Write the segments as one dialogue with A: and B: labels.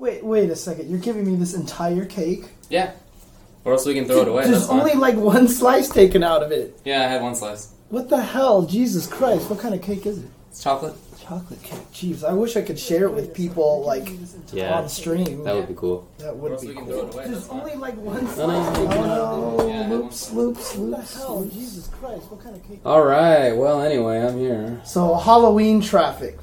A: Wait, wait a second. You're giving me this entire cake?
B: Yeah. Or else we can throw it away.
A: There's
B: That's fine.
A: only like one slice taken out of it.
B: Yeah, I had one slice.
A: What the hell? Jesus Christ! What kind of cake is it?
B: It's chocolate.
A: Chocolate cake. Jeez, I wish I could share it with people like
B: Yeah.
A: on stream.
B: That would be cool.
A: That
B: Or
A: would
B: else
A: be
B: we can
A: cool.
B: it away.
A: There's
B: That's fine.
A: only like one slice.
B: no,
A: taken
B: no,
A: out.
B: no, no. Yeah, I had
A: loops,
B: one
A: loops, loops. What the hell? Jesus Christ! What kind of cake?
B: All right. Well, anyway, I'm here.
A: So Halloween traffic.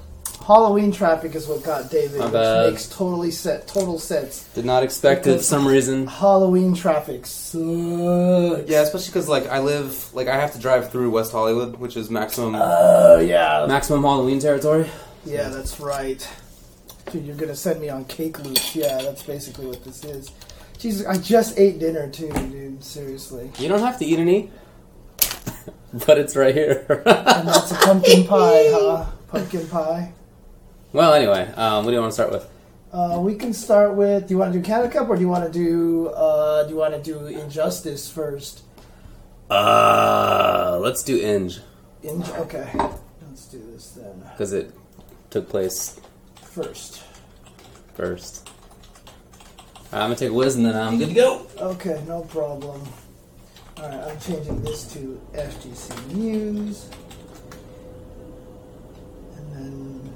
A: Halloween traffic is what got David,
B: My
A: which
B: bad.
A: makes totally set total sense.
B: Did not expect it for some reason.
A: Halloween traffic sucks.
B: Yeah, especially because like I live, like I have to drive through West Hollywood, which is maximum
A: Oh yeah.
B: maximum Halloween territory.
A: Yeah, that's right. Dude, you're gonna send me on cake loops. Yeah, that's basically what this is. Jesus, I just ate dinner too, dude. Seriously.
B: You don't have to eat any, but it's right here.
A: And that's a pumpkin pie, huh? Pumpkin pie.
B: Well, anyway, um, what do you want to start with?
A: Uh, we can start with. Do you want to do Canada Cup or do you want to do? Uh, do you want to do Injustice first?
B: Uh, let's do Inge
A: In- okay, let's do this then.
B: because it took place
A: First.
B: first. I'm gonna take Wiz and then I'm good to go.
A: Okay, no problem. Alright, I'm changing this to FGC News. And then.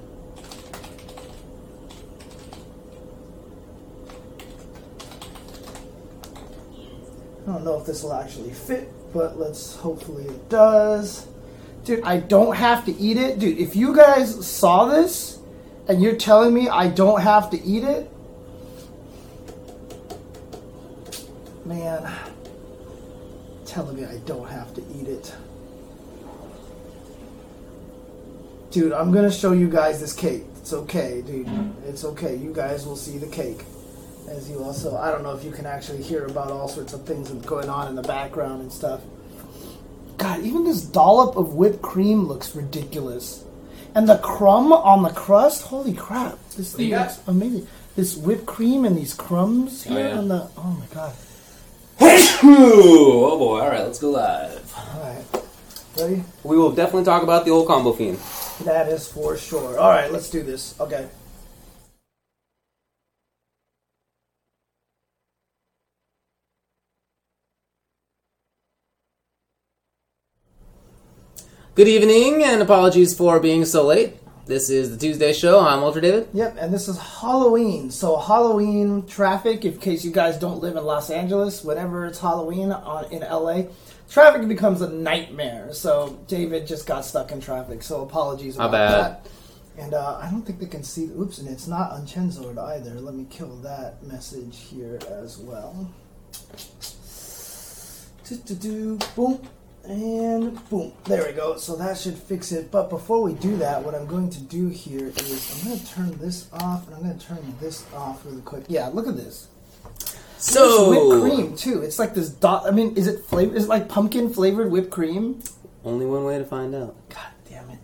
A: I don't know if this will actually fit, but let's hopefully it does. Dude, I don't have to eat it. Dude, if you guys saw this and you're telling me I don't have to eat it, man, telling me I don't have to eat it. Dude, I'm gonna show you guys this cake. It's okay, dude. It's okay. You guys will see the cake. As you also, I don't know if you can actually hear about all sorts of things that's going on in the background and stuff. God, even this dollop of whipped cream looks ridiculous. And the crumb on the crust, holy crap. This thing looks amazing. This whipped cream and these crumbs
B: Oh,
A: here
B: yeah.
A: on the, oh my god.
B: oh boy! All right, let's go live.
A: Alright. Ready?
B: We will definitely talk about the old Combofiend.
A: That is for sure. All right, let's do this. Okay.
B: Good evening, and apologies for being so late. This is the Tuesday show. I'm Ultra David.
A: Yep, and this is Halloween. So Halloween traffic, in case you guys don't live in Los Angeles, whenever it's Halloween on, in LA, traffic becomes a nightmare. So David just got stuck in traffic. So apologies about that. And uh, I don't think they can see. Oops, and it's not uncensored either. Let me kill that message here as well. Do-do-do, Boom. And boom. There we go. So that should fix it. But before we do that, what I'm going to do here is I'm going to turn this off and I'm going to turn this off really quick. Yeah, look at this.
B: So,
A: It's whipped cream too. It's like this dot. I mean, is it flavor? Is it like pumpkin flavored whipped cream?
B: only one way to find out.
A: God damn it!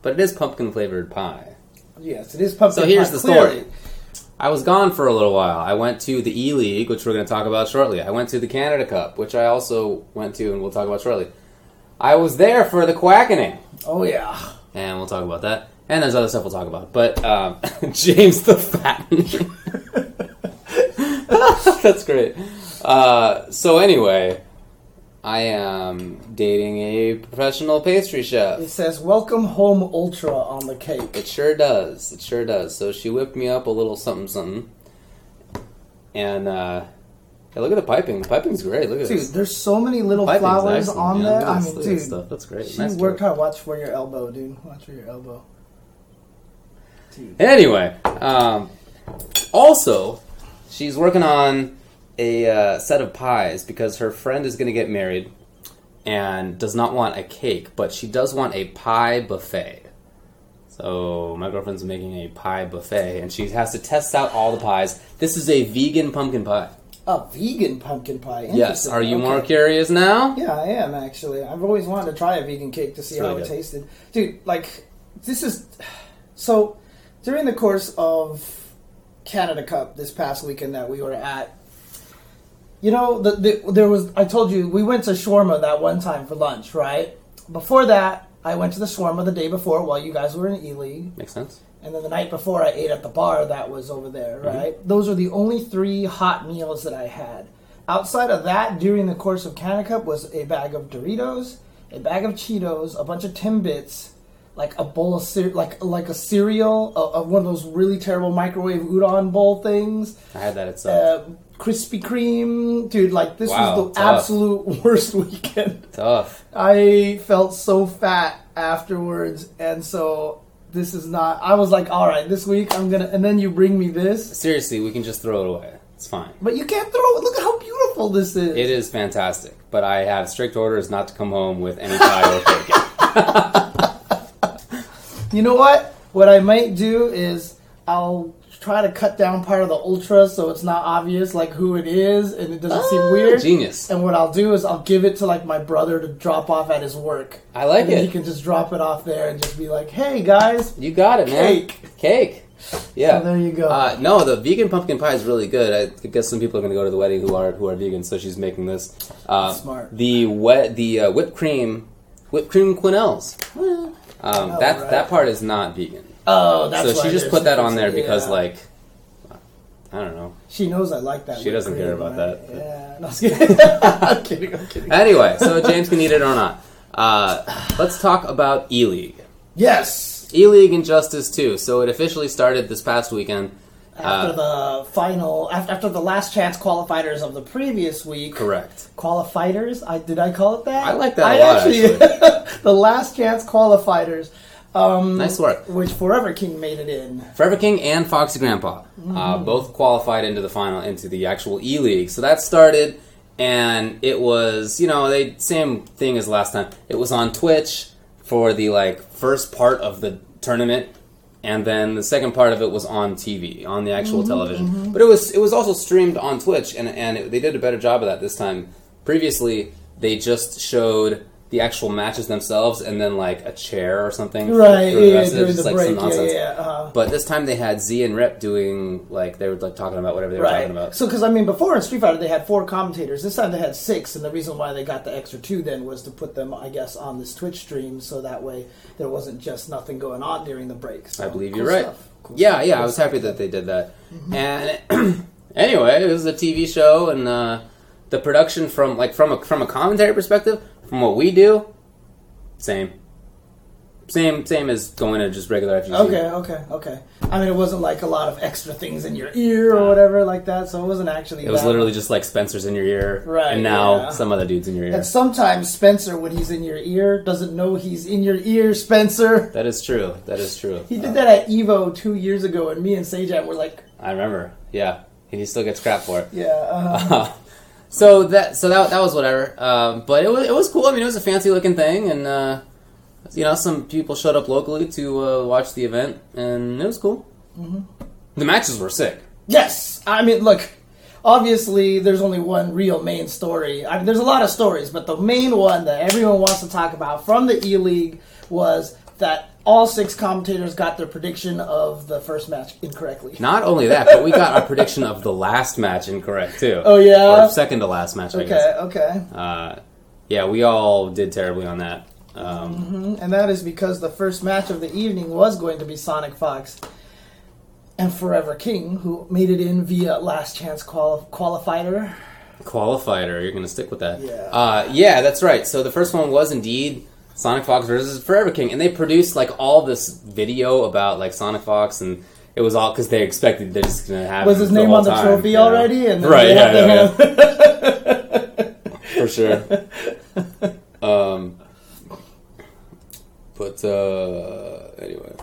B: But it is pumpkin flavored pie.
A: Yes, it is pumpkin.
B: So here's
A: pie,
B: the
A: clearly.
B: I was gone for a little while. I went to the E League, which we're going to talk about shortly. I went to the Canada Cup, which I also went to, and we'll talk about shortly. I was there for the quackening,
A: Oh yeah.
B: and we'll talk about that. And there's other stuff we'll talk about. But um, James the Fat. That's great. Uh, so anyway, I am dating a professional pastry chef.
A: It says "Welcome Home Ultra" on the cake.
B: It sure does. It sure does. So she whipped me up a little something something. And uh yeah, look at the piping. The piping's great. Look at this.
A: Dude,
B: this.
A: there's so many little
B: Piping's
A: flowers
B: excellent,
A: on
B: man.
A: there.
B: Look at
A: I
B: this-
A: mean,
B: look at this
A: dude,
B: stuff. That's great.
A: she
B: Nice
A: worked hard. Watch for your elbow, dude. Watch for your elbow. Dude.
B: Anyway, um also she's working on a uh, set of pies because her friend is going to get married and does not want a cake, but she does want a pie buffet. So my girlfriend's making a pie buffet and she has to test out all the pies. This is a vegan pumpkin pie.
A: A vegan pumpkin pie.
B: Yes. Are you
A: Okay.
B: more curious now?
A: Yeah, I am actually. I've always wanted to try a vegan cake to see
B: It's
A: how
B: really
A: it
B: good.
A: tasted. Dude, like this is so during the course of Canada Cup this past weekend that we were at you know, the, the, there was I told you we went to shawarma that one time for lunch, right? Before that, I went to the shawarma the day before while you guys were in E League.
B: Makes sense.
A: And then the night before, I ate at the bar that was over there,
B: Mm-hmm.
A: right? Those are the only three hot meals that I had. Outside of that, during the course of Canada Cup, was a bag of Doritos, a bag of Cheetos, a bunch of Timbits, like a bowl of cere- like like a cereal, a, a- one of those really terrible microwave udon bowl things,
B: I had that itself.
A: uh, Krispy Kreme, dude. Like this
B: Wow,
A: was the
B: tough.
A: absolute worst weekend.
B: Tough.
A: I felt so fat afterwards, and so this is not. I was like, all right, this week I'm gonna, and then you bring me this,
B: Seriously, we can just throw it away. It's fine.
A: but you can't throw it. Look at how beautiful this is.
B: It is fantastic, but I have strict orders not to come home with any pie or cake.
A: You know what? What I might do is I'll try to cut down part of the ultra so it's not obvious like who it is and it doesn't seem
B: Ah,
A: weird.
B: Genius.
A: And what I'll do is I'll give it to like my brother to drop off at his work.
B: I like
A: and
B: it.
A: He can just drop it off there and just be like, "Hey guys,
B: You got it, man.
A: Cake.
B: Cake. Yeah.
A: So there you go.
B: Uh, no, the vegan pumpkin pie is really good. I guess some people are going to go to the wedding who are who are vegan, so she's making this. Uh,
A: Smart.
B: The wet the uh, whipped cream, whipped cream quenelles. Um,
A: Oh,
B: that
A: right.
B: that part is not vegan.
A: Oh, that's
B: so
A: why
B: she just put that on there because,
A: yeah.
B: like, I don't know.
A: She knows I like that.
B: She doesn't care about
A: right?
B: that.
A: Yeah, no, I was kidding. I'm kidding. I'm kidding.
B: Anyway, so James can eat it or not. Uh, let's talk about E League.
A: Yes.
B: E League Injustice 2. So it officially started this past weekend.
A: After
B: Uh,
A: the final, after, after the last chance qualifiers of the previous week,
B: correct.
A: qualifiers. I did I call it that?
B: I like that a lot, Actually,
A: the last chance qualifiers, um,
B: Nice work.
A: which Forever King made it in.
B: Forever King and Foxy Grandpa uh, both qualified into the final, into the actual E League. So that started, and it was, you know, they same thing as last time. It was on Twitch for the like first part of the tournament, and then the second part of it was on TV, on the actual television. But it was it was also streamed on Twitch, and and it, they did a better job of that this time. Previously, they just showed. The actual matches themselves, and then like a chair or something.
A: Right, yeah,
B: it,
A: during the
B: like,
A: break,
B: some
A: yeah,
B: nonsense.
A: yeah. Uh,
B: But this time they had Z and Rip doing like they were like talking about whatever they were
A: right.
B: talking about.
A: So, because I mean, before in Street Fighter they had four commentators. This time they had six, and the reason why they got the extra two then was to put them, I guess, on this Twitch stream, so that way there wasn't just nothing going on during the breaks.
B: I believe
A: cool
B: you're right.
A: Cool
B: yeah,
A: stuff.
B: yeah,
A: Cool
B: I was
A: stuff.
B: happy that they did that. And anyway, it was a TV show, and uh, the production from like from a from a commentary perspective, from what we do, same, same, same as going to just regular FGC.
A: Okay, okay, okay. I mean, it wasn't like a lot of extra things in your ear or whatever like that, so it wasn't actually.
B: It was literally just like Spencer's in your ear,
A: Right,
B: And now
A: yeah.
B: some other dudes in your ear.
A: And sometimes Spencer, when he's in your ear, doesn't know he's in your ear. Spencer.
B: that is true. That is true.
A: He did that at Evo two years ago, and me and Sajam were like,
B: I remember. Yeah, and he still gets crap for it.
A: "Yeah, uh,
B: so that so that that was whatever. Um, but it was it was cool. I mean, it was a fancy looking thing, and uh, you know, some people showed up locally to uh, watch the event, and it was cool.
A: Mm-hmm.
B: The matches were sick.
A: yes." I mean, look. Obviously, there's only one real main story. I mean, there's a lot of stories, but the main one that everyone wants to talk about from the E League was that all six commentators got their prediction of the first match incorrectly.
B: Not only that, but we got our prediction of the last match incorrect too.
A: Oh, yeah?
B: or second to last match. I
A: Okay,
B: guess.
A: okay.
B: Uh, yeah, we all did terribly on that. Um,
A: And that is because the first match of the evening was going to be Sonic Fox and Forever King, who made it in via last chance quali- qualifier.
B: Qualifier, you're going to stick with that.
A: Yeah.
B: Uh, yeah, that's right. So the first one was indeed Sonic Fox versus Forever King, and they produced like all this video about like Sonic Fox, and it was all because they expected they're just going to have
A: Was his name on the
B: time,
A: trophy
B: you know?
A: already? And
B: right? Yeah, yeah, yeah. for sure. um, but uh, anyway,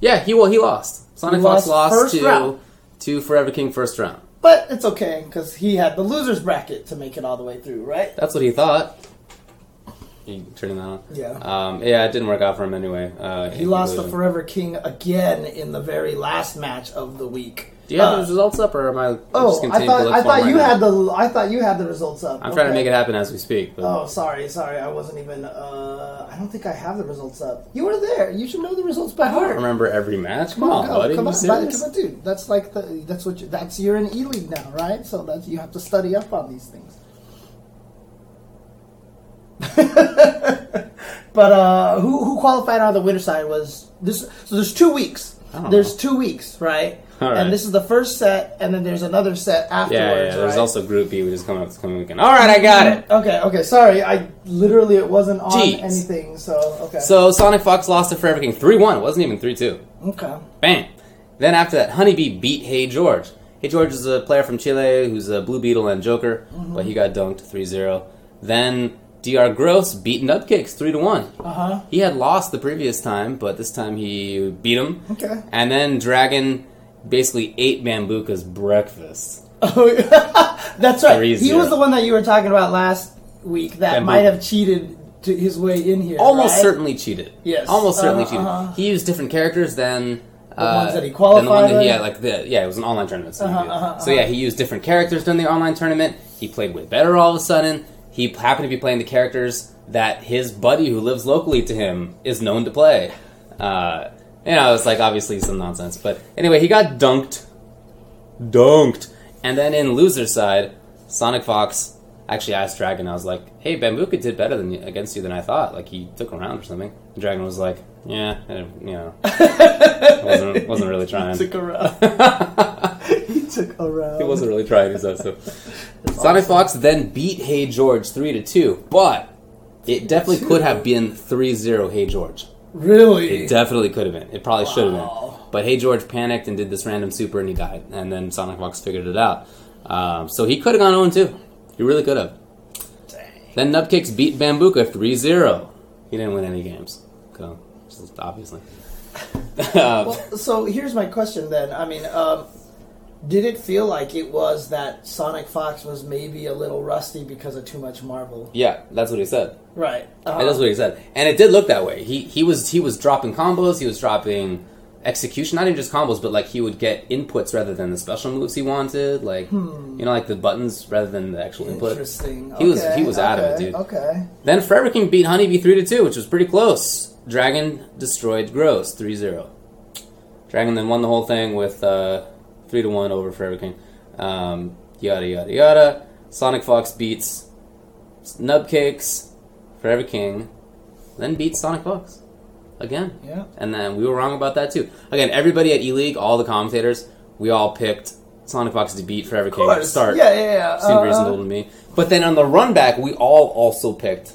B: yeah, he well he lost. Sonic
A: He
B: Fox
A: lost
B: lost to
A: round.
B: to Forever King first round.
A: But it's okay because he had the losers bracket to make it all the way through, right?
B: That's what he thought. Turning that on?
A: Yeah.
B: Um, yeah, it didn't work out for him anyway. Uh,
A: He lost the Forever King again in the very last match of the week.
B: Do you have
A: Uh,
B: the results up, or am I?
A: Oh,
B: just
A: I thought I thought
B: right
A: you
B: now?
A: had the I thought you had the results up.
B: I'm trying to make it happen as we speak. But
A: Oh, sorry, sorry. I wasn't even. Uh, I don't think I have the results up. You were there. You should know the results by
B: I don't
A: heart.
B: remember every match. Come
A: Come
B: on,
A: go.
B: buddy.
A: come on,
B: serious?
A: come on, dude. That's like the. That's what. You, that's you're in E League now, right? So that's you have to study up on these things. But uh, who who qualified on the winner side was this? So there's two weeks.
B: don't
A: There's two weeks, right?
B: All right.
A: And this is the first set, and then there's another set afterwards.
B: Yeah, yeah. There's
A: right?
B: also Group B, which is coming up this coming weekend. All right, I got it.
A: Okay, okay. Sorry, I literally it wasn't on
B: Jeez.
A: anything. So okay.
B: So Sonic Fox lost to Forever King three one. It wasn't even three two.
A: okay.
B: Bam. Then after that, Honeybee beat Hey George. Hey George is a player from Chile who's a Blue Beetle and Joker, but he got dunked 3-0. Then Dr. Gross beat Nubcakes three to one.
A: Uh huh.
B: He had lost the previous time, but this time he beat him.
A: Okay.
B: And then Dragon basically ate Bambuka's breakfast.
A: Oh, that's right. He was the one that you were talking about last week that
B: Bamboo.
A: might have cheated to his way in here.
B: Almost
A: right?
B: certainly cheated.
A: Yes.
B: Almost certainly
A: Uh-huh,
B: cheated.
A: uh-huh.
B: He used different characters than the
A: ones that he
B: Than the
A: qualified
B: one that had, like the yeah, it was an online tournament. So,
A: Uh-huh, uh-huh,
B: so yeah, he used different characters during the online tournament. He played way better all of a sudden. He happened to be playing the characters that his buddy who lives locally to him is known to play. Uh, you know, it's like obviously some nonsense. But anyway, he got dunked. Dunked. And then in loser side, Sonic Fox actually asked Dragon, I was like, hey, Bambuka did better than you, against you than I thought. Like, he took a round or something. And Dragon was like, yeah, you know, wasn't, wasn't really trying.
A: Took a round. he took a round.
B: He wasn't really trying, he said so. Sonic Fox then beat Hey George 3 to 2, but it definitely could have been 3 0 Hey George.
A: Really?
B: It definitely could have been. It probably should have been. But Hey George panicked and did this random super and he died. And then Sonic Fox figured it out. Um, so he could have gone 0 2. He really could have. Then Nubcakes beat Bambuka 3 0. He didn't win any games. So, obviously. Um,
A: Well, so here's my question then. I mean, um, did it feel like it was that Sonic Fox was maybe a little rusty because of too much Marvel?
B: yeah, that's what he said.
A: Right. Uh,
B: That's what he said, and it did look that way. He he was he was dropping combos. He was dropping execution, not even just combos, but like he would get inputs rather than the special moves he wanted. Like you know, like the buttons rather than the actual input.
A: Interesting.
B: He was- he was out of it,
A: okay,
B: dude.
A: Okay.
B: Then Forever King beat Honeybee three to two, which was pretty close. Dragon destroyed Gross 3-0. Dragon then won the whole thing with uh, three to one over Forever King. Um, yada yada yada. Sonic Fox beats Nubcakes, Forever King, then beats Sonic Fox again.
A: Yeah.
B: And then we were wrong about that too. Again, everybody at E League, all the commentators, we all picked Sonic Fox to beat Forever King at the start.
A: Yeah, yeah, yeah.
B: Seemed
A: Uh,
B: reasonable to me. But then on the run back, we all also picked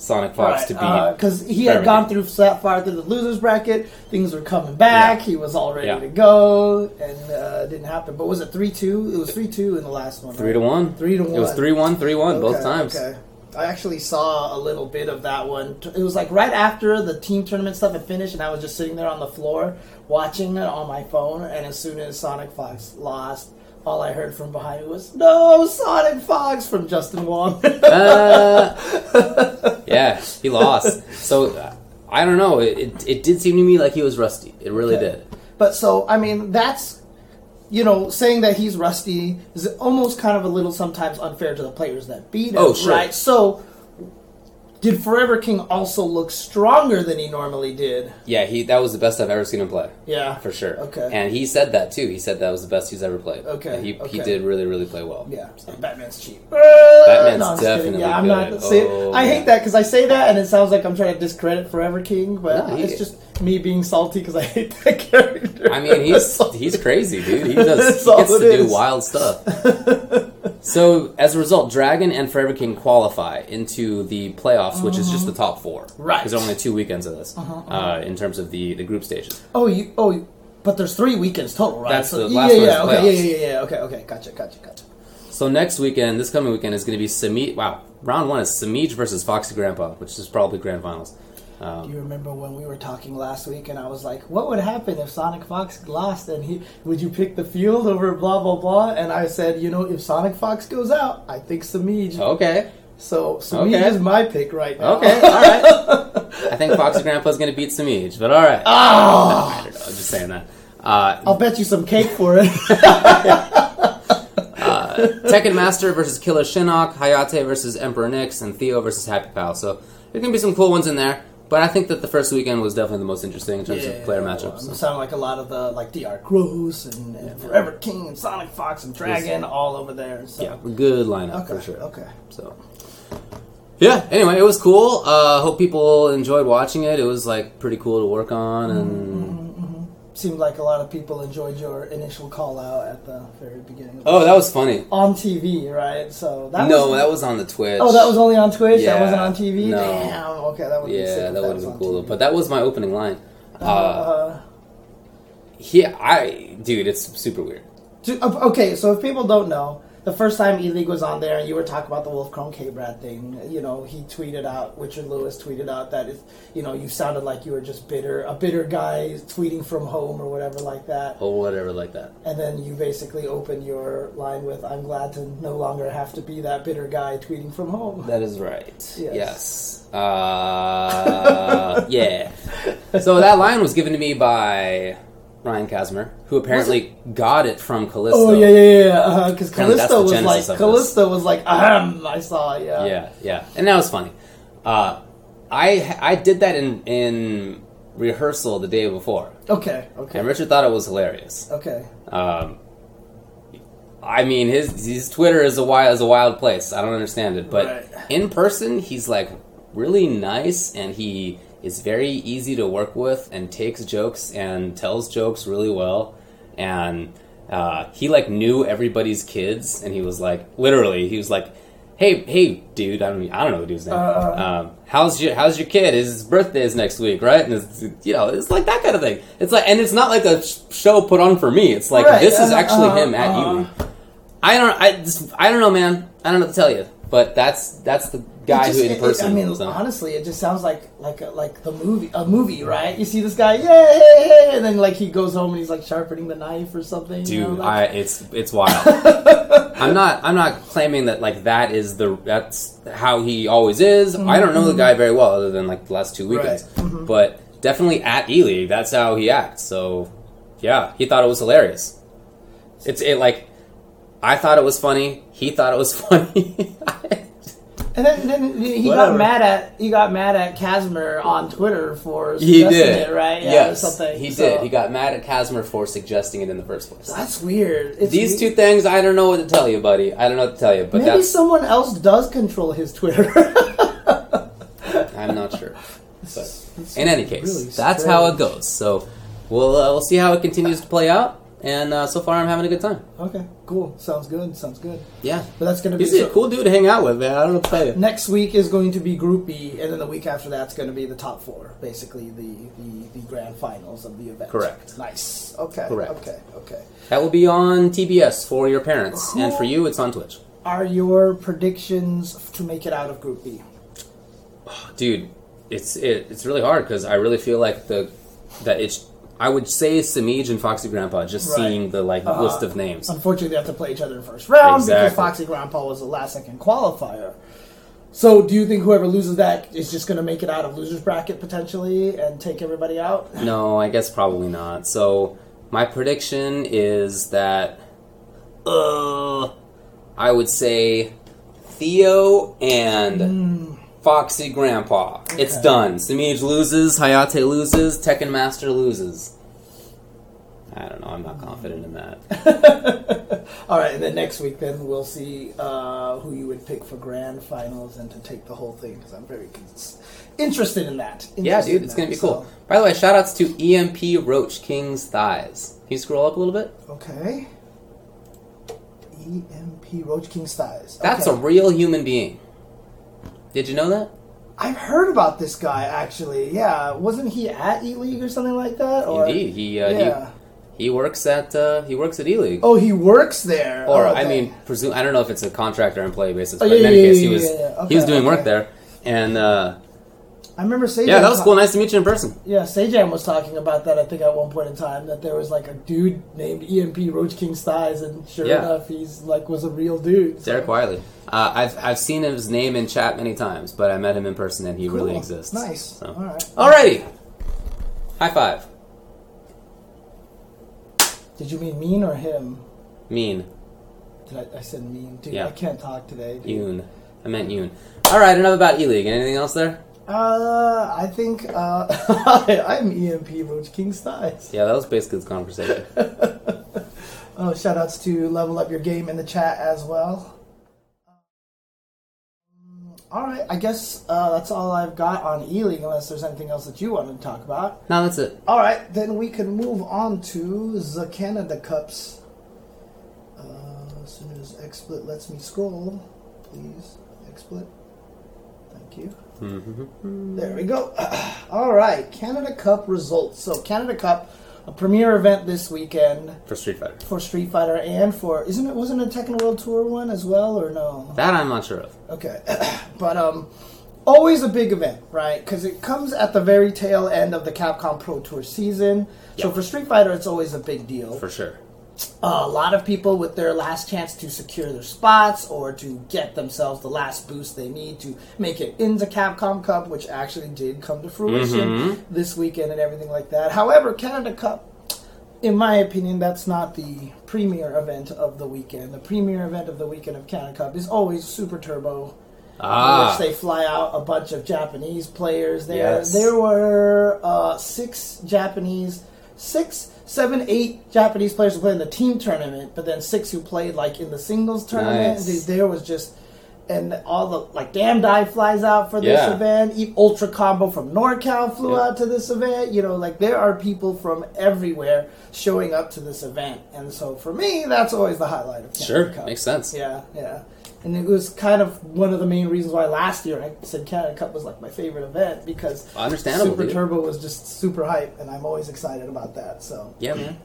B: Sonic Fox
A: Right,
B: to beat.
A: because he
B: Forever
A: had gone through that far through the losers bracket. Things were coming back.
B: Yeah.
A: He was all ready
B: Yeah.
A: to go, and uh, didn't happen. But was it three two? It was three two in the last one.
B: three
A: right?
B: to one.
A: Three to one.
B: It was three one, three one both
A: Okay,
B: times.
A: Okay. I actually saw a little bit of that one. It was like right after the team tournament stuff had finished, and I was just sitting there on the floor watching it on my phone. And as soon as Sonic Fox lost, all I heard from behind me was "No, Sonic Fox" from Justin Wong.
B: Uh, yeah, he lost. So uh, I don't know. It, it, it did seem to me like he was rusty. It really
A: Okay.
B: did.
A: But so I mean, that's you know, saying that he's rusty is almost kind of a little sometimes unfair to the players that beat him.
B: Oh, sure.
A: Right. So. Did Forever King also look stronger than he normally did?
B: Yeah, he that was the best I've ever seen him play.
A: Yeah.
B: For sure.
A: Okay.
B: And he said that too. He said that was the best he's ever played.
A: Okay,
B: And he, he did really, really play well.
A: Yeah, Batman's cheap.
B: Batman's
A: kidding.
B: definitely
A: Yeah, I'm
B: good.
A: not.
B: Oh,
A: I hate that because I say that and it sounds like I'm trying to discredit Forever King, but
B: No, he-
A: it's just me being salty because I hate that character.
B: I mean, he's he's crazy, dude. He does he gets to do wild stuff. So as a result, Dragon and Forever King qualify into the playoffs, which is just the top four.
A: Right. Uh-huh,
B: Because there are only two weekends of this uh, in terms of the the group stages.
A: Oh, you. Oh, you- but there's three weekends total, right?
B: That's
A: so,
B: the
A: yeah,
B: last one
A: yeah, okay,
B: playoffs.
A: yeah, yeah, yeah, yeah. Okay, okay, gotcha, gotcha, gotcha.
B: So next weekend, this coming weekend, is going to be Samij. Wow, round one is Samij versus Foxy Grandpa, which is probably grand finals. Um,
A: Do you remember when we were talking last week and I was like, what would happen if Sonic Fox lost and he would you pick the field over blah blah blah? And I said, you know, if Sonic Fox goes out, I think Samij.
B: okay,
A: So Samij
B: Okay.
A: is my pick right now.
B: okay, all right. I think Foxy Grandpa is going to beat Samij, but all right.
A: Ah,
B: I don't know, I'm just saying that. Uh,
A: I'll bet you some cake for it.
B: Tekken Master versus Killer Shinnok, Hayate versus Emperor Nyx, and Theo versus Happy Pal. So there's gonna be some cool ones in there. But I think that the first weekend was definitely the most interesting in terms of player matchups.
A: It sounded like a lot of the like Dr. Gross and, and Forever King and Sonic Fox and Dragon all over there. So.
B: Yeah, good lineup
A: Okay.
B: for sure.
A: Okay.
B: So yeah. Anyway, it was cool. Uh, hope people enjoyed watching it. It was like pretty cool to work on, and
A: Seemed like a lot of people enjoyed your initial call out at the very beginning. Of the
B: oh, that was funny.
A: on TV, right? So that
B: no,
A: was,
B: that was on the Twitch.
A: Oh, that was only on Twitch. that wasn't on TV.
B: no.
A: Damn. Okay, that would
B: yeah, that would have been cool.
A: TV.
B: But that was my opening line. Uh,
A: Uh,
B: yeah, I dude, it's super weird.
A: uh, okay, so if people don't know, the first time E League was on there and you were talking about the Wolfkrone K Brad thing, you know, he tweeted out, Richard Lewis tweeted out that, it, you know, you sounded like you were just bitter, a bitter guy tweeting from home or whatever like that.
B: or whatever like that.
A: And then you basically opened your line with, I'm glad to no longer have to be that bitter guy tweeting from home.
B: That is right.
A: Yes.
B: Yes. Uh, yeah. So that line was given to me by Ryan Casimir, who apparently got it from Callisto.
A: Oh yeah, yeah, yeah. Because
B: Apparently that's
A: Callisto was like. Callisto was like, ahem. I saw, yeah.
B: Yeah, yeah, and that was funny. Uh, I I did that in in rehearsal the day before,
A: Okay, okay,
B: and Richard thought it was hilarious.
A: okay.
B: Um, I mean, his his Twitter is a wild is a wild place. I don't understand it, but
A: Right.
B: in person, he's like really nice, and he is very easy to work with, and takes jokes and tells jokes really well, and uh, he like knew everybody's kids, and he was like literally, he was like. Hey, hey, dude! I don't, I don't know the dude's name. um, how's your How's your kid? His birthday is next week, right? And it's, you know, it's like that kind of thing. It's like, and it's not like a show put on for me. It's like
A: Right,
B: this is
A: uh,
B: actually
A: uh,
B: him at
A: uh.
B: Ely. I don't. I just, I don't know, man. I don't know what to tell you. But that's that's the guy
A: just-
B: who in person.
A: I mean, honestly, it just sounds like like a, like the movie, a movie, right? You see this guy, yay, hey, hey, and then like he goes home and he's like sharpening the knife or something. you know,
B: dude,
A: like-
B: I it's it's wild. I'm not I'm not claiming that like that is the that's how he always is. I don't know the guy very well other than like the last two weekends,
A: Mm-hmm.
B: but definitely at Ely, that's how he acts. So yeah, he thought it was hilarious. It's it like I thought it was funny. He thought it was funny.
A: and then, then he
B: Whatever.
A: got mad at he got mad at Casimir on Twitter for
B: he
A: suggesting
B: did
A: it, right? Yeah,
B: Yes,
A: something.
B: he
A: So-
B: did. He got mad at Casimir for suggesting it in the first place.
A: That's weird. It's
B: These two things, I don't know what to tell you, buddy. I don't know what to tell you, but
A: Maybe
B: that's
A: someone else does control his Twitter.
B: I'm not sure. But in any case,
A: really
B: that's how it goes. So we'll uh, we'll see how it continues to play out. And uh, so far, I'm having a good time.
A: Okay, cool. Sounds good. Sounds good.
B: Yeah,
A: But that's gonna be
B: he's a cool dude to hang out with, man. I don't know tell you.
A: Next week is going to be Group B, and then the week after that's going to be the top four, basically the, the, the grand finals of the event.
B: Correct.
A: Nice. Okay.
B: Correct.
A: Okay. Okay.
B: That will be on TBS for your parents, and for you, it's on Twitch.
A: Are your predictions to make it out of Group B?
B: Dude, it's it, it's really hard because I really feel like the that it's. I would say Samij and Foxy Grandpa just
A: Right.
B: seeing the like
A: Uh,
B: list of names.
A: Unfortunately, they have to play each other in the first round because Foxy Grandpa was the last second qualifier. So, do you think whoever loses that is just going to make it out of losers bracket potentially and take everybody out?
B: No, I guess probably not. So my prediction is that uh, I would say Theo and Foxy Grandpa. It's done. Samij loses, Hayate loses, Tekken Master loses. I don't know. I'm not confident in that.
A: All right, and then next week, then we'll see uh, who you would pick for grand finals and to take the whole thing because I'm very interested in that.
B: Yeah, dude, it's
A: that,
B: gonna be
A: so-
B: cool. By the way, shout outs to EMP Roach King's Thighs. Can you scroll up a little bit?
A: Okay. EMP Roach King Styles.
B: That's
A: okay.
B: a real human being. Did you know that?
A: I've heard about this guy actually. Yeah, wasn't he at E League or something like that? Or,
B: Indeed, he uh,
A: yeah.
B: he he works at uh, he works at E League.
A: Oh, he works there.
B: or
A: Oh,
B: I mean, presume I don't know if it's a contract or employee basis,
A: Oh,
B: but in any
A: yeah,
B: case,
A: yeah,
B: he was
A: yeah, yeah.
B: he was
A: Okay,
B: doing work there, and uh,
A: I remember Sajam.
B: yeah, that was cool. Nice to meet you in person.
A: Yeah, Sajam was talking about that. I think at one point in time that there was like a dude named EMP Roach King Styles, and sure
B: Yeah.
A: enough, he's like was a real dude. so-
B: Derek Wiley. Uh, I've I've seen his name in chat many times, but I met him in person, and he really exists.
A: Nice.
B: So.
A: All right.
B: Alrighty, high five.
A: Did you mean mean or him?
B: Mean
A: Did I, I said mean? Dude,
B: Yeah.
A: I can't talk today. Dude.
B: Yoon. I meant Yoon. All right, enough about E League. Anything else there?
A: Uh, I think uh, I'm EMP Roach King Styles.
B: Yeah, that was basically the conversation.
A: Oh, shout outs to Level Up Your Game in the chat as well. All right, I guess uh, that's all I've got on E League, unless there's anything else that you wanted to talk about.
B: No, that's it.
A: All right, then we can move on to the Canada Cups. Uh, as soon as XSplit lets me scroll, please, XSplit. Thank you.
B: Mm-hmm.
A: There we go. All right, Canada Cup results. So Canada Cup, a premier event this weekend
B: For Street Fighter.
A: for Street Fighter and for isn't it wasn't it a Tekken World Tour one as well or no?
B: That I'm not sure of.
A: Okay, but um, always a big event, right? Because it comes at the very tail end of the Capcom Pro Tour season. So for Street Fighter, it's always a big deal.
B: For sure.
A: A lot of people with their last chance to secure their spots or to get themselves the last boost they need to make it into Capcom Cup, which actually did come to fruition
B: Mhm.
A: this weekend and everything like that. However, Canada Cup, in my opinion, that's not the premier event of the weekend. The premier event of the weekend of Canada Cup is always Super Turbo.
B: Ah.
A: which they fly out a bunch of Japanese players. There,
B: Yes.
A: there were uh, six Japanese, six, seven, eight Japanese players who played in the team tournament, but then six who played like in the singles tournament.
B: Nice.
A: There was just. And all the like, Damn Dive flies out for this
B: Yeah.
A: event. Ultra Combo from NorCal flew
B: Yeah.
A: out to this event. You know, like there are people from everywhere showing up to this event, and so for me, that's always the highlight of Canada
B: Sure.
A: Cup.
B: Makes sense.
A: Yeah, yeah. And it was kind of one of the main reasons why last year I said Canada Cup was like my favorite event because
B: Understandable,
A: Super
B: dude.
A: Turbo was just super hype, and I'm always excited about that. So,
B: Yeah, man.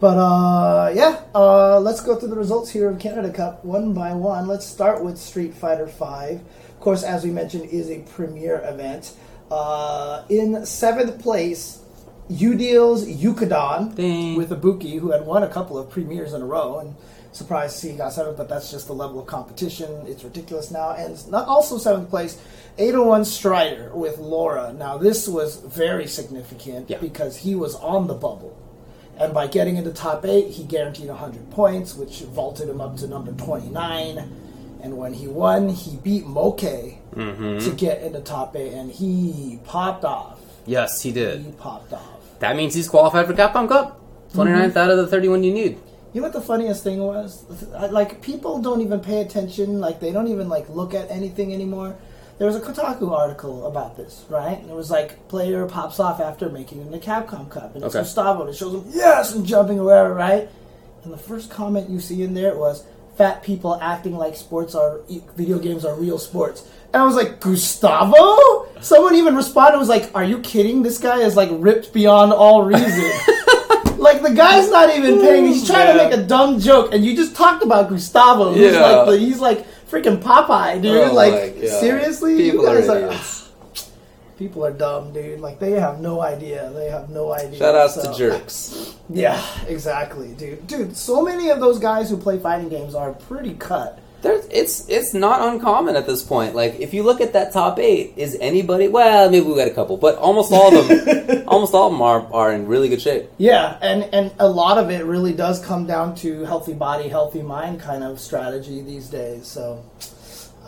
A: but uh, yeah, uh, let's go through the results here of Canada Cup one by one. Let's start with Street Fighter Five. Of course, as we mentioned, is a premier event. Uh, in seventh place, Udeal's Yukadon with Ibuki, who had won a couple of premieres in a row, and surprised to see he got seventh. But that's just the level of competition; it's ridiculous now. And not also seventh place, 801 Strider with Laura. Now this was very significant
B: Yeah.
A: because he was on the bubble. And by getting into top eight, he guaranteed 100 points, which vaulted him up to number 29. And when he won, he beat Moke mm-hmm. to get into top eight, and he popped off.
B: Yes, he
A: He
B: did.
A: popped off.
B: That means he's qualified for Capcom Cup. Mm-hmm. 29th out of the 31 you need.
A: You know what the funniest thing was? Like people don't even pay attention. Like they don't even like look at anything anymore. There was a Kotaku article about this, right? And it was like player pops off after making the Capcom Cup, and it's
B: Okay.
A: Gustavo, and it shows him yes and jumping or whatever, right? And the first comment you see in there was fat people acting like sports are video games are real sports. And I was like, Gustavo? Someone even responded was like, Are you kidding? This guy is like ripped beyond all reason. like the guy's not even paying. He's trying
B: man.
A: to make a dumb joke, and you just talked about Gustavo. He's
B: Yeah.
A: like the, he's like freaking Popeye, dude.
B: Oh
A: like seriously,
B: People
A: you
B: are
A: guys are.
B: idiots.
A: People are dumb, dude. Like they have no idea. They have no idea.
B: Shout outs
A: So-
B: to jerks.
A: Yeah, exactly, dude. Dude, so many of those guys who play fighting games are pretty cut.
B: There's, it's it's not uncommon at this point. Like if you look at that top eight, is anybody? Well, maybe we got a couple, but almost all of them, almost all of them are, are in really good shape.
A: Yeah, and and a lot of it really does come down to healthy body, healthy mind kind of strategy these days. So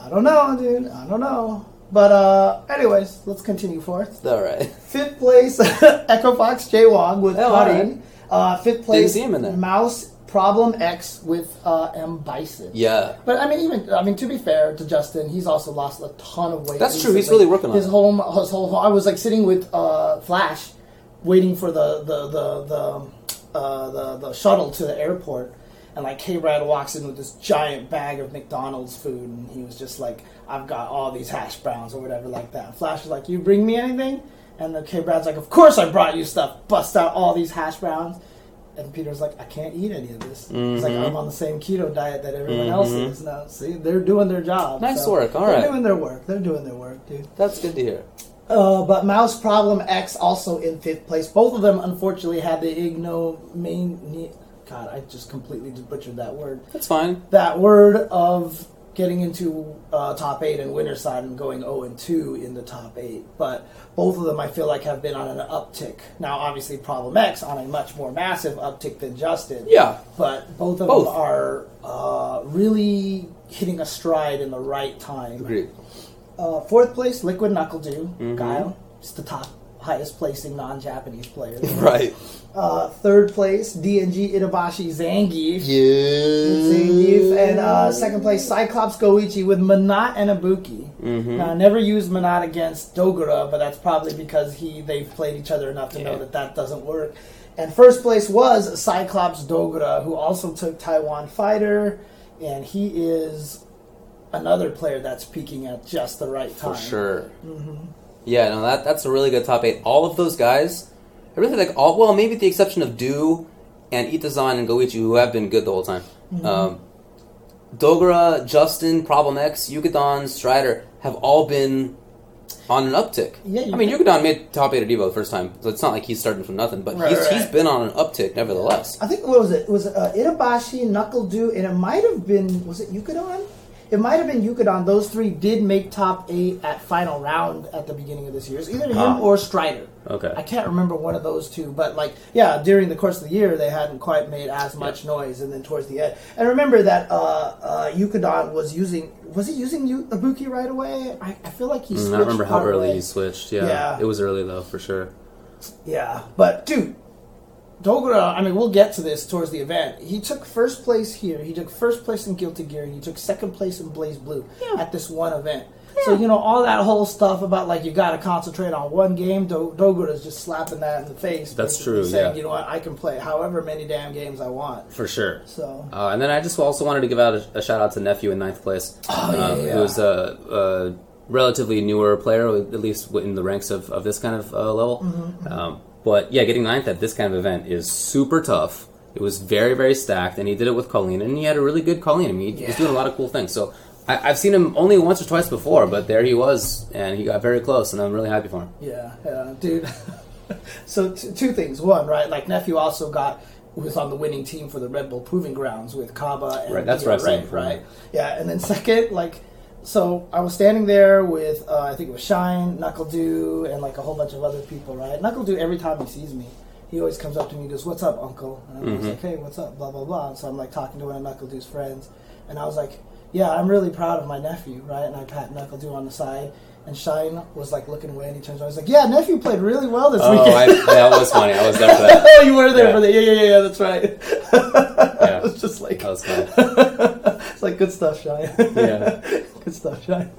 A: I don't know, dude. I don't know. But uh anyways, let's continue forth.
B: All right.
A: Fifth place, Echo Fox J Wong with
B: Oh,
A: Karin. Uh, fifth place,
B: see him in there.
A: Mouse Problem X with uh, M Bison.
B: Yeah.
A: But I mean, even I mean, to be fair to Justin, he's also lost a ton of weight.
B: That's true. He's really working on
A: his
B: it.
A: home. His whole. I was like sitting with uh, Flash, waiting for the the the the, uh, the the shuttle to the airport, and like K. Brad walks in with this giant bag of McDonald's food, and he was just like, "I've got all these hash browns or whatever like that." Flash was like, "You bring me anything?" And the K. Brad's like, "Of course I brought you stuff." Bust out all these hash browns. And Peter's like, I can't eat any of this. He's like,
B: Mhm.
A: I'm on the same keto diet that everyone else
B: Mhm.
A: is now. See, they're doing their job.
B: Nice
A: so
B: work, all
A: they're
B: right.
A: doing their work. They're doing their work, dude.
B: That's good to hear.
A: Uh, but Mouse Problem X also in fifth place. Both of them, unfortunately, had the ignominy. God, I just completely butchered that word.
B: That's fine.
A: That word of getting into uh, top eight and winner side and going 0 and 2 in the top eight. But both of them, I feel like, have been on an uptick. Now, obviously, Problem X on a much more massive uptick than Justin
B: Yeah.
A: but both of
B: Both.
A: them are uh, really hitting a stride in the right time.
B: Agreed.
A: Uh, fourth place, Liquid NuckleDu,
B: Mhm.
A: Guile. It's the top highest placing non-Japanese player.
B: Right.
A: Uh, third place, DNG Itabashi Zangief.
B: Yeah.
A: Zangief. And uh, second place, Cyclops Goichi with Menat and Ibuki.
B: Mm-hmm.
A: Now, I never used Menat against Dogura, but that's probably because he they've played each other enough to know that that doesn't work. And first place was Cyclops Dogura, who also took Taiwan Fighter, and he is another player that's peaking at just the right time.
B: For sure. Yeah, no, that that's a really good top eight. All of those guys, I really like all. Well, maybe with the exception of Du and Itazan and Goichi, who have been good the whole time. Um, Dogura, Justin, Problem X, Yukadon, Strider have all been on an uptick.
A: Yeah,
B: I mean, Yukadon made top eight at Evo the first time, so it's not like he's starting from nothing. But
A: Right,
B: he's
A: right.
B: he's been on an uptick nevertheless.
A: I think what was it? It was uh, Itabashi, NuckleDu, and it might have been was it Yukadon? It might have been Yukadon. Those three did make top eight at final round at the beginning of this year. It's either him
B: Ah.
A: or Strider.
B: Okay.
A: I can't remember one of those two, but like, yeah, during the course of the year, they hadn't quite made as much noise, and then towards the end, and remember that uh, uh, Yukadon was using was he using Yu- Ibuki right away? I, I feel like he.
B: Mm, I don't remember how early
A: way.
B: he switched. Yeah,
A: Yeah.
B: it was early though for sure.
A: Yeah, but dude, Dogura. I mean, we'll get to this towards the event. He took first place here. He took first place in Guilty Gear, and he took second place in BlazBlue
B: Yeah.
A: at this one event. So you know all that whole stuff about like you got to concentrate on one game. Do- Dogura's just slapping that in the face.
B: That's true,
A: Saying,
B: yeah.
A: you know what, I can play however many damn games I want.
B: For sure.
A: So
B: Uh, and then I just also wanted to give out a, a shout out to nephew in ninth place,
A: Oh, yeah,
B: um,
A: yeah.
B: who's a, a relatively newer player, at least in the ranks of, of this kind of uh, level.
A: Mm-hmm,
B: Um, but yeah, getting ninth at this kind of event is super tough. It was very very stacked, and he did it with Kolin, and he had a really good Kolin. I mean, he was doing a lot of cool things. So. I, I've seen him only once or twice before, but there he was, and he got very close, and I'm really happy for him.
A: Yeah, yeah, dude. so t- two things. One, right? Like nephew also got was on the winning team for the Red Bull Proving Grounds with Kaba and
B: Right, that's
A: Peter
B: where I've seen
A: Ray,
B: him from.
A: right? Yeah, and then second, like, so I was standing there with uh, I think it was Shine, NuckleDu, and like a whole bunch of other people, right? NuckleDu every time he sees me. He always comes up to me and goes, "What's up, Uncle?" And I was
B: Mhm.
A: like, "Hey, what's up?" Blah blah blah. And so I'm like talking to one of NuckleDu's friends, and I was like, "Yeah, I'm really proud of my nephew, right?" And I pat NuckleDu on the side, and Shine was like looking away, and he turns around, he's like, "Yeah, nephew played really well this
B: Oh,
A: weekend."
B: I, that was funny. I was there for that.
A: oh, you were there
B: Yeah.
A: for that? Yeah, yeah, yeah, yeah. That's right.
B: Yeah.
A: it was just like
B: That was funny.
A: it's like good stuff, Shine.
B: Yeah.
A: good stuff, Shine.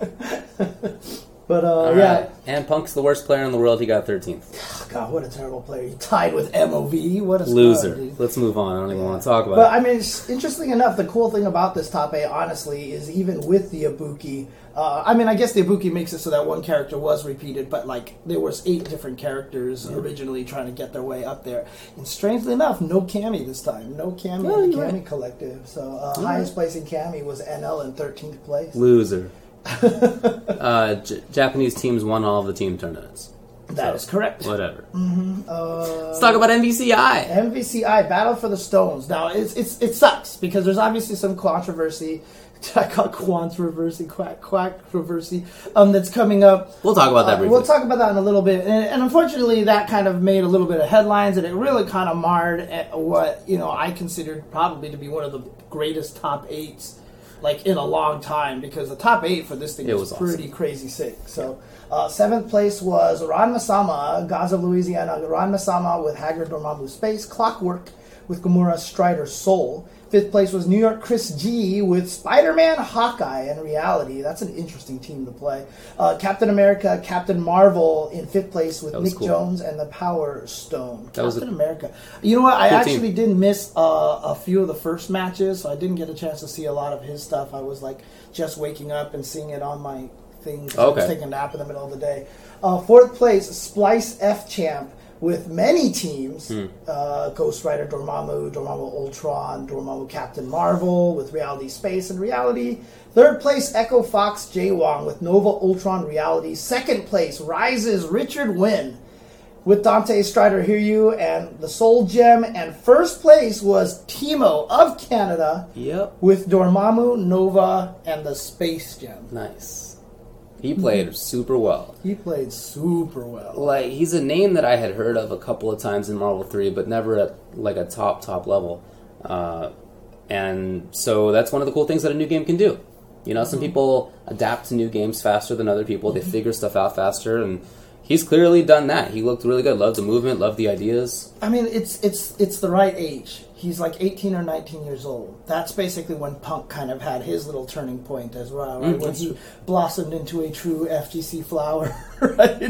A: but uh,
B: All
A: yeah,
B: right. And Punk's the worst player in the world. He got 13th.
A: God, what a terrible player. He tied with MOV. What a
B: Loser. Let's move on. I don't even want to talk about
A: But
B: it.
A: I mean, it's, interesting enough, the cool thing about this top eight, honestly, is even with the Ibuki. Uh, I mean, I guess the Ibuki makes it so that one character was repeated, but like there was eight different characters originally trying to get their way up there. And strangely enough, no Cammy this time. No Cammy
B: Oh,
A: in the Cammy
B: right.
A: collective. So uh, highest place in Cammy was NL in thirteenth place.
B: Loser. uh, J- Japanese teams won all of the team tournaments.
A: that That is correct.
B: Whatever.
A: Uh,
B: Let's talk about NVCI.
A: MVCI Battle for the Stones. Now it's it's it sucks because there's obviously some controversy. I call it controversy, quack quack-controversy, um, that's coming up.
B: We'll talk about that
A: Uh, we'll talk about that in a little bit, and, and unfortunately, that kind of made a little bit of headlines, and it really kind of marred what you know I considered probably to be one of the greatest top eights, like in a long time, because the top eight for this thing
B: It
A: was,
B: was awesome.
A: pretty crazy sick. So. Uh, seventh place was Ron Masama, Gaza, Louisiana. Ron Masama with Haggar Dormammu Space, Clockwork with Gamora Strider Soul. Fifth place was New York Chris G with Spider Man, Hawkeye, in Reality. That's an interesting team to play. Uh, Captain America, Captain Marvel in fifth place with Nick
B: cool.
A: Jones and the Power Stone.
B: That
A: Captain America. You know what? I actually
B: team.
A: did miss uh, a few of the first matches, so I didn't get a chance to see a lot of his stuff. I was like just waking up and seeing it on my thing. 'cause I was taking a nap in the middle of the day. Uh, fourth place, Splyce F Champ with many teams.
B: Hmm.
A: Uh, Ghost Rider Dormammu, Dormammu Ultron, Dormammu Captain Marvel with Reality Space and Reality. Third place, Echo Fox J Wong with Nova Ultron Reality. Second place, Rises Richard Wynn with Dante Strider Hiryu and the Soul Gem. And first place was Timo of Canada
B: Yep.
A: with Dormammu, Nova, and the Space Gem.
B: Nice. He played mm-hmm. super well.
A: He played super well.
B: Like he's a name that I had heard of a couple of times in Marvel Three, but never at like a top top level. Uh, and so that's one of the cool things that a new game can do. You know, some mm-hmm. people adapt to new games faster than other people. They mm-hmm. figure stuff out faster, and he's clearly done that. He looked really good. Loved the movement. Loved the ideas.
A: I mean, it's it's it's the right age. He's like 18 or 19 years old. That's basically when Punk kind of had his little turning point as well, right?
B: Mm,
A: when he blossomed into a true FGC flower, right?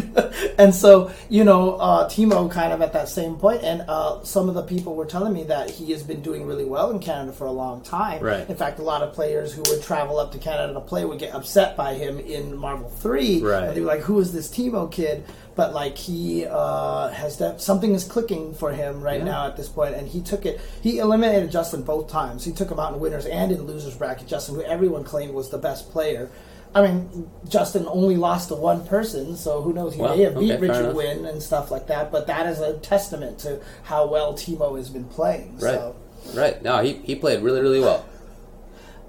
A: and so, you know, uh, Timo kind of at that same point, and uh, some of the people were telling me that he has been doing really well in Canada for a long time.
B: Right.
A: In fact, a lot of players who would travel up to Canada to play would get upset by him in Marvel 3.
B: Right.
A: And they were like, who is this Timo kid? But like he uh, has that something is clicking for him right
B: Yeah.
A: now at this point, and he took it. He eliminated Justin both times. He took him out in winners and in losers bracket. Justin, who everyone claimed was the best player. I mean, Justin only lost to one person, so who knows? He
B: Well,
A: may have beat
B: okay,
A: Richard. Wynn and stuff like that. But that is a testament to how well Timo has been playing.
B: Right.
A: So.
B: Right. No, he, he played really really well.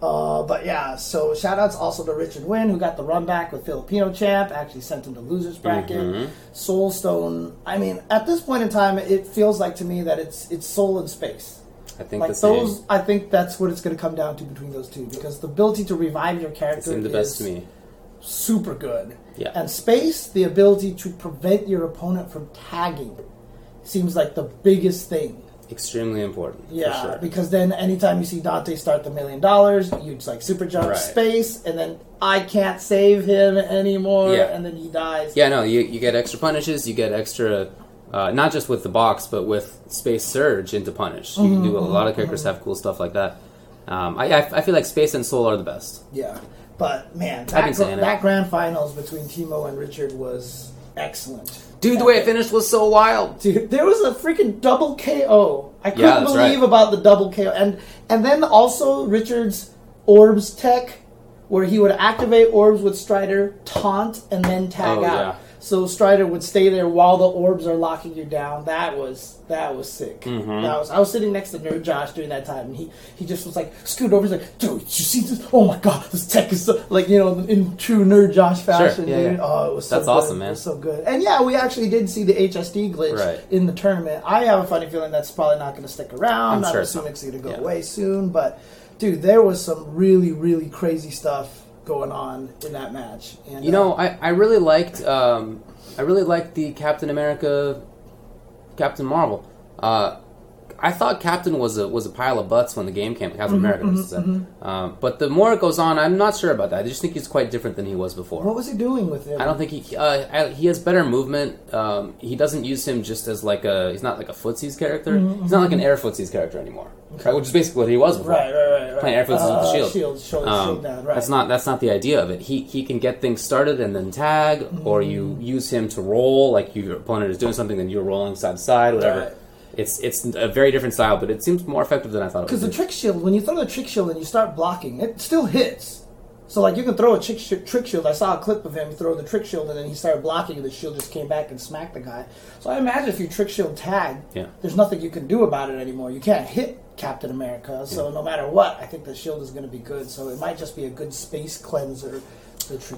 A: Uh, but yeah, so shout outs also to Richard Wynn, who got the run back with Filipino champ, actually sent him to losers bracket.
B: Mhm.
A: Soulstone, I mean, at this point in time, it feels like to me that it's it's soul and space.
B: I think
A: Like
B: same.
A: those, I think that's what it's going to come down to between those two because the ability to revive your character
B: the best
A: is
B: to me.
A: super good.
B: Yeah.
A: And space, the ability to prevent your opponent from tagging, seems like the biggest thing.
B: Extremely important.
A: Yeah,
B: sure.
A: because then anytime you see Dante start the million dollars, you just like super jump
B: Right.
A: space, and then I can't save him anymore,
B: Yeah.
A: and then he dies.
B: Yeah, no, you, you get extra punishes, you get extra, uh, not just with the box, but with Space Surge into punish. You can do a
A: Mm-hmm.
B: lot of characters have cool stuff like that. Um, I, I, I feel like Space and Soul are the best.
A: Yeah. But man, that,
B: it.
A: that grand finals between Timo and Richard was excellent.
B: Dude, the way it finished was so wild.
A: Dude, there was a freaking double KO. I couldn't
B: that's
A: believe
B: right.
A: about the double KO, and and then also Richard's orbs tech, where he would activate orbs with Strider, taunt, and then tag
B: Oh,
A: out.
B: yeah.
A: So Strider would stay there while the orbs are locking you down. That was that was sick.
B: Mm-hmm.
A: That was. I was sitting next to Nerd Josh during that time, and he he just was like scoot over. He's like, dude, you see this? Oh my god, this tech is so like you know in true Nerd Josh fashion.
B: yeah,
A: dude.
B: yeah.
A: Oh, it was so
B: That's
A: good.
B: awesome, man.
A: was so good. And yeah, we actually did see the HSD glitch
B: Right.
A: in the tournament. I have a funny feeling that's probably not going to stick around.
B: I'm
A: I'm,
B: sure it's
A: assuming it's going to go
B: Yeah.
A: away soon. But dude, there was some really, really crazy stuff going on in that match. And,
B: You know, I, I really liked um, I really liked the Captain America, Captain Marvel. Uh, I thought Captain was a was a pile of butts when the game came. Captain
A: Mm-hmm,
B: America, should say. Um, but the more it goes on, I'm not sure about that. I just think he's quite different than he was before.
A: what was he doing with him?
B: I don't think he uh, I- he has better movement. Um, he doesn't use him just as like a he's not like a footsies character. He's not like an air footsies character anymore, Which is basically what he was before.
A: Mm-hmm. Right, right, right, right.
B: Playing Air Forces with the
A: Uh,
B: shield.
A: Shield, shield,
B: Um,
A: shield down, right.
B: That's not that's not the idea of it. He he can get things started and then tag, or you
A: Mm-hmm.
B: use him to roll. Like your opponent is doing something, then you're rolling side to side, whatever.
A: Right.
B: It's it's a very different style, but it seems more effective than I thought it
A: Because the trick shield, when you throw the trick shield and you start blocking, it still hits. So like you can throw a trick, sh- trick shield. I saw a clip of him throw the trick shield and then he started blocking and the shield just came back and smacked the guy. So I imagine if you trick shield tag,
B: Yeah.
A: there's nothing you can do about it anymore. You can't hit Captain America. So no matter what, I think the shield is going to be good. So it might just be a good space cleanser.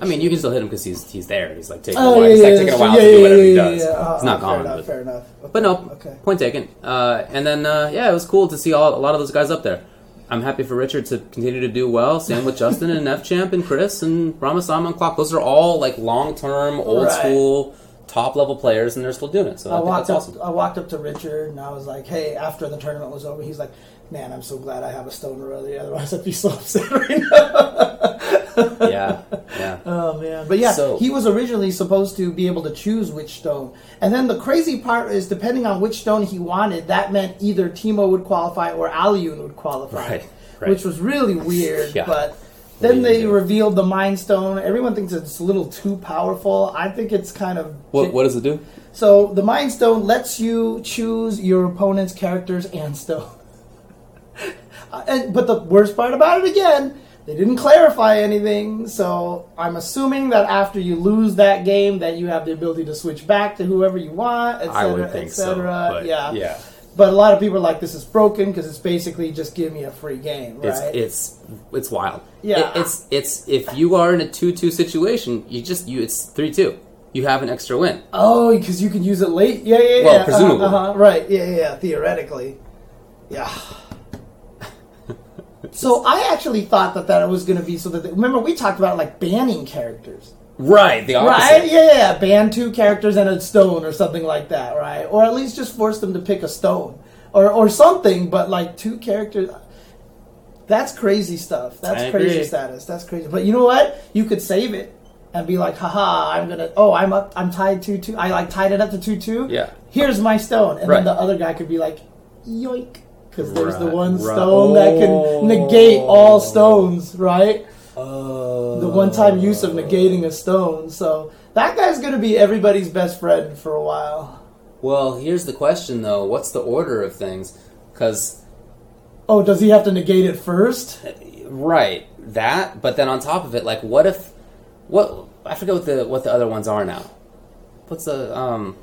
B: I mean, you can still hit him because he's he's there. He's like taking
A: Oh,
B: a while.
A: yeah,
B: He's like
A: yeah,
B: taking a while
A: yeah,
B: to do whatever he does.
A: yeah. Uh,
B: It's not
A: uh,
B: gone.
A: Fair enough.
B: but-
A: Fair enough.
B: But no,
A: Okay.
B: point taken. Uh, and then uh, yeah, it was cool to see all, a lot of those guys up there. I'm happy for Richard to continue to do well. Same with Justin and F Champ and Chris and Ramasama and Clock. Those are all like long term, old
A: Right.
B: school, top level players, and they're still doing it. So I,
A: I walked up.
B: awesome.
A: I walked up to Richard and I was like, "Hey!" After the tournament was over, he's like, "Man, I'm so glad I have a stoner early. Otherwise, I'd be so upset right now."
B: yeah, yeah.
A: oh man! But yeah,
B: So-
A: he was originally supposed to be able to choose which stone, and then the crazy part is, depending on which stone he wanted, that meant either Timo would qualify or Aliun would qualify,
B: Right, right.
A: which was really weird.
B: Yeah.
A: But then they
B: weird.
A: revealed the Mind Stone. Everyone thinks it's a little too powerful. I think it's kind of
B: What what does it do?
A: So the Mind Stone lets you choose your opponent's characters and stone. And, but the worst part about it again, they didn't clarify anything. So I'm assuming that after you lose that game, that you have the ability to switch back to whoever you want, etc.,
B: I would think so.
A: etc. yeah.
B: yeah.
A: But a lot of people are like, this is broken because it's basically just give me a free game,
B: It's it's it's wild.
A: Yeah.
B: It- it's it's if you are in a two two situation, you just you it's three two. You have an extra win.
A: Oh, because you can use it late. Yeah, yeah, yeah.
B: Well,
A: Uh-huh,
B: presumably.
A: Uh-huh, right. Yeah, yeah, yeah. Theoretically. Yeah. so I actually thought that that was going to be so that remember we talked about like banning characters.
B: Right, the opposite.
A: Right? Yeah, yeah, yeah. Ban two characters and a stone or something like that, right? Or at least just force them to pick a stone. Or or something, but like two characters that's crazy stuff. That's
B: I
A: crazy
B: agree.
A: status. That's crazy. But you know what? You could save it and be like, haha, I'm gonna oh I'm up I'm tied two two I like tied it up to two two.
B: Yeah.
A: Here's my stone. And
B: Right.
A: then the other guy could be like, yoink. Because there's the
B: Right,
A: one
B: right.
A: stone that
B: Oh.
A: can negate all oh. stones, right?
B: Oh.
A: the one time use of negating a stone. So that guy's gonna be everybody's best friend for a while.
B: Well, here's the question though: What's the order of things? Because
A: Oh, does he have to negate it first?
B: right that, but then on top of it, like, what if what I forget what the what the other ones are now. What's the um?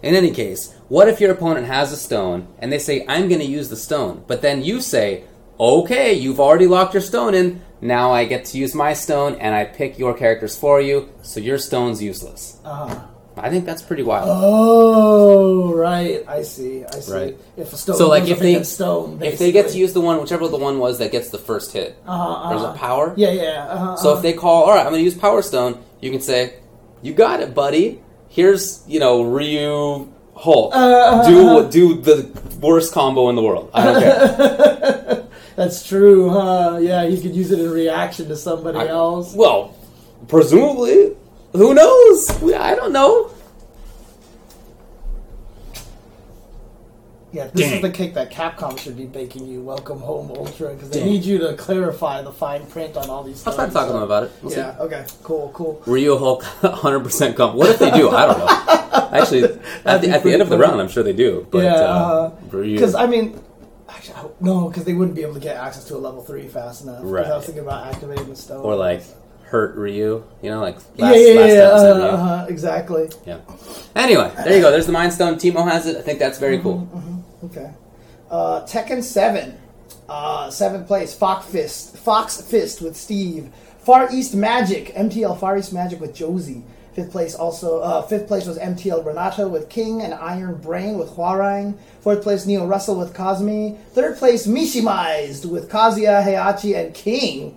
B: In any case, what if your opponent has a stone and they say, "I'm going to use the stone," but then you say, "Okay, you've already locked your stone in. Now I get to use my stone, and I pick your characters for you, so your stone's useless."
A: Uh-huh.
B: I think that's pretty wild.
A: Oh, right. I see. I see.
B: Right.
A: If a stone
B: So, like, if they-
A: stone,
B: If they get to use the one, whichever the one was that gets the first hit,
A: uh-huh,
B: there's
A: uh-huh.
B: a power.
A: Yeah, yeah. Uh-huh,
B: So
A: uh-huh.
B: if they call, all right, I'm going to use Power Stone, you can say, "You got it, buddy. Here's you know Ryu Hulk.
A: Uh,
B: do do the worst combo in the world. I don't care.
A: That's true, huh? Yeah, he could use it in reaction to somebody
B: I-
A: else.
B: well, presumably, who knows? We, I don't know.
A: Yeah, this
B: Dang.
A: is the cake that Capcom should be baking you. Welcome home, Ultra, because they
B: Dang.
A: need you to clarify the fine print on all these.
B: I'll try to talk to
A: so-
B: them about it. We'll
A: yeah. Okay. Cool. Cool.
B: see. Ryu Hulk, 100 percent combo. What if they do? I don't know. Actually, at the, at the end of the
A: funny.
B: round, I'm sure they do. But
A: yeah.
B: uh, Ryu,
A: Because I mean, actually, I no, because they wouldn't be able to get access to a level three fast enough. 'Cause I was thinking about activating the stone.
B: or like hurt Ryu, you know, like last,
A: yeah, yeah,
B: last
A: yeah,
B: episode
A: uh, uh-huh, exactly.
B: Yeah. Anyway, there you go. There's the Mind Stone. Timo has it. I think that's very cool.
A: Okay. Uh, Tekken 7. Uh, seventh place, Fox Fist. Fox Fist with Steve. Far East Magic. MTL Far East Magic with Josie. Fifth place also. Uh, fifth place was MTL Renato with King and Iron Brain with Hwoarang. Fourth place Neil Russell with Cosme. Third place Mishimized with Kazuya Heihachi and King.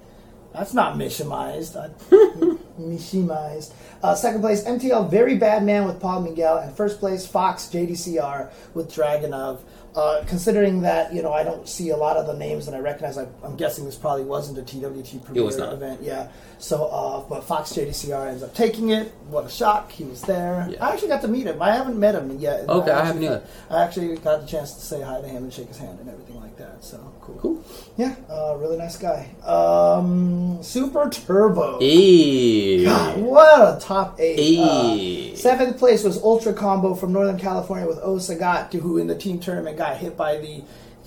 A: That's not Mishimized. Mishimized. Uh, second place, MTL Very Bad Man with Paul Miguel, and first place Fox JDCR with Dragunov. Uh, considering that you know I don't see a lot of the names that I recognize, I, I'm guessing this probably wasn't a TWT premier
B: was not.
A: event. Yeah. So, uh, but Fox JDCR ends up taking it. What a shock! He was there.
B: Yeah.
A: I actually got to meet him. I haven't met him yet.
B: Okay, I
A: actually-
B: haven't either.
A: I actually got the chance to say hi to him and shake his hand and everything like that. So cool.
B: Cool.
A: Yeah, uh, really nice guy. Um, Super Turbo.
B: Eee.
A: God, what a top eight.
B: Eee.
A: Uh, seventh place was Ultra Combo from Northern California with O Sagat, who in the team tournament got hit by the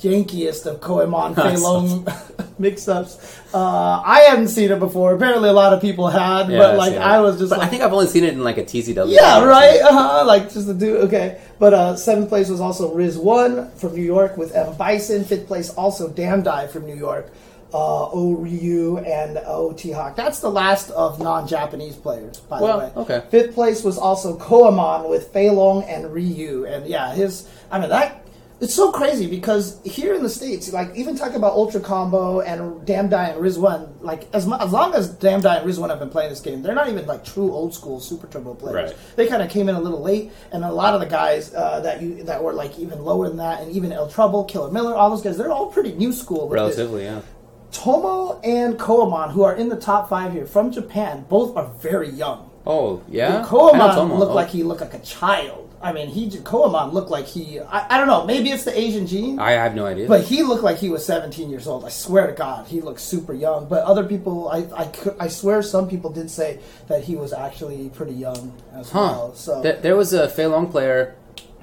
A: jankiest of Koemon Fei Long mix-ups. Uh, I hadn't seen it before. Apparently, a lot of people had,
B: Yeah,
A: but like. I was just like,
B: I think I've only seen it in like a TCW.
A: yeah, right. Uh-huh. Like just the dude. Okay, but uh, seventh place was also Riz One from New York with M Bison. Fifth place also Damdai from New York. Uh, O Ryu and O T Hawk. That's the last of non-Japanese players, by
B: Well,
A: the way.
B: okay.
A: Fifth place was also Koamon with Fei Long and Ryu, and yeah, his. I mean that. It's so crazy because here in the states, like even talking about Ultra Combo and Damdai and Riz One, like as mu- as long as Damdai and Riz One have been playing this game, they're not even like true old school Super Turbo players
B: Right.
A: they kind of came in a little late, and a lot of the guys uh, that you that were like even lower than that, and even El Trouble, Killer Miller, all those guys, they're all pretty new school. With this.
B: Relatively, yeah.
A: Tomo and Koamon, who are in the top five here from Japan, both are very young.
B: Oh, yeah? I know
A: Koamon looked
B: Oh.
A: like he looked like a child. I mean, he Koamon looked like he. I, I don't know. Maybe it's the Asian gene.
B: I have no idea.
A: But he looked like he was 17 years old. I swear to God, he looked super young. But other people, I, I, I swear, some people did say that he was actually pretty young as
B: Huh.
A: well. So
B: There, there was a Fei Long player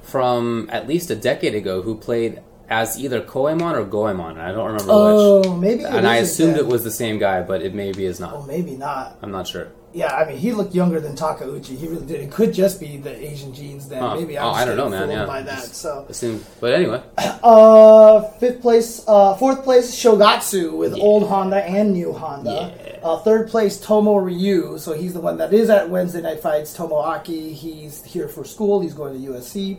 B: from at least a decade ago who played as either Koemon or Goemon. I don't remember
A: Oh,
B: which.
A: Oh, maybe.
B: And I assumed it was the same guy, but it maybe is not.
A: Oh, maybe not.
B: I'm not sure.
A: Yeah, I mean, he looked younger than Takauchi. He really did. It could just be the Asian genes. Then
B: Huh.
A: maybe
B: Oh,
A: I'm
B: I don't know, man, yeah.
A: by that. So,
B: but anyway,
A: uh, fifth place, uh, fourth place, Shogatsu with
B: Yeah.
A: old Honda and new Honda.
B: Yeah.
A: Uh, third place, Tomo Ryu. So he's the one that is at Wednesday Night Fights. Tomoaki. He's here for school. He's going to USC.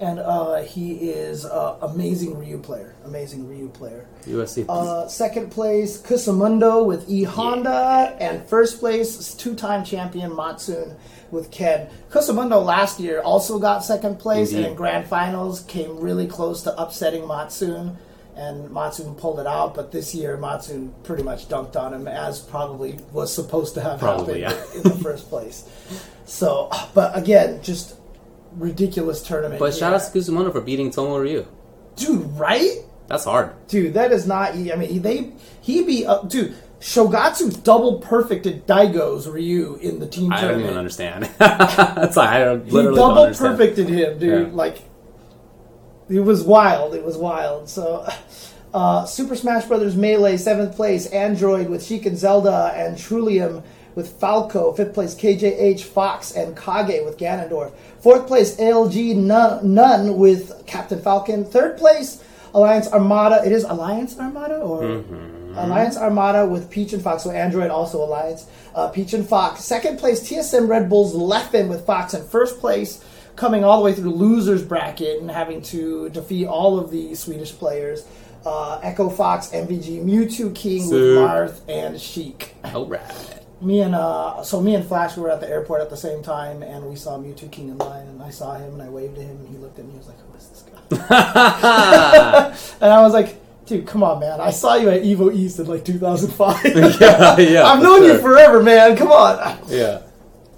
A: And uh, he is uh, amazing Ryu player. Amazing Ryu player.
B: USC.
A: Uh, second place, Kusamundo with E Honda, and first place, two-time champion Matsun with Ken. Kusamundo last year also got second place, and
B: Indeed.
A: in grand finals came really close to upsetting Matsun, and Matsun pulled it out. But this year, Matsun pretty much dunked on him, as probably was supposed to have
B: Probably,
A: happened
B: yeah.
A: in the first place. So, but again, just ridiculous tournament.
B: but shout out to Kusamundo for beating Tomo Ryu.
A: dude, right?
B: That's hard.
A: Dude, that is not. I mean, they he be uh, dude. Shogatsu double perfected Daigo's Ryu in the team
B: I don't even understand. That's like, I don't,
A: He
B: literally don't
A: double perfected him, dude.
B: Yeah.
A: Like it was wild. It was wild. So, uh, Super Smash Brothers Melee seventh place. Android with Sheik and Zelda and Trulliam with Falco. Fifth place KJH Fox and Kage with Ganondorf. Fourth place ALG n0ne, with Captain Falcon. Third place Alliance Armada. It is Alliance Armada or.
B: Mm-hmm.
A: Alliance Armada with Peach and Fox, so Android also Alliance. Uh, Peach and Fox. Second place, TSM Red Bulls Leffen with Fox. And first place, coming all the way through losers bracket and having to defeat all of the Swedish players. Uh, Echo Fox, MVG, Mew2King with Marth and Sheik.
B: All right.
A: Me and uh, so me and Flash were at the airport at the same time, and we saw Mew2King in line, and I saw him, and I waved to him, and he looked at me, he was like, "Who is this guy?" and I was like, "Dude, come on, man! I saw you at Evo East in like 2005.
B: yeah, yeah.
A: I've known you forever, man. Come on."
B: Yeah.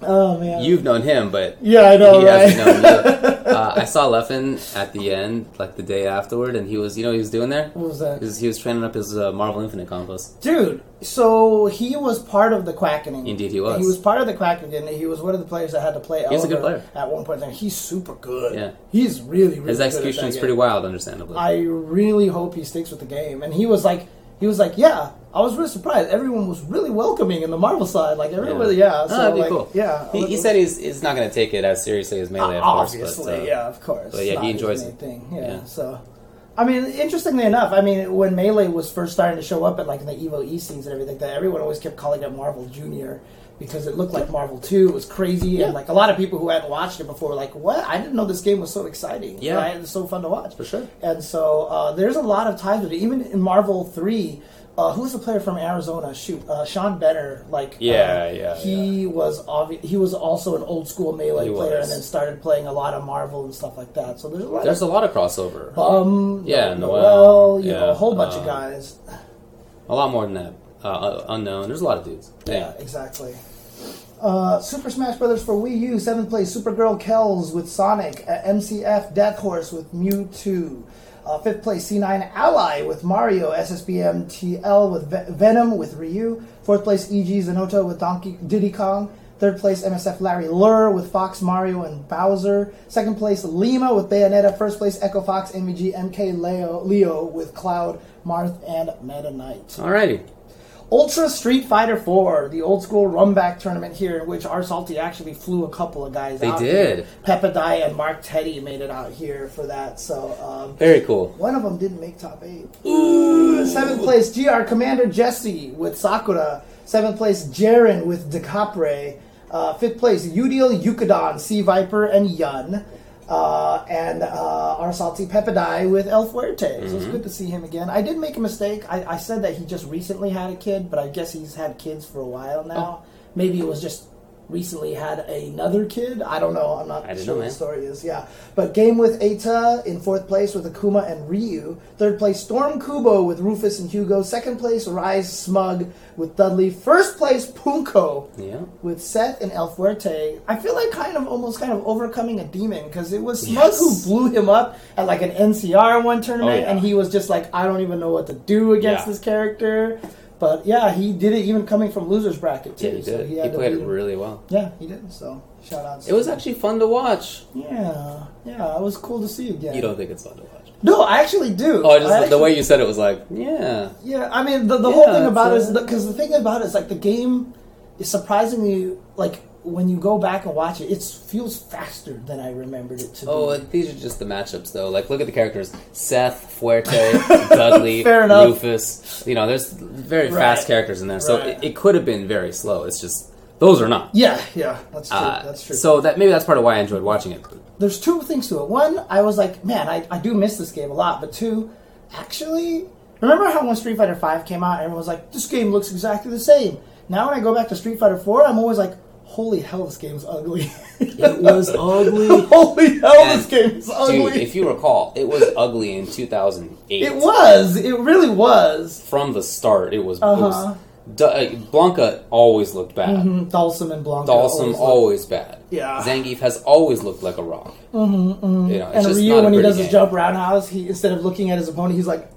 A: Oh man.
B: You've known him, but
A: yeah, I know,
B: he
A: right?
B: hasn't known you. Uh, I saw Leffen at the end, like the day afterward, and he was, you know, what he was doing there.
A: what was that?
B: He was, he was training up his uh, Marvel Infinite combos.
A: Dude, so he was part of the Quackening.
B: Indeed he was.
A: He was part of the Quackening. He was one of the players that had to play
B: He's a good player.
A: at one point. in time. He's super good.
B: Yeah.
A: He's really, really
B: His execution is pretty wild, understandably.
A: I really hope he sticks with the game. And he was like, he was like, yeah. I was really surprised. Everyone was really welcoming in the Marvel side. Like everybody, yeah.
B: Oh,
A: so
B: that'd be
A: like,
B: cool.
A: Yeah.
B: He, he said he's, he's not going to take it as seriously as Melee, of course.
A: obviously,
B: uh,
A: yeah, of course.
B: but yeah,
A: Not
B: he enjoys it.
A: Thing. Yeah,
B: Yeah.
A: So, I mean, interestingly enough, I mean, when Melee was first starting to show up at like in the Evo E scenes and everything, that everyone always kept calling it Marvel Junior because it looked like Marvel Two. It was crazy,
B: Yeah.
A: and like a lot of people who hadn't watched it before were like, "What? I didn't know this game was so exciting.
B: Yeah.
A: right? was so fun to watch
B: For sure.
A: And so uh, there's a lot of ties with it. Even in Marvel Three. Uh, who's the player from Arizona? Shoot, uh, Sean Benner. Like,
B: Yeah,
A: uh,
B: yeah,
A: He was obvi- he was also an old school melee
B: He
A: player,
B: was.
A: and then started playing a lot of Marvel and stuff like that. So there's a lot
B: There's
A: of
B: a lot of crossover.
A: Bum,
B: Yeah,
A: Noel,
B: Noel,
A: you know,
B: yeah,
A: a whole bunch of
B: uh,
A: guys.
B: A lot more than that. Uh, uh, unknown. There's a lot of dudes.
A: Yeah, exactly. Uh, Super Smash Brothers for Wii U, seventh place. Supergirl Kells with Sonic. Uh, MCF Death Horse with Mewtwo. Uh, fifth place C9 Ally with Mario. SSBM TL with Ve- Venom with Ryu. Fourth place EG Zenoto with Donkey Diddy Kong. Third place MSF Larry Lurr with Fox Mario and Bowser. Second place Lima with Bayonetta. First place Echo Fox MVG MK Leo, Leo with Cloud Marth and Meta Knight.
B: Alrighty.
A: Ultra Street Fighter 4, the old school rumback tournament here, in which our Salty actually flew a couple of guys
B: They
A: out.
B: did.
A: Here. And Mark Teddy made it out here for that. So um,
B: Very cool.
A: one of them didn't make top eight. Ooh, seventh place GR Commander Jesse with Sakura. Seventh place Jaren with Decapre. Uh, fifth place Udil Yukadon, Sea Viper, and Yun. Uh, and uh, our salty Peppadai with El Fuerte. So
B: Mm-hmm.
A: it's good to see him again. I did make a mistake. I, I said that he just recently had a kid, but I guess he's had kids for a while now.
B: Oh.
A: Maybe it was just recently had another kid. I don't know. I'm not sure
B: know,
A: what the story is. Yeah, but game with Eita in fourth place with Akuma and Ryu. Third place Storm Kubo with Rufus and Hugo. Second place Rise Smug with Dudley. First place Punko
B: Yeah.
A: with Seth and El Fuerte. I feel like kind of almost kind of overcoming a demon because it was Smug
B: Yes.
A: who blew him up at like an NCR one tournament,
B: Oh, yeah.
A: and he was just like, I don't even know what to do against
B: Yeah.
A: this character. But yeah, he did it even coming from losers bracket too.
B: Yeah, he
A: so
B: did.
A: he,
B: He,
A: to
B: played it really well.
A: Yeah, he did. So shout out.
B: It was actually fun to watch.
A: Yeah, yeah, it was cool to see again.
B: You don't think it's fun to watch?
A: No, I actually do.
B: Oh, just
A: I
B: the,
A: actually-
B: way you said it was like, yeah.
A: Yeah, I mean the, the whole thing about it is because the thing about it is like the game is surprisingly like when you go back and watch it, it feels faster than I remembered it to
B: Oh, like, these are just the matchups, though. Like, look at the characters: Seth, Fuerte, Dudley,
A: Fair.
B: Rufus. You know, there's very
A: Right.
B: fast characters in there, so
A: Right.
B: it, it could have been very slow. It's just Those are not.
A: Yeah, yeah, that's true.
B: Uh,
A: that's true.
B: So that maybe that's part of why I enjoyed watching it.
A: there's two things to it. One, I was like, man, I, I do miss this game a lot. But two, actually, remember how when Street Fighter Five came out, everyone was like, this game looks exactly the same. Now when I go back to Street Fighter Four, I'm always like, holy hell, this game's ugly.
B: It was ugly.
A: holy hell,
B: And,
A: this game is ugly.
B: Dude, if you recall, it was ugly in 2008.
A: it was. It really was.
B: From the start, it was.
A: Uh-huh.
B: was Du- uh, Blanka always looked bad.
A: Mm, Dhalsim and Blanka.
B: Dhalsim
A: always
B: always, bad.
A: Yeah.
B: Zangief has always looked like a rock. Mm-hmm, You know,
A: And Ryu, when he does his jump roundhouse, he instead of looking at his opponent, he's like,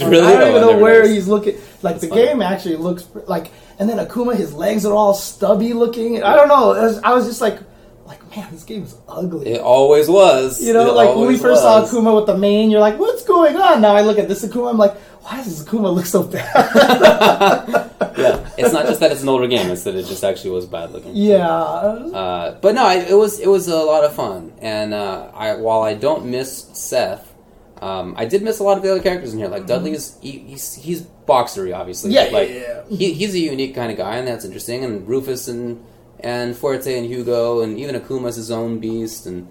B: Really?
A: I don't even know where he's looking. Like the
B: funny.
A: game actually looks like, and then Akuma, his legs are all stubby looking. I don't know. It was- I was just like, like man, this game is ugly.
B: It always was.
A: you know,
B: It
A: like when we first
B: was.
A: saw Akuma with the mane, you're like, what's going on? Now I look at this Akuma, I'm like, why does this Akuma look so bad?
B: Yeah, it's not just that it's an older game; it's that it just actually was bad looking.
A: yeah,
B: Uh, but no, I, it was it was a lot of fun, and uh, I while I don't miss Seth, um, I did miss a lot of the other characters in here. Like Dudley's, he, he's he's boxery, obviously.
A: Yeah,
B: but, like,
A: yeah,
B: He, he's a unique kind of guy, and that's interesting. And Rufus and and Fuerte and Hugo, and even Akuma's his own beast, and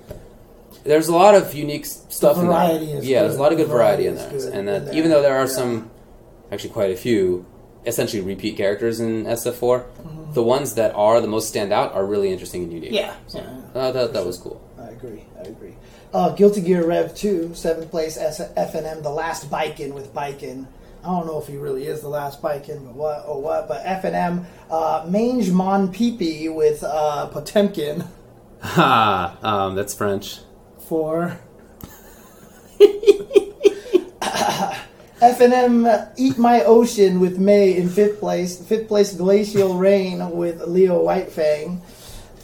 B: there's a lot of unique stuff.
A: variety
B: in there. Yeah, there's a lot of good
A: Variety
B: variety, in there,
A: good
B: and
A: in
B: that
A: there,
B: even though there are
A: yeah.
B: some, actually quite a few, essentially repeat characters in SF4. The ones that are the most stand out are really interesting and unique.
A: yeah.
B: So,
A: yeah.
B: uh, that, that was cool.
A: I agree. I agree. Uh, Guilty Gear Rev 2, seventh place S- FNM, the last Biken with Biken. I don't know if he really is the last Biken, but what or what. But FNM, uh, Mange Mon Pipi with uh, Potemkin
B: Ha! Um, that's French.
A: for FNM Eat My Ocean with May in fifth place. Fifth place Glacial Rain with Leo Whitefang.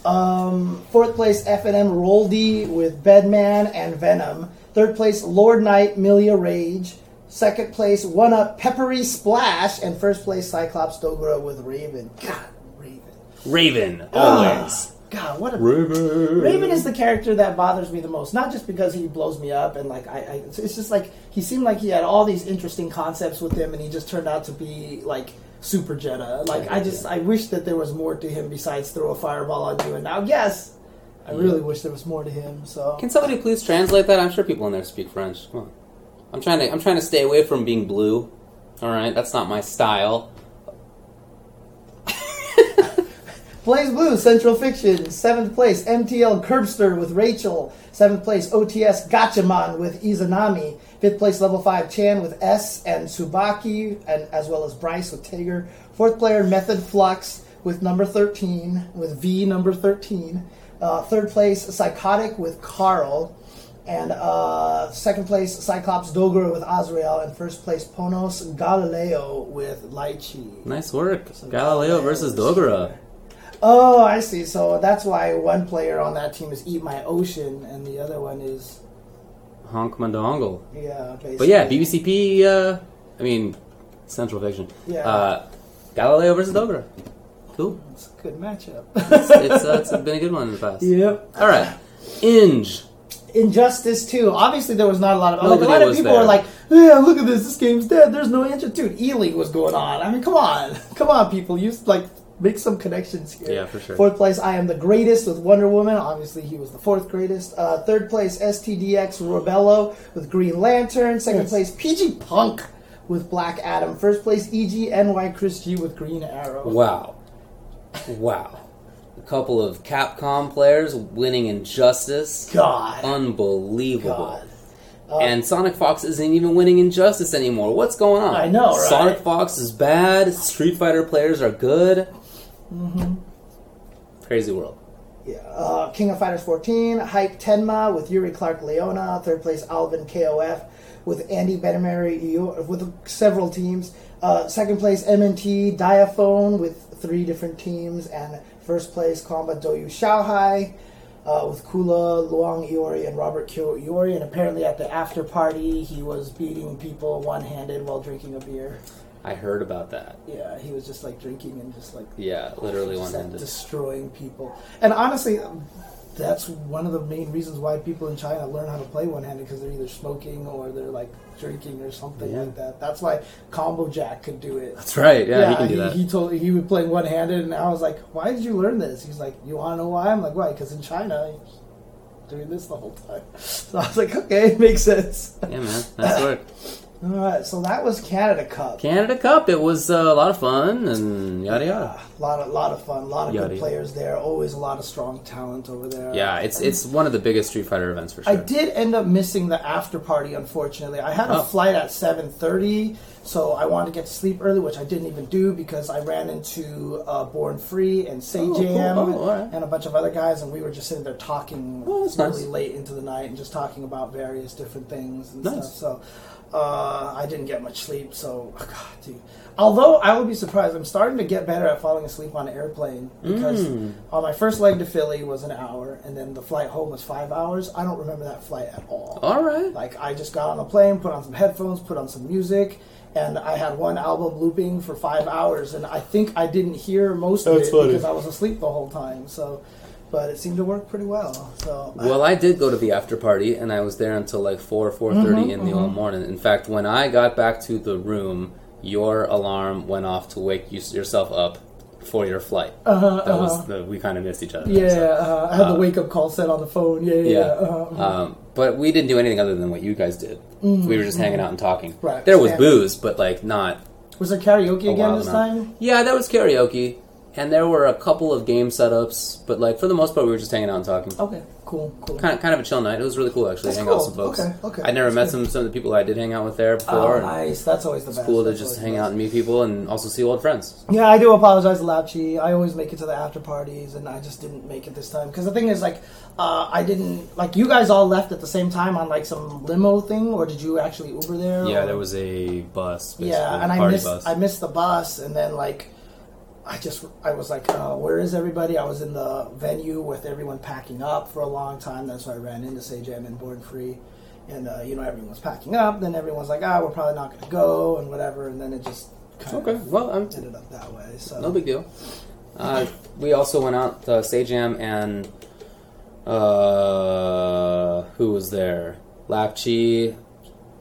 A: Um, fourth place FNM Roldy with Bedman and Venom. Third place Lord Knight Millia Rage. Second place One Up Peppery Splash. And first place Cyclops Dogura with Raven. God, Raven.
B: Raven,
A: Ah.
B: always.
A: God, what a
B: Raven.
A: Raven is the character that bothers me the most. Not just because he blows me up and like I, I it's it's just like he seemed like he had all these interesting concepts with him, and he just turned out to be like super Jetta. Like I just I wish that there was more to him besides throw a fireball on you. And now, yes, I really wish there was more to him. So
B: Can somebody please translate that? I'm sure people in there speak French. Come on. I'm trying to. I'm trying to stay away from being blue. All right, that's not my style.
A: BlazBlue, Central Fiction, seventh place, MTL Curbster with Rachel, seventh place, OTS Gatchaman with Izanami, fifth place, Level 5 Chan with S and Tsubaki, and as well as Bryce with Tager, fourth player, Method Flux with number 13, with V number 13, uh, third place, Psychotic with Carl, and uh, second place, Cyclops Dogura with Azrael, and first place, Ponos Galileo with Litchi.
B: Nice work, Galileo versus Dogura.
A: Oh, I see. So that's why one player on that team is Eat My Ocean, and the other one is
B: Honk Mandongle.
A: yeah. Basically.
B: But yeah, BBCP. Uh, I mean, Central Fiction.
A: Yeah.
B: Uh, Galileo versus Dogura. Cool.
A: It's a good matchup.
B: It's, it's, uh, it's been a good one in the past.
A: yep.
B: All right, Inge.
A: Injustice 2. Obviously, there was not a lot of like, a lot of people
B: there.
A: were like, "Yeah, look at this. This game's dead. There's no interest." Dude, E League was going on. I mean, come on, come on, people. You like make some connections here.
B: Yeah, for sure.
A: Fourth place, I am the greatest with Wonder Woman. Obviously, he was the fourth greatest. Uh, third place, STDX Rebello with Green Lantern. Second
B: Yes.
A: place, PG Punk with Black Adam. First place, E EGNY Chris G with Green Arrow.
B: Wow. Wow. A couple of Capcom players winning Injustice.
A: God,
B: Unbelievable.
A: God.
B: and Sonic Fox isn't even winning Injustice anymore. What's going on?
A: I know, right?
B: Sonic Fox is bad. Street Fighter players are good.
A: Mm-hmm.
B: Crazy world.
A: Yeah, uh, King of Fighters 14, Hype Tenma with Yuri Clark Leona, third place Alvin KOF with Andy Benimaru with several teams. Uh, second place MNT Diaphone with three different teams, and first place Combat Doyu Xiaohai uh, with Kula, Luong Iori, and Robert Kyo Iori. And apparently at the after party, he was beating people one handed while drinking a beer.
B: I heard about that.
A: Yeah, he was just like drinking and just like
B: Yeah, literally one
A: like,
B: handed.
A: destroying people. And honestly, that's one of the main reasons why people in China learn how to play one-handed because they're either smoking or they're like drinking or something
B: Yeah.
A: like that. That's why Combo Jack could do it.
B: That's right. Yeah, he can do
A: he,
B: that.
A: he told he would play one-handed, and I was like, "Why did you learn this?" He's like, "You want to know why?" I'm like, "Why?" Because in China, doing this the whole time. So I was like, "Okay, makes sense."
B: yeah, man. Nice work.
A: All right, so that was Canada Cup.
B: Canada Cup. It was uh, a lot of fun and yada yada.
A: A lot of lot of fun, a lot of
B: Yada,
A: good
B: yada.
A: players there. Always a lot of strong talent over there.
B: Yeah, it's it's one of the biggest Street Fighter events for sure.
A: I did end up missing the after party. Unfortunately, I had a
B: Oh.
A: flight at seven thirty, so I wanted to get to sleep early, which I didn't even do because I ran into uh, Born Free and Say
B: Oh, cool.
A: Jam
B: Oh, all right.
A: and a bunch of other guys, and we were just sitting there talking
B: Oh,
A: really
B: nice.
A: late into the night and just talking about various different things and
B: Nice.
A: stuff. So. Uh, I didn't get much sleep, so God, dude. Although I would be surprised, I'm starting to get better at falling asleep on an airplane because
B: Mm.
A: on my first leg to Philly was an hour, and then the flight home was five hours. I don't remember that flight at all.
B: All right.
A: Like I just got on a plane, put on some headphones, put on some music, and I had one album looping for five hours, and I think I didn't hear most of
B: That's
A: it
B: funny.
A: because I was asleep the whole time. So, but it seemed to work pretty well. So
B: Well, I did go to the after party, and I was there until like four, four thirty
A: Mm-hmm,
B: in the old morning. In fact, when I got back to the room, your alarm went off to wake you, yourself up for your flight.
A: Uh-huh,
B: that was the, we kind of missed each other.
A: yeah,
B: so.
A: uh, I had the
B: uh,
A: wake up call set on the phone. Yeah, yeah.
B: Yeah.
A: yeah. Uh-huh.
B: Um, but we didn't do anything other than what you guys did. We were just hanging out and talking.
A: Mm-hmm. Right,
B: There was
A: standard.
B: booze, but like not
A: was there karaoke again this time?
B: Yeah, that was karaoke, and there were a couple of game setups, but like for the most part, we were just hanging out and talking.
A: Okay, cool, cool.
B: Kind of, kind of a chill night. It was really cool actually.
A: That's
B: hang out with some folks.
A: Okay, okay.
B: I never
A: That's
B: met
A: good.
B: some some of the people I did hang out with there before.
A: Oh, nice. That's always the
B: It's
A: best.
B: cool to just hang
A: the
B: out and meet people and also see old friends.
A: Yeah, I do apologize to Lapchi. I always make it to the after parties, and I just didn't make it this time. Because the thing is, like, uh, I didn't like you guys all left at the same time on like some limo thing, or did you actually Uber there?
B: Yeah,
A: or-
B: there was a bus. Basically,
A: Yeah, and I missed
B: bus.
A: I missed the bus, and then like. I just I was like, uh, where is everybody? I was in the venue with everyone packing up for a long time. That's why I ran into Sajam and Born Free, and uh, you know everyone's packing up. Then everyone's like, ah, we're probably not going to go and whatever. And then it just kind
B: okay.
A: of
B: Well, I'm
A: ended up that way. So
B: no big deal. Uh, we also went out to Sajam and uh, who was there? Lapchi,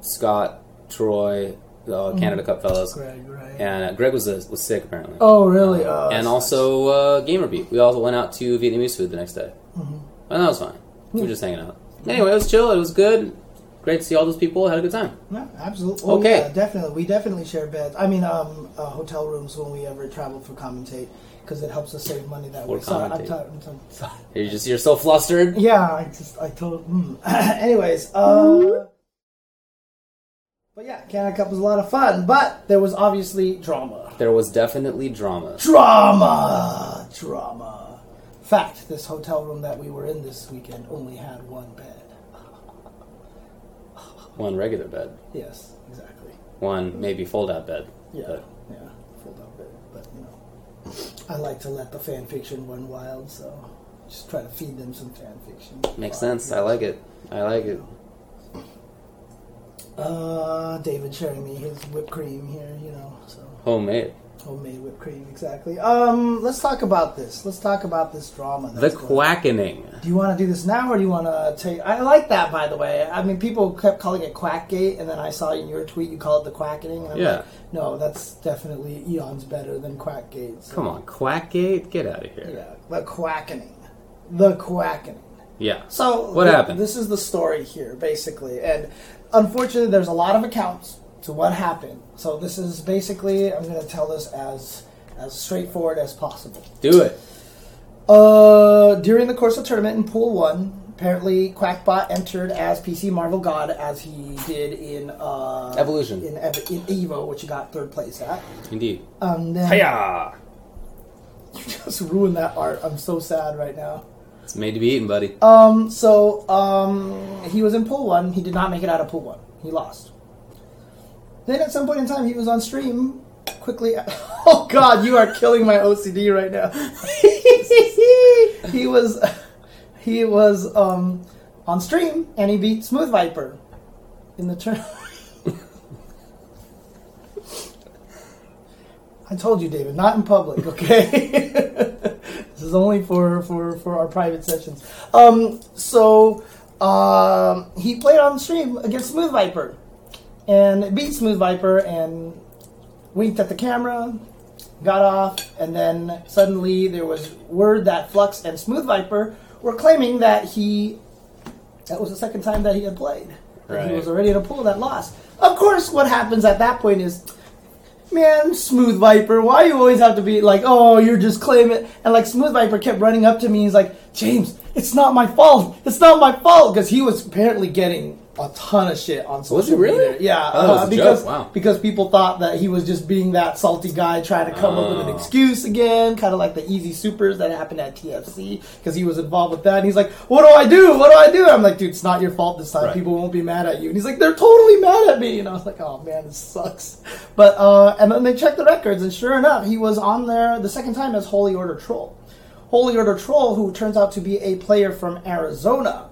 B: Scott, Troy, the Canada Cup fellows,
A: Greg, right?
B: and uh, Greg was uh, was sick apparently.
A: Oh, really? Oh,
B: and
A: that's
B: also uh, Gamerbeat. We also went out to Vietnamese food the next day,
A: Mm-hmm.
B: and that was fine. We were just hanging out. Anyway, it was chill. It was good. Great to see all those people. Had a good time.
A: Yeah, absolutely. Oh,
B: Okay.
A: yeah, definitely. We definitely share beds. I mean, um, uh, hotel rooms when we ever travel for commentate because it helps us save money that
B: For
A: way. Sorry, I'm
B: commentate.
A: sorry. I'm sorry. sorry.
B: You're just you're so flustered.
A: Yeah, I just I told. Mm. Anyways, uh, but yeah, Canada Cup was a lot of fun, but there was obviously drama.
B: There was definitely drama.
A: Drama, drama. Fact: This hotel room that we were in this weekend only had one bed.
B: One regular bed,
A: Yes, exactly.
B: one maybe fold out bed.
A: Yeah,
B: But
A: yeah, fold out bed. But you know, I like to let the fan fiction run wild, so just try to feed them some fan fiction.
B: makes sense. I like it. I like it.
A: Uh, David sharing me his whipped cream here, you know, so
B: Homemade.
A: homemade whipped cream, exactly. Um, let's talk about this. Let's talk about this drama.
B: The
A: going-
B: quackening.
A: Do you want to do this now, or do you want to take? I like that, by the way. I mean, people kept calling it Quackgate, and then I saw in your tweet you call it the Quackening. And I'm
B: Yeah.
A: like, no, that's definitely eons better than Quackgate. So,
B: Come on, Quackgate, get out of here.
A: Yeah, the Quackening, the Quackening.
B: Yeah.
A: So
B: What
A: th-
B: happened?
A: This is the story here, basically, and unfortunately, there's a lot of accounts to what happened. So this is basically, I'm going to tell this as as straightforward as possible.
B: Do it.
A: Uh, during the course of tournament in Pool One, apparently Quackbot entered as PC Marvel God as he did in uh,
B: Evolution.
A: in, Ev- in Evo, which he got third place at.
B: Indeed.
A: Um, then
B: Hiya!
A: you just ruined that art. I'm so sad right now.
B: It's made to be eaten, buddy.
A: Um, so um, he was in pool one. He did not make it out of pool one. He lost. Then at some point in time, he was on stream. Quickly, oh god, you are killing my OCD right now. he was, he was um, on stream, and he beat Smooth Viper in the turn. I told you, David, not in public. Okay, this is only for for for our private sessions. Um, so um, he played on the stream against Smooth Viper, and beat Smooth Viper and winked at the camera, got off, and then suddenly there was word that Flux and Smooth Viper were claiming that he that was the second time that he had played. That He was already in a pool that lost. Of course, what happens at that point is, man, Smooth Viper, why you always have to be like, oh, you're just claiming? And like Smooth Viper kept running up to me. He's like, James, it's not my fault. It's not my fault because he was apparently getting a ton of shit on social
B: Was he really?
A: media. Yeah,
B: Oh,
A: uh, because.
B: Wow.
A: because people thought that he was just being that salty guy trying to come up with an
B: Oh.
A: excuse again, kind of like the easy supers that happened at TFC because he was involved with that. And he's like, "What do I do? What do I do?" I'm like, "Dude, it's not your fault this time.
B: Right.
A: People won't be mad at you." And he's like, "They're totally mad at me." And I was like, "Oh man, this sucks." But uh, and then they checked the records, and sure enough, he was on there the second time as Holy Order Troll. Holy Order Troll, who turns out to be a player from Arizona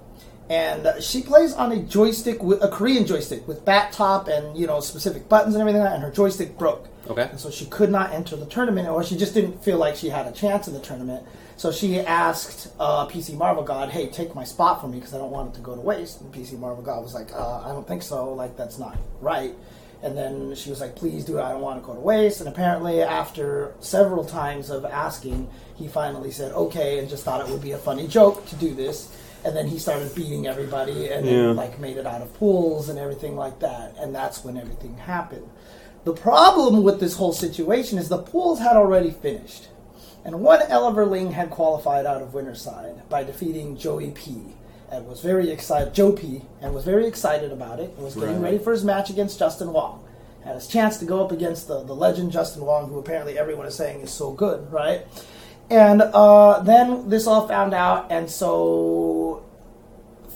A: and she plays on a joystick with a Korean joystick with bat top and you know specific buttons and everything like that, and her joystick broke.
B: Okay.
A: And so she could not enter the tournament, or she just didn't feel like she had a chance in the tournament. So she asked uh, PC Marvel God, "Hey, take my spot for me because I don't want it to go to waste." And PC Marvel God was like, uh, "I don't think so. Like that's not right." And then she was like, "Please do it. I don't want to go to waste." And apparently, after several times of asking, he finally said, "Okay," and just thought it would be a funny joke to do this. And then he started beating everybody, and then, like made it out of pools and everything like that. And that's when everything happened. The problem with this whole situation is the pools had already finished, and one Eleverling had qualified out of winner's side by defeating Joey P. And was very excited, Joe P. and was very excited about it, and was getting
B: Right.
A: ready for his match against Justin Wong. Had his chance to go up against the, the legend Justin Wong, who apparently everyone is saying is so good, right? And uh, then this all found out, and so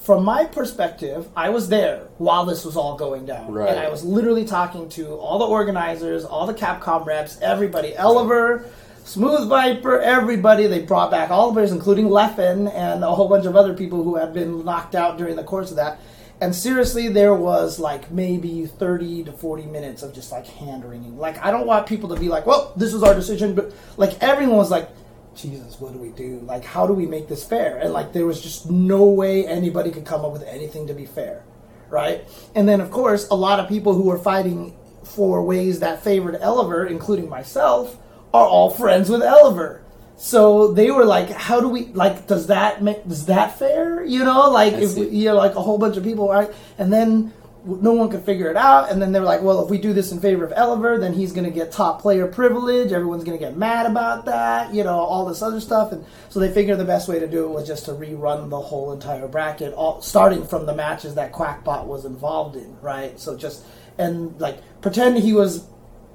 A: from my perspective, I was there while this was all going down.
B: Right.
A: And I was literally talking to all the organizers, all the Capcom reps, everybody, Eliver, Smooth Viper, everybody. They brought back all the players, including Leffen and a whole bunch of other people who had been knocked out during the course of that. And seriously, there was like maybe 30 to 40 minutes of just like hand wringing. Like, I don't want people to be like, well, this was our decision, but like everyone was like, Jesus, what do we do? Like, how do we make this fair? And like, there was just no way anybody could come up with anything to be fair, right? And then, of course, a lot of people who were fighting for ways that favored Eliver, including myself, are all friends with Eliver. So they were like, "How do we like? Does that make is that fair? You know, like
B: I
A: if we, you know, like a whole bunch of people, right? And then no one could figure it out. And then they were like, well, if we do this in favor of Eliver, then he's going to get top player privilege. Everyone's going to get mad about that. You know, all this other stuff. And so they figured the best way to do it was just to rerun the whole entire bracket, all, starting from the matches that Quackbot was involved in, right? So just and like pretend he was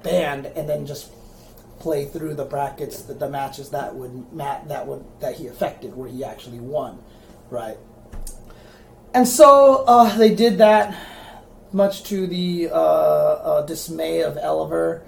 A: banned, and then just play through the brackets, the, the matches that would mat that would that he affected, where he actually won, right? And so uh, they did that, much to the uh, uh, dismay of Eliver.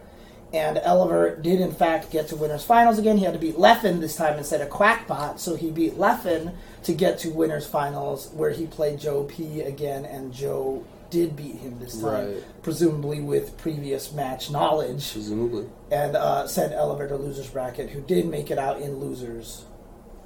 A: And Eliver did, in fact, get to winners finals again. He had to beat Leffen this time instead of Quackbot, so he beat Leffen to get to winners finals, where he played Joe P again, and Joe did beat him this time,
B: Right.
A: presumably with previous match knowledge
B: Presumably.
A: and uh, sent Eliver to losers bracket, who did make it out in losers,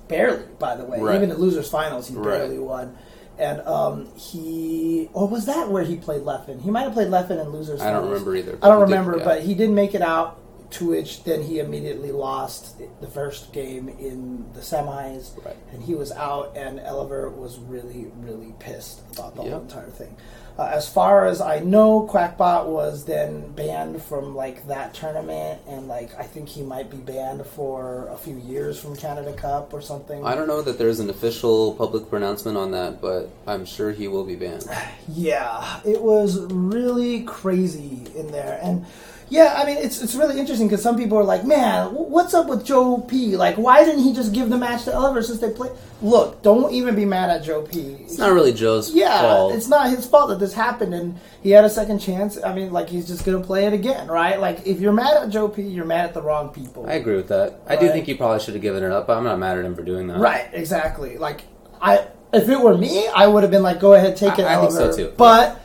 A: barely, by the way.
B: Right.
A: Even in losers finals, he
B: Right.
A: barely won. And um, he, or was that where he played Leffen? He might have played Leffen in losers.
B: I don't
A: finals.
B: remember either,
A: I don't
B: he did,
A: remember,
B: yeah.
A: but he did make it out. To which then he immediately lost the first game in the semis,
B: Right.
A: and he was out. And Eliver was really, really pissed about the whole entire thing. Uh, as far as I know, Quackbot was then banned from like that tournament, and like I think he might be banned for a few years from Canada Cup or something.
B: I don't know that there's an official public pronouncement on that, but I'm sure he will be banned.
A: Yeah, it was really crazy in there, and yeah, I mean it's it's really interesting because some people are like, man, what's up with Joe P? Like, why didn't he just give the match to Oliver since they play? Look, don't even be mad at Joe P.
B: It's not really Joe's
A: Yeah,
B: fault.
A: it's not his fault that this happened, and he had a second chance. I mean, like he's just gonna play it again, right? Like if you're mad at Joe P, you're mad at the wrong people.
B: I agree with that. I do think he probably should have given it up, but I'm not mad at him for doing that.
A: Right, exactly. Like I, if it were me, I would have been like, go ahead, take
B: I-
A: it.
B: I think so, too.
A: But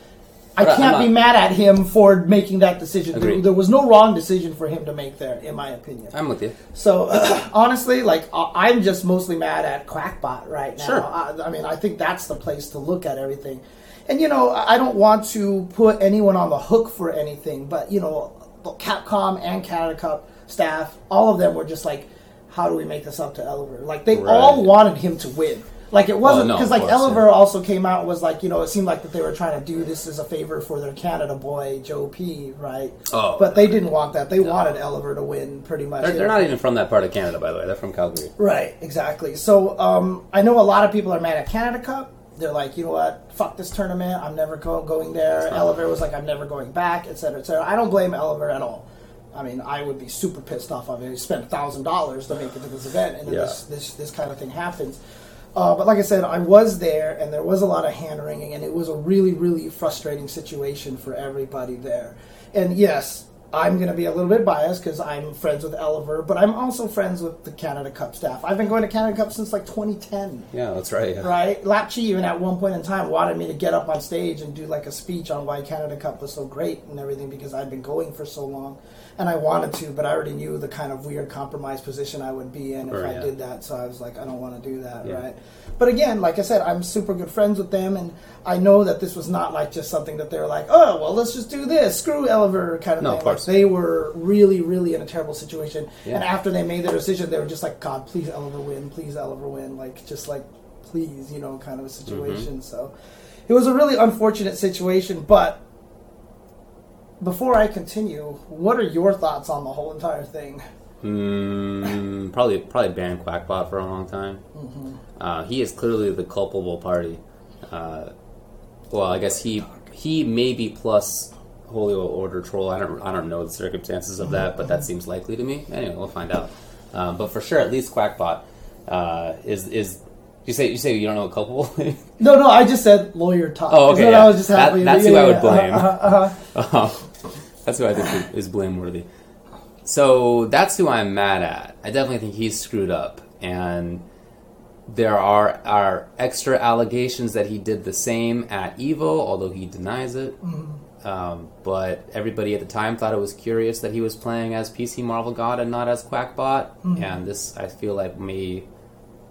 A: I
B: I'm
A: can't be
B: not-
A: mad at him for making that decision. There, there was no wrong decision for him to make there, in my opinion.
B: I'm with you.
A: So honestly, like I'm just mostly mad at Quackbot right now.
B: Sure.
A: I, I mean, I think that's the place to look at everything. And you know, I don't want to put anyone on the hook for anything, but you know, Capcom and Canada Cup staff, all of them were just like, "How do we make this up to Oliver?" Like they all wanted him to win. Like it wasn't
B: no,
A: because
B: of
A: like
B: course,
A: Oliver
B: yeah.
A: also came out and was like, you know, it seemed like that they were trying to do this as a favor for their Canada boy Joe P, right?
B: Oh.
A: but they didn't want that. They wanted Oliver to win pretty much.
B: They're, they're not even from that part of Canada, by the way. They're from Calgary.
A: Right, exactly. So um, I know a lot of people are mad at Canada Cup. They're like, you know what? Fuck this tournament. I'm never go- going there.
B: fine.
A: Oliver was like, I'm never going back, etc., cetera, et cetera. I don't blame Oliver at all. I mean, I would be super pissed off of it. He spent thousand dollars to make it to this event, and then
B: Yeah.
A: this, this this kind of thing happens. Uh, but like I said, I was there, and there was a lot of hand wringing, and it was a really, really frustrating situation for everybody there. And yes, I'm going to be a little bit biased because I'm friends with Oliver, but I'm also friends with the Canada Cup staff. I've been going to Canada Cup since like 2010
B: Yeah, that's right. Yeah.
A: right? Lapchi even at one point in time wanted me to get up on stage and do like a speech on why Canada Cup was so great and everything because I'd been going for so long, and I wanted to, but I already knew the kind of weird compromise position I would be in if
B: Sure,
A: I
B: yeah.
A: did that. So I was like, I don't want to do that,
B: Yeah.
A: right? But again, like I said, I'm super good friends with them, and I know that this was not like just something that they were like, oh well, let's just do this, screw Oliver kind of
B: No,
A: thing.
B: of
A: Like,
B: course.
A: they were really, really in a terrible situation,
B: Yeah.
A: and after they made their decision, they were just like, God, please Oliver win, please Oliver win, like just like please, you know, kind of a situation.
B: Mm-hmm.
A: So it was a really unfortunate situation. But before I continue, what are your thoughts on the whole entire thing?
B: Mm, probably probably banned Quackbot for a long time.
A: Mm-hmm.
B: Uh, he is clearly the culpable party. Uh, well, I guess he he maybe plus Holy Order Troll. I don't I don't know the circumstances of that, but
A: Mm-hmm.
B: that seems likely to me. Anyway, we'll find out. Um, but for sure, at least Quackbot uh, is is. You say you say you don't know culpable?
A: No, no, I just said lawyer talk.
B: Oh, okay, yeah.
A: I was just
B: That-
A: happy.
B: that's
A: yeah,
B: who I would
A: yeah.
B: blame.
A: Uh-huh, uh-huh.
B: That's who I think is blameworthy. So that's who I'm mad at. I definitely think he's screwed up, and there are are extra allegations that he did the same at Evo, although he denies it. Um, but everybody at the time thought it was curious that he was playing as PC Marvel God and not as Quackbot, and this I feel like may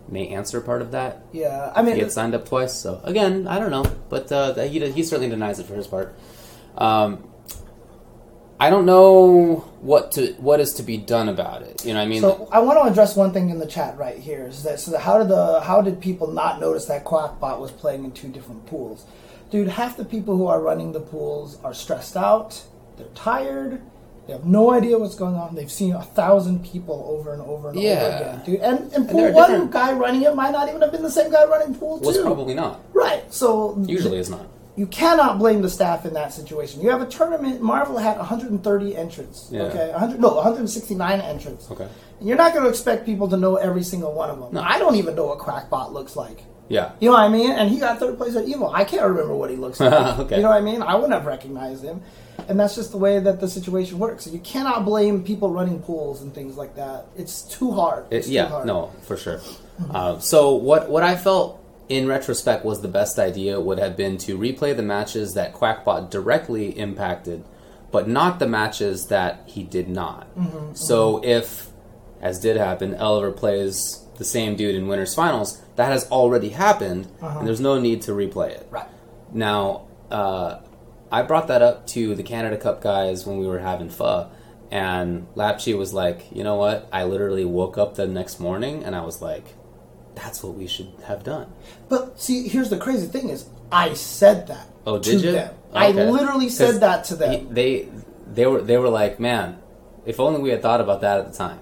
B: may answer part of that.
A: Yeah, I mean,
B: He had signed up twice, so again, I don't know, but uh, he he certainly denies it for his part. Um, I don't know what to what is to be done about it. You know, what I mean,
A: So I want to address one thing in the chat right here. Is that so? How did the how did people not notice that Quackbot was playing in two different pools? Dude, half the people who are running the pools are stressed out. They're tired. They have no idea what's going on. They've seen a thousand people over and over and over again, dude. And, and pool
B: are
A: one
B: different-
A: guy running it might not even have been the same guy running pool two.
B: was probably not.
A: right. So
B: Usually, it's not.
A: You cannot blame the staff in that situation. You have a tournament. Marvel had 130 entrants.
B: Yeah.
A: Okay, 100 no 169 entrants.
B: Okay.
A: And you're not going to expect people to know every single one of them.
B: No.
A: I don't even know what Quackbot looks like.
B: Yeah.
A: You know what I mean? And he got third place at Evo. I can't remember what he looks like.
B: Okay.
A: You know what I mean? I wouldn't have recognized him. And that's just the way that the situation works. You cannot blame people running pools and things like that. It's too hard.
B: It,
A: It's too
B: yeah,
A: hard.
B: no, for sure. Uh, so what what I felt in retrospect was the best idea would have been to replay the matches that Quackbot directly impacted, but not the matches that he did not.
A: Mm-hmm,
B: so if, as did happen, Oliver plays the same dude in winners finals, that has already happened, and there's no need to replay it.
A: Uh-huh. Right.
B: Now, uh, I brought that up to the Canada Cup guys when we were having pho, and Lapchi was like, "You know what? I literally woke up the next morning and I was like, that's what we should have done."
A: But see, here's the crazy thing is, I said that
B: Oh,
A: to
B: did you?
A: them. I literally said that to them.
B: he- they they were they were like, "Man, if only we had thought about that at the time."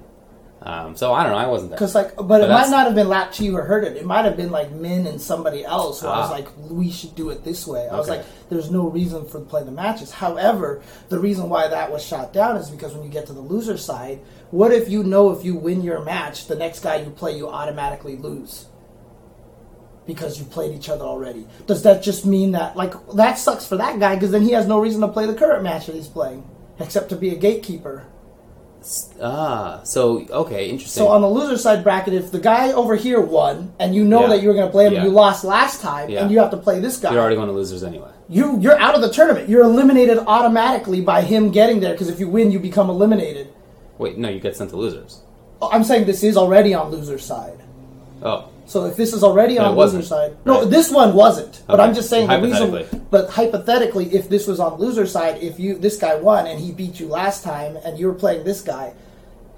B: Um, so I don't know. I wasn't there.
A: Because like, but,
B: But
A: it might not have been Lap Chi who heard it. It might have been like Min and somebody else. Who I was
B: Ah.
A: like, we should do it this way. I was like, there's no reason for to play the matches. However, the reason why that was shot down is because when you get to the loser side, what if you know if you win your match, the next guy you play, you automatically lose because you played each other already? Does that just mean that like that sucks for that guy because then he has no reason to play the current match that he's playing except to be a gatekeeper?
B: Ah, so okay, interesting.
A: So on the loser side bracket, if the guy over here won, and you know
B: Yeah.
A: that you were going to play him,
B: Yeah.
A: and you lost last time,
B: Yeah.
A: and you have to play this guy,
B: You're already going to losers anyway.
A: you you're out of the tournament. You're eliminated automatically by him getting there because if you win, you become eliminated.
B: Wait, no, you get sent to losers.
A: I'm saying this is already on loser's side.
B: Oh,
A: So if this is already
B: But
A: on
B: it wasn't.
A: loser side, no,
B: Right.
A: this one wasn't. But
B: Okay.
A: I'm just saying the reason.
B: Hypothetically.
A: But hypothetically, if this was on loser's side, if you this guy won and he beat you last time, and you were playing this guy,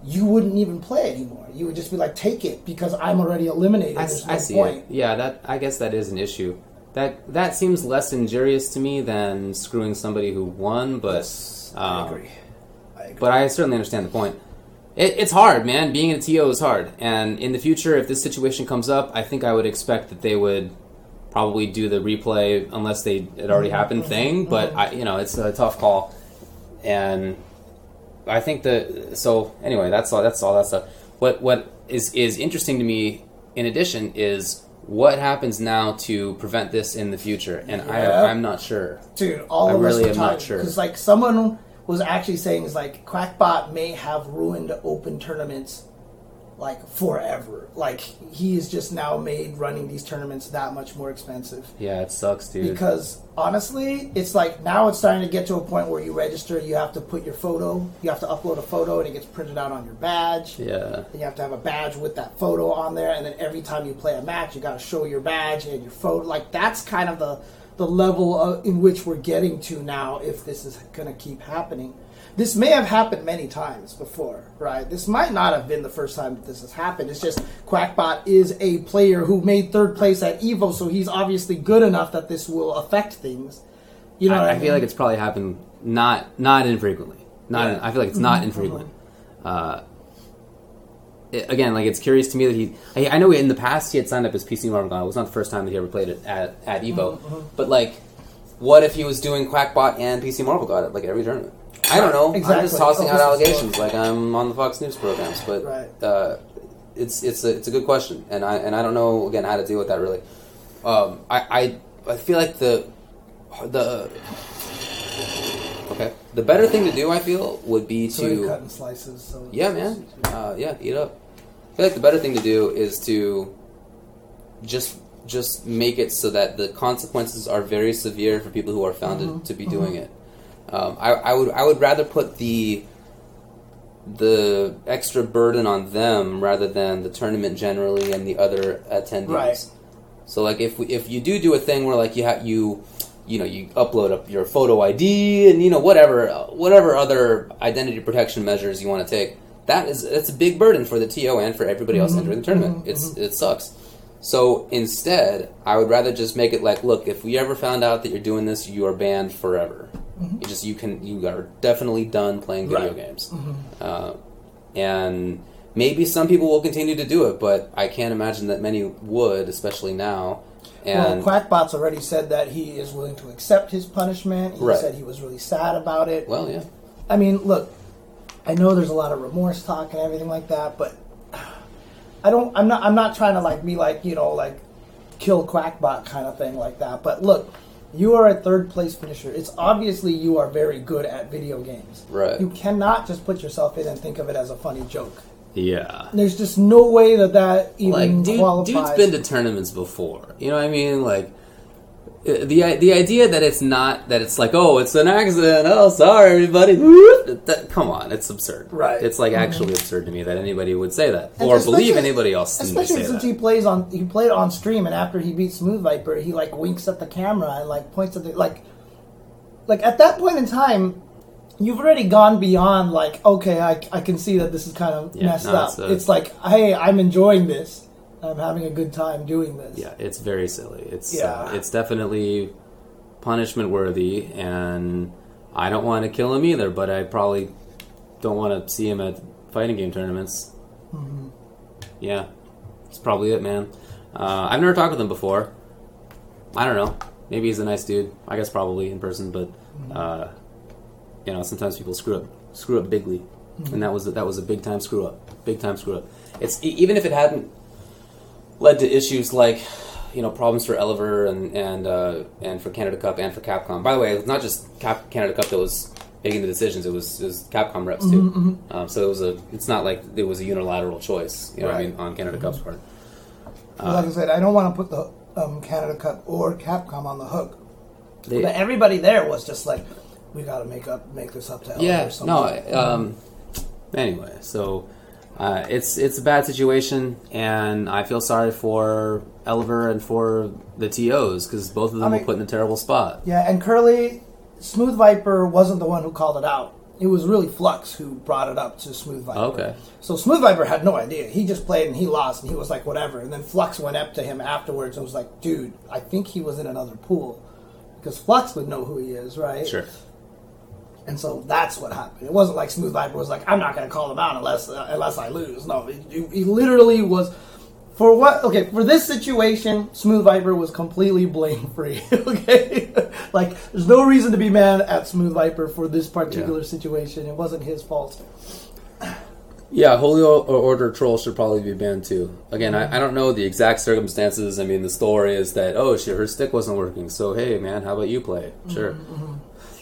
A: you wouldn't even play anymore. You would just be like, take it because I'm already eliminated.
B: I,
A: There's
B: I see
A: point.
B: it. Yeah, that I guess that is an issue. That that seems less injurious to me than screwing somebody who won. But um.
A: I agree.
B: But I certainly understand the point. It, it's hard, man. Being a TO is hard. And in the future, if this situation comes up, I think I would expect that they would probably do the replay unless they it already mm-hmm. happened thing. Mm-hmm. But I, you know, it's a tough call. And I think that so anyway, that's all. That's all that stuff. What what is is interesting to me, in addition, is what happens now to prevent this in the future. And
A: Yeah.
B: I I'm not sure.
A: Dude, all
B: I
A: of
B: really
A: us were
B: am not sure.
A: because like someone was actually saying is like Quackbot may have ruined open tournaments like forever. Like he is just now made running these tournaments that much more expensive.
B: Yeah, it sucks, dude.
A: Because honestly, it's like now it's starting to get to a point where you register, you have to put your photo, you have to upload a photo, and it gets printed out on your badge.
B: yeah.
A: Then you have to have a badge with that photo on there, and then every time you play a match, you got to show your badge and your photo. Like that's kind of the the level of, in which we're getting to now. If this is going to keep happening, this may have happened many times before, right? This might not have been the first time that this has happened. It's just Quackbot is a player who made third place at Evo, so he's obviously good enough that this will affect things. You know,
B: I,
A: I,
B: I feel like it's probably happened not not infrequently. Not
A: Yeah.
B: in, I feel like it's not infrequent. Uh, again, like it's curious to me that he. I, I know in the past he had signed up as PC Marvel God. It was not the first time that he ever played it at at Evo. But like, what if he was doing Quackbot and PC Marvel God at like every tournament? I don't know. I'm just tossing
A: Oh,
B: out allegations like I'm on the Fox News programs, but
A: Right.
B: uh, it's it's a it's a good question, and I and I don't know again how to deal with that really. Um, I, I I feel like the the okay the better thing to do I feel would be
A: so
B: to
A: slices. So
B: yeah man uh, yeah eat up. I feel like the better thing to do is to just just make it so that the consequences are very severe for people who are found
A: Mm-hmm.
B: to, be doing it. Um, I, I would I would rather put the the extra burden on them rather than the tournament generally and the other attendees.
A: Right.
B: So like if we, if you do do a thing where like you you you know you upload up your photo ID and you know whatever whatever other identity protection measures you want to take that is it's a big burden for the TO and for everybody else mm-hmm. entering the tournament. Mm-hmm. It's it sucks. So instead, I would rather just make it like, look, if we ever found out that you're doing this, you are banned forever. Mm-hmm. You just you can you are definitely done playing video
A: Right.
B: games. Uh, and maybe some people will continue to do it, but I can't imagine that many would, especially now. And
A: well, Quackbot's already said that he is willing to accept his punishment. He
B: Right.
A: said he was really sad about it.
B: well, yeah,
A: I mean, look, I know there's a lot of remorse talk and everything like that, but I don't. I'm not. I'm not trying to like be like you know like kill Quackbot kind of thing like that. But look, you are a third place finisher. It's obviously you are very good at video games.
B: Right.
A: You cannot just put yourself in and think of it as a funny joke.
B: yeah.
A: There's just no way that that even
B: Like, dude,
A: qualifies.
B: dude's been to tournaments before. You know what I mean? Like. Uh, The the idea that it's not that it's like oh it's an accident oh sorry everybody that, come on it's absurd
A: Right.
B: it's like actually absurd to me that anybody would say that
A: And
B: or believe anybody else
A: Especially since
B: that
A: he plays on he played on stream and after he beats Smooth Viper, he like winks at the camera and like points at the like like at that point in time, you've already gone beyond like, okay, I, I can see that this is kind of
B: Yeah,
A: messed
B: no,
A: up.
B: it's, uh,
A: it's like, hey, I'm enjoying this. I'm having a good time doing this.
B: Yeah, it's very silly. It's
A: Yeah.
B: uh, it's definitely punishment worthy, and I don't want to kill him either. But I probably don't want to see him at fighting game tournaments.
A: Mm-hmm.
B: Yeah, that's probably it, man. Uh, I've never talked with him before. I don't know. Maybe he's a nice dude. I guess probably in person, but
A: Mm-hmm.
B: uh, you know, sometimes people screw up, screw up bigly,
A: Mm-hmm.
B: and that was that was a big time screw up. Big time screw up. It's even if it hadn't led to issues like you know problems for Oliver and and uh, and for Canada Cup and for Capcom. By the way, it's not just Cap- Canada Cup that was making the decisions. It was, it was Capcom reps
A: Mm-hmm,
B: too. Um, so it was a. It's not like it was a unilateral choice. You know what I mean on Canada Cup's part.
A: Well, like I said, I don't want to put the um, Canada Cup or Capcom on the hook.
B: They-
A: But everybody there was just like, we got to make up, make this up to Elder
B: Yeah,
A: or something.
B: no. Um, anyway, so uh, it's it's a bad situation, and I feel sorry for Oliver and for the TOs because both of them
A: I mean-
B: were put in a terrible spot.
A: Yeah, and Curly, Smooth Viper wasn't the one who called it out. It was really Flux who brought it up to Smooth Viper.
B: Okay.
A: So Smooth Viper had no idea. He just played and he lost, and he was like, whatever. And then Flux went up to him afterwards and was like, dude, I think he was in another pool. Because Flux would know who he is, right?
B: Sure.
A: And so that's what happened. It wasn't like Smooth Viper was like, I'm not going to call him out unless uh, unless I lose. No, he, literally was. For what? Okay, for this situation, Smooth Viper was completely blame free. okay, like there's no reason to be mad at Smooth Viper for this particular
B: Yeah.
A: situation. It wasn't his fault.
B: Yeah, Holy Order Troll should probably be banned too. Again, I, I don't know the exact circumstances. I mean, the story is that oh, she, her stick wasn't working. So hey, man, how about you play? Sure.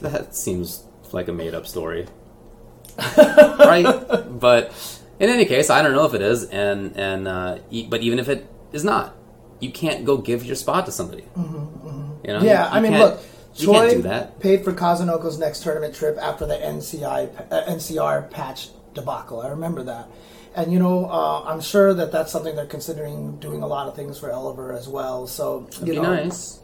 B: That seems like a made up story, right? But in any case, I don't know if it is, and and uh, e- but even if it is not, you can't go give your spot to somebody. You know?
A: Yeah,
B: You-
A: I mean, look,
B: you
A: Troy
B: can't do that.
A: paid for Kazunoko's next tournament trip after the NCI uh, NCR patch debacle. I remember that, and you know, uh, I'm sure that that's something they're considering doing a lot of things for Oliver as well. So you
B: Be
A: know,
B: nice.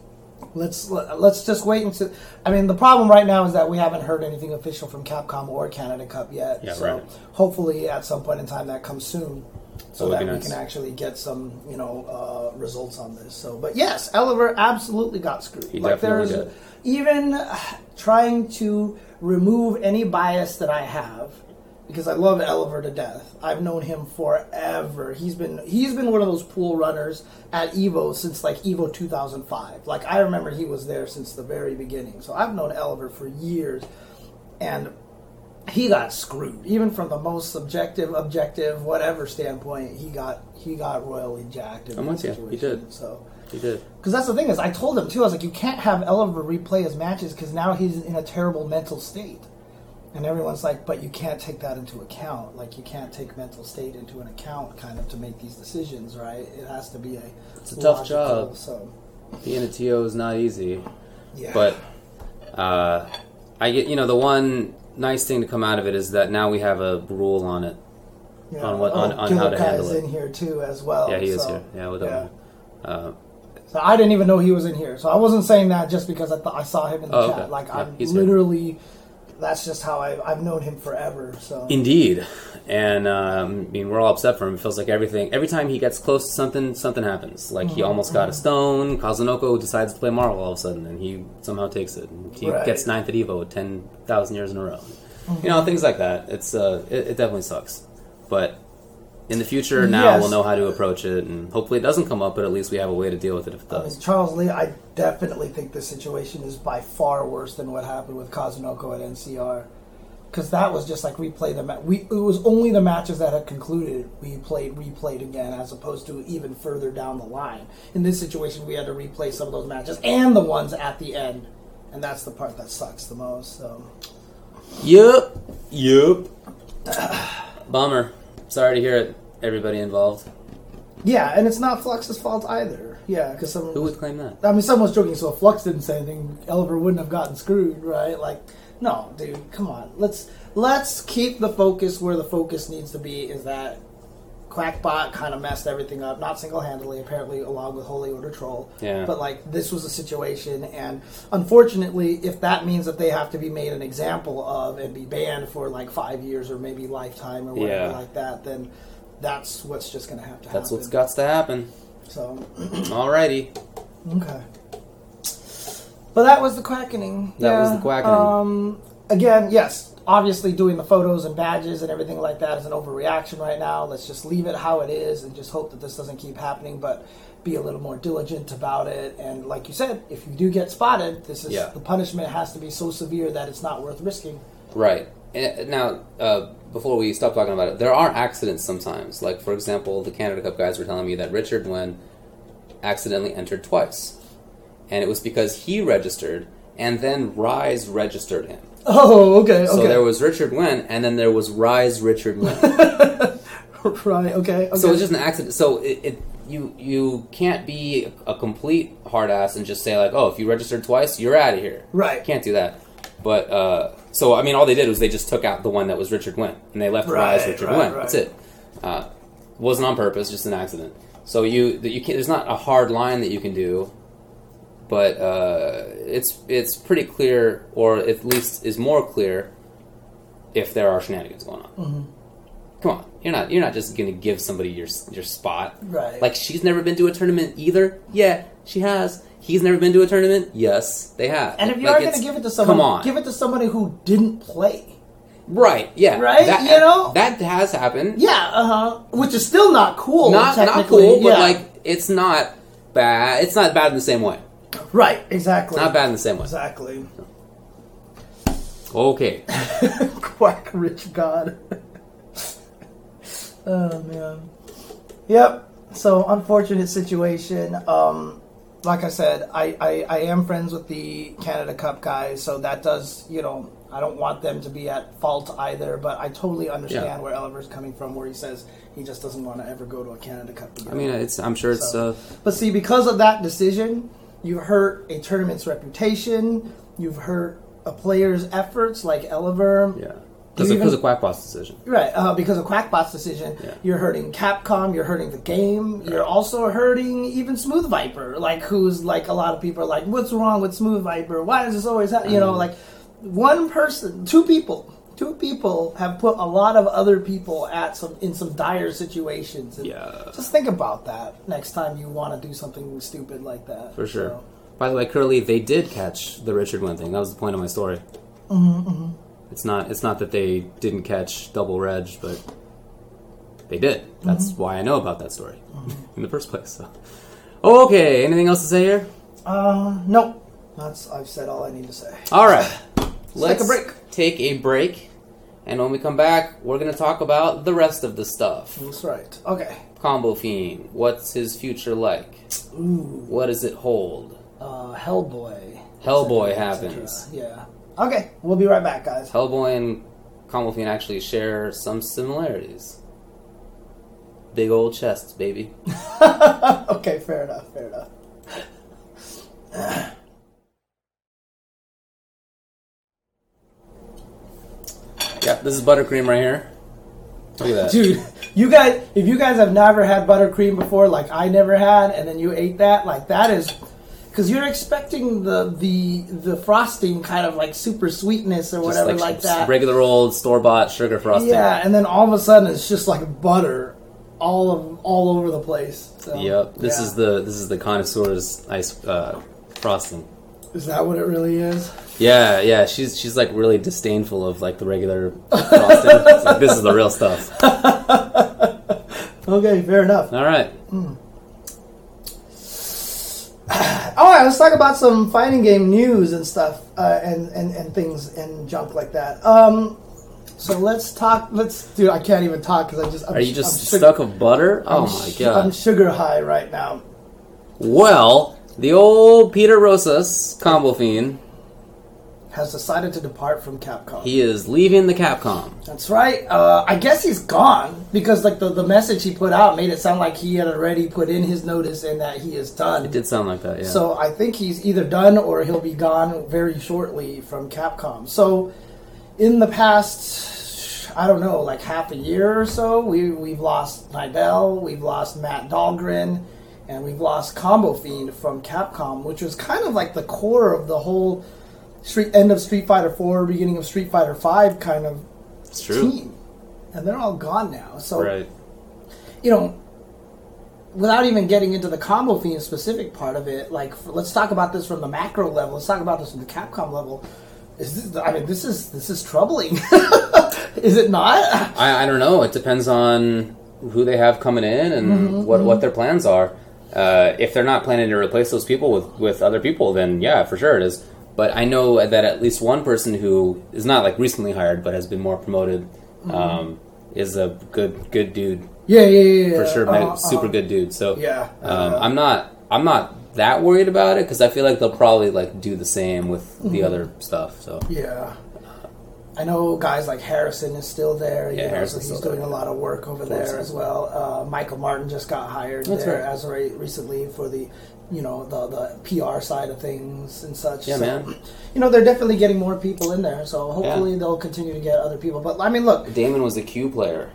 A: Let's let, let's just wait and see. I mean, the problem right now is that we haven't heard anything official from Capcom or Canada Cup yet.
B: Yeah,
A: so
B: right.
A: hopefully, at some point in time, that comes soon. So
B: That
A: that
B: would
A: we can actually get some, you know, uh, results on this. So, but yes, Oliver absolutely got screwed.
B: He
A: like there's
B: did.
A: even uh, trying to remove any bias that I have because I love Oliver to death. I've known him forever. He's been he's been one of those pool runners at Evo since like Evo 2005. Like I remember he was there since the very beginning. So I've known Oliver for years, and he got screwed. Even from the most subjective, objective, whatever standpoint, he got he got royally jacked. In
B: I'm with you. He did.
A: So.
B: He did.
A: Because that's the thing is, I told him too. I was like, you can't have Oliver replay his matches because now he's in a terrible mental state. And everyone's like, but you can't take that into account. Like you can't take mental state into an account, kind of, to make these decisions, right? It has to be a.
B: It's a tough job.
A: So
B: Being a TO is not easy.
A: yeah,
B: But uh, I get you know the one nice thing to come out of it is that now we have a rule on it.
A: you
B: on what- on- on how to handle
A: is
B: it.
A: in here too as well.
B: Yeah, he is here. Yeah, with
A: yeah.
B: Uh,
A: So I didn't even know he was in here. So I wasn't saying that just because I thought I saw him in the
B: Oh,
A: chat.
B: okay.
A: Like
B: Yeah,
A: I'm
B: he's here.
A: That's just how I, I've known him forever. So
B: indeed, and um, I mean we're all upset for him. It feels like everything. Every time he gets close to something, something happens. Like
A: Mm-hmm.
B: he almost got a stone. Kazunoko decides to play Marvel all of a sudden, and he somehow takes it. He
A: Right.
B: gets ninth at Evo ten thousand years in a row. You know things like that. It's uh, it, it definitely sucks, but. In the future, now
A: Yes.
B: we'll know how to approach it, and hopefully it doesn't come up. But at least we have a way to deal with it if it
A: I mean,
B: does.
A: Charles Lee, I definitely think this situation is by far worse than what happened with Kazunoko at NCR. Because that was just like replay the ma- we It was only the matches that had concluded we played replayed again, as opposed to even further down the line. In this situation, we had to replay some of those matches and the ones at the end, and that's the part that sucks the most. So
B: yep yep Bummer. Sorry to hear it, everybody involved.
A: yeah, and it's not Flux's fault either. Yeah, because someone.
B: Who would claim that?
A: I mean, someone's joking. So if Flux didn't say anything, Oliver wouldn't have gotten screwed, right? Like, no, dude, come on. Let's let's keep the focus where the focus needs to be. Is that Quackbot kind of messed everything up, not single handedly, apparently, along with Holy Order Troll.
B: Yeah.
A: But like, this was a situation, and unfortunately, if that means that they have to be made an example of and be banned for like five years or maybe lifetime or whatever
B: Yeah.
A: like that, then that's what's just going to have to happen.
B: That's what's got to happen.
A: So
B: Alrighty.
A: Okay. But that was the quackening.
B: That was the quackening.
A: Um, again, yes, obviously doing the photos and badges and everything like that is an overreaction right now. Let's just leave it how it is and just hope that this doesn't keep happening, but be a little more diligent about it. And like you said, if you do get spotted, this is
B: Yeah.
A: the punishment has to be so severe that it's not worth risking.
B: Right. And now, uh, before we stop talking about it, there are accidents sometimes. Like, for example, the Canada Cup guys were telling me that Richard Nguyen accidentally entered twice. And it was because he registered and then Rise registered him.
A: Oh, okay,
B: So
A: okay.
B: there was Richard Nguyen, and then there was Rise Richard Nguyen.
A: right, okay, okay.
B: So it's just an accident. So it, it you you can't be a complete hard ass and just say like, oh, if you registered twice, you're out of here.
A: Right.
B: Can't do that. But uh, so I mean, all they did was they just took out the one that was Richard Nguyen, and they left
A: Right,
B: Rise Richard
A: right,
B: Wynn.
A: right.
B: That's it. Uh, wasn't on purpose, just an accident. So you that you can't. There's not a hard line that you can do, but uh, it's it's pretty clear, or at least is more clear, if there are shenanigans going on.
A: Mm-hmm.
B: Come on, you're not you're not just gonna give somebody your your spot.
A: Right.
B: Like she's never been to a tournament either. Yeah, she has. He's never been to a tournament. Yes, they have.
A: and if you
B: Like,
A: are to give it to someone,
B: come on,
A: give it to somebody who didn't play.
B: right? Yeah,
A: Right?
B: That,
A: You know?
B: that has happened.
A: Yeah, uh huh. Which is still not cool.
B: not not cool, but like it's not bad. It's not bad in the same way.
A: Right, exactly.
B: Not bad in the same way.
A: Exactly.
B: Okay.
A: Quack rich god. oh man. Yep. So unfortunate situation. Um, like I said, I, I, I am friends with the Canada Cup guys, so that does you know I don't want them to be at fault either. But I totally understand
B: Yeah.
A: where Oliver's coming from, where he says he just doesn't want to ever go to a Canada Cup. Again.
B: I mean, it's. I'm sure it's.
A: So-
B: Uh,
A: But see, because of that decision, you hurt a tournament's reputation. You've hurt a player's efforts, like Oliver.
B: yeah. Because of, because
A: even-
B: of Quackbot's decision.
A: Right, uh, because of Quackbot's decision,
B: Yeah.
A: you're hurting Capcom, you're hurting the game, you're also hurting even Smooth Viper, like who's like a lot of people are like, what's wrong with Smooth Viper? Why does this always happen? You know,
B: Mm.
A: like one person, two people, two people have put a lot of other people at some in some dire situations. And
B: Yeah.
A: just think about that next time you want to do something stupid like that.
B: For sure.
A: So,
B: By the way, Curly, they did catch the Richard Nguyen thing. That was the point of my story.
A: Mm-hmm,
B: It's not. It's not that they didn't catch double reg, but they did. That's
A: Mm-hmm.
B: why I know about that story in the first place. So. Okay. Anything else to say here?
A: uh, no, that's I've said all I need to say.
B: All right.
A: take a break.
B: Take a break, and when we come back, we're going to talk about the rest of the stuff.
A: That's right. Okay.
B: Combofiend. What's his future like?
A: Ooh.
B: What does it hold?
A: uh, Hellboy.
B: Hellboy
A: cetera,
B: happens.
A: Yeah. Okay, we'll be right back, guys.
B: Hellboy and Combofiend actually share some similarities. Big old chests, baby.
A: okay, fair enough. Fair enough.
B: Yeah, this is buttercream right here. Look at that.
A: Dude, you guys, if you guys have never had buttercream before, like I never had, and then you ate that, like that is because you're expecting the the the frosting kind of like super sweetness or
B: Just
A: whatever like, that.
B: Regular old store bought sugar frosting.
A: Yeah, and then all of a sudden it's just like butter all of all over the place. So,
B: Yep. This
A: yeah.
B: is the this is the connoisseur's ice uh, frosting.
A: Is that what it really is?
B: Yeah, yeah. She's she's like really disdainful of like the regular frosting. Like, this is the real stuff.
A: Okay, fair enough.
B: All right.
A: All right, let's talk about some fighting game news and stuff, uh, and, and and things and junk like that. Um, so let's talk. Let's dude, I can't even talk because I just. I'm,
B: Are you just
A: I'm
B: stuck of butter?
A: I'm
B: Oh my god.
A: I'm sugar high right now.
B: Well, the old Peter Rosas Combofiend,
A: Has decided to depart from Capcom.
B: he is leaving the Capcom.
A: That's right. Uh, I guess he's gone because like the, the message he put out made it sound like he had already put in his notice and that he is done.
B: It did sound like that, yeah.
A: So I think he's either done or he'll be gone very shortly from Capcom. So in the past, I don't know, like half a year or so, we we've lost Nidell, we've lost Matt Dahlgren, and we've lost Combo Fiend from Capcom, which was kind of like the core of the whole street end of Street Fighter Four, beginning of Street Fighter Five kind of team. And they're all gone now. So
B: Right.
A: you know, without even getting into the Combofiend specific part of it, like let's talk about this from the macro level. Let's talk about this from the Capcom level. Is this? I mean, this is this is troubling. is it not?
B: I, I don't know. It depends on who they have coming in and
A: Mm-hmm,
B: what, what their plans are. Uh, if they're not planning to replace those people with, with other people, then yeah, for sure it is. But I know that at least one person who is not like recently hired, but has been more promoted,
A: Mm-hmm.
B: um, is a good good dude
A: Yeah, yeah, yeah, yeah.
B: for sure.
A: Uh-huh,
B: super
A: uh-huh.
B: good dude. So
A: Yeah,
B: um,
A: uh,
B: I'm not I'm not that worried about it because I feel like they'll probably like do the same with the
A: Mm-hmm.
B: other stuff. So
A: Yeah. I know guys like Harrison is still there.
B: Yeah,
A: know, so
B: Harrison's
A: he's
B: still
A: doing
B: there.
A: a lot of work over there as well. Uh, Michael Martin just got hired
B: That's
A: there
B: right.
A: as re- recently for the, you know, the the PR side of things and such.
B: Yeah,
A: so,
B: man.
A: You know, they're definitely getting more people in there. So hopefully
B: Yeah.
A: they'll continue to get other people. But I mean, look,
B: Damon was a Q player.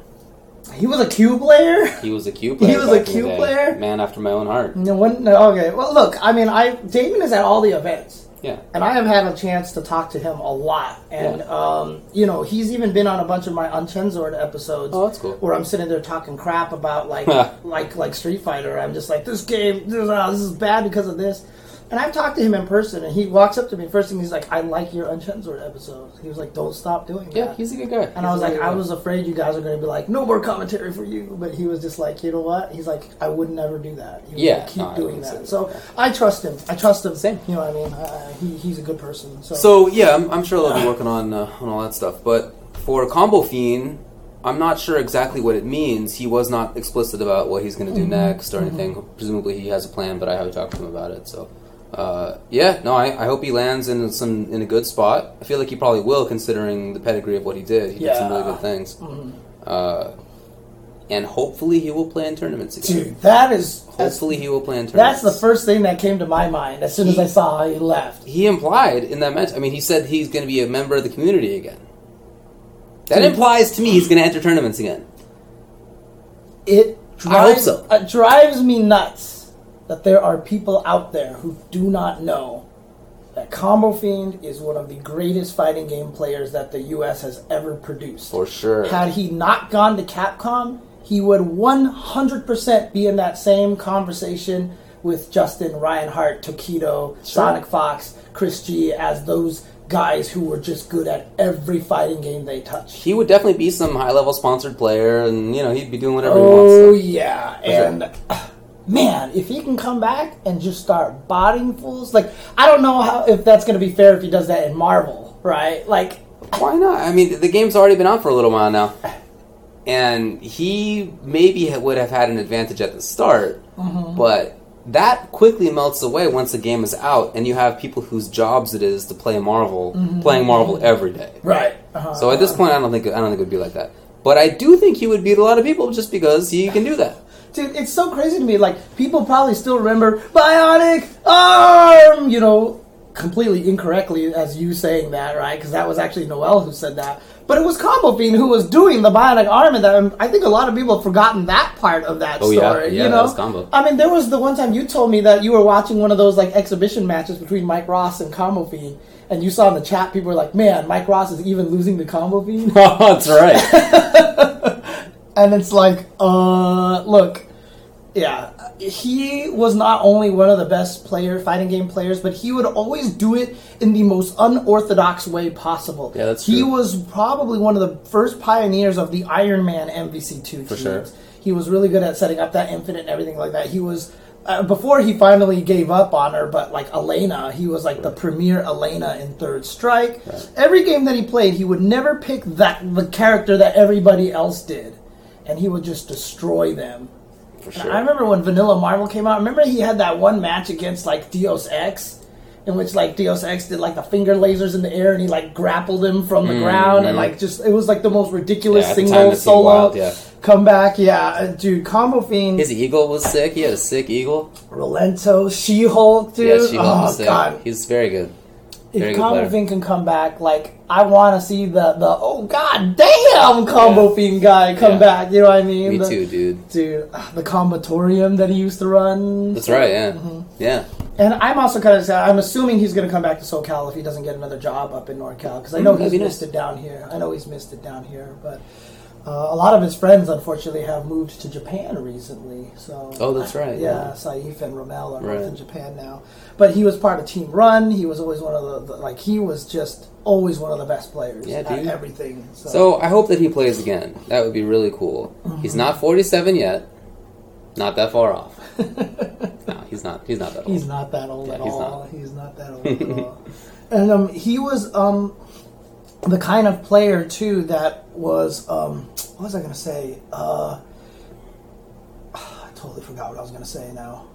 A: he was a Q player.
B: He was a Q player.
A: He was a
B: back in the
A: Q player?
B: Man after my own heart.
A: No one. No, okay. Well, look. I mean, I Damon is at all the events.
B: Yeah.
A: and I have had a chance to talk to him a lot. And um, you know, he's even been on a bunch of my Unchenzord episodes.
B: Oh, that's cool.
A: Where I'm sitting there talking crap about like like like Street Fighter. I'm just like this game. This, uh, this is bad because of this. And I've talked to him in person, and he walks up to me. First thing he's like, "I like your Unchenzord episodes." He was like, "Don't stop doing
B: Yeah,
A: that."
B: Yeah, he's a good guy.
A: and I was like, I was afraid you guys are going to be like, no more commentary for you. But he was just like, you know what? He's like, I would never do that. He
B: Yeah,
A: keep
B: no,
A: doing that.
B: that.
A: So I trust him. I trust him.
B: Same.
A: You know what I mean? Uh, he, he's a good person. So,
B: So yeah, I'm, I'm sure they'll be working on uh, on all that stuff. But for Combofiend, I'm not sure exactly what it means. He was not explicit about what he's going to do next or anything. Presumably he has a plan, but I haven't talked to him about it. So uh, yeah, no, I, I hope he lands in some in a good spot. I feel like he probably will, considering the pedigree of what he did. He did some really good things. Uh, and hopefully he will play in tournaments again.
A: dude, that is that's,
B: Hopefully he will play in tournaments.
A: that's the first thing that came to my mind as soon as I saw how he left.
B: he implied in that match. I mean, he said he's going to be a member of the community again. That
A: Dude.
B: implies to me he's going to enter tournaments again.
A: It drives,
B: I hope so.
A: It drives me nuts that there are people out there who do not know that Combofiend is one of the greatest fighting game players that the U.S. has ever produced.
B: For sure.
A: Had he not gone to Capcom, he would 100% be in that same conversation with Justin, Ryan Hart, Tokido, Sonic Fox, Chris G as those guys who were just good at every fighting game they touched.
B: he would definitely be some high level sponsored player, and you know he'd be doing whatever
A: Oh
B: he wants.
A: Oh yeah,
B: sure.
A: and uh, man, if he can come back and just start botting fools, like I don't know how if that's going to be fair if he does that in Marvel, right? Like
B: why not? I mean, the game's already been out for a little while now, and he maybe would have had an advantage at the start,
A: Mm-hmm.
B: but that quickly melts away once the game is out, and you have people whose jobs it is to play Marvel,
A: Mm-hmm.
B: playing Marvel every day.
A: right. Uh-huh.
B: So at this point, I don't think I don't think it would be like that. But I do think he would beat a lot of people just because he can do that.
A: Dude, it's so crazy to me. Like people probably still remember Bionic Arm, you know, completely incorrectly as you saying that, right? Because that was actually Noel who said that. But it was Combofiend who was doing the Bionic Arm, and that, and I think a lot of people have forgotten that part of that
B: Oh, yeah.
A: story.
B: Yeah,
A: you
B: that
A: know,
B: was Combo.
A: I mean, there was the one time you told me that you were watching one of those like exhibition matches between Mike Ross and Combofiend, and you saw in the chat people were like, "Man, Mike Ross is even losing to Combofiend." Oh,
B: that's right.
A: and it's like, uh, look, yeah, he was not only one of the best player fighting game players, but he would always do it in the most unorthodox way possible.
B: Yeah, that's
A: He
B: true.
A: was probably one of the first pioneers of the Iron Man MVC two
B: For
A: teams.
B: sure.
A: He was really good at setting up that infinite and everything like that. He was. Uh, before he finally gave up on her, but like Elena, he was like the premier Elena in Third Strike. Every game that he played, he would never pick that the character that everybody else did, and he would just destroy them.
B: For
A: And
B: sure.
A: I remember when Vanilla Marvel came out. Remember he had that one match against like Dios X, in which like Dios X did like the finger lasers in the air and he like grappled him from the ground and like just it was like the most ridiculous
B: Mm-hmm. Yeah,
A: single solo
B: wild, yeah.
A: comeback. Yeah, uh, dude, Combofiend,
B: His eagle was sick. He had a sick eagle.
A: Rolento, She Hulk, dude.
B: Yeah, she
A: oh
B: was sick.
A: god,
B: He's very good.
A: If Combo. Fiend can come back, like I want to see the the oh god damn Combo
B: Yeah.
A: Fiend guy come
B: Yeah.
A: back. You know what I mean?
B: Me
A: The-
B: too, dude.
A: Dude, ah, the combatorium that he used to run.
B: That's right. Yeah,
A: Mm-hmm.
B: yeah.
A: And I'm also kind of sad. I'm assuming he's going to come back to SoCal if he doesn't get another job up in NorCal because I know
B: Mm,
A: he's missed
B: nice.
A: it down here. I know he's missed it down here, but uh, a lot of his friends, unfortunately, have moved to Japan recently. So
B: Oh, that's right,
A: Yeah,
B: yeah.
A: Saif and Romel are
B: Right.
A: both in Japan now. But he was part of Team Run. He was always one of the, the like he was just always one of the best players
B: Yeah, dude.
A: everything. So,
B: So I hope that he plays again. That would be really cool.
A: Mm-hmm.
B: He's not 47 yet. Not that far off. no, he's not. He's not that old.
A: He's not that old
B: Yeah,
A: at
B: he's
A: all.
B: not.
A: He's not that old at all. And um, he was um, the kind of player too that was um, what was I going to say? Uh, I totally forgot what I was going to say now.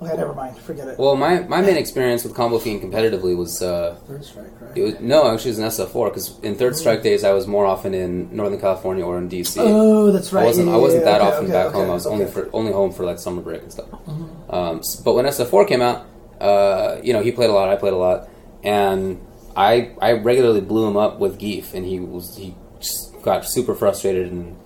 A: Okay, never mind. Forget it.
B: Well, my, my main experience with Combofiend competitively was uh,
A: Third strike, right?
B: it was no, actually, it was an SF4 because in Third Strike days I was more often in Northern California or in DC.
A: oh, that's right.
B: I wasn't.
A: Yeah,
B: I wasn't
A: yeah,
B: that
A: okay,
B: often
A: okay,
B: back
A: okay,
B: home. I was only for only home for like summer break and stuff.
A: Mm-hmm.
B: Um, but when SF4 came out, uh, you know, he played a lot. I played a lot, and I I regularly blew him up with Gief, and he was he just got super frustrated, and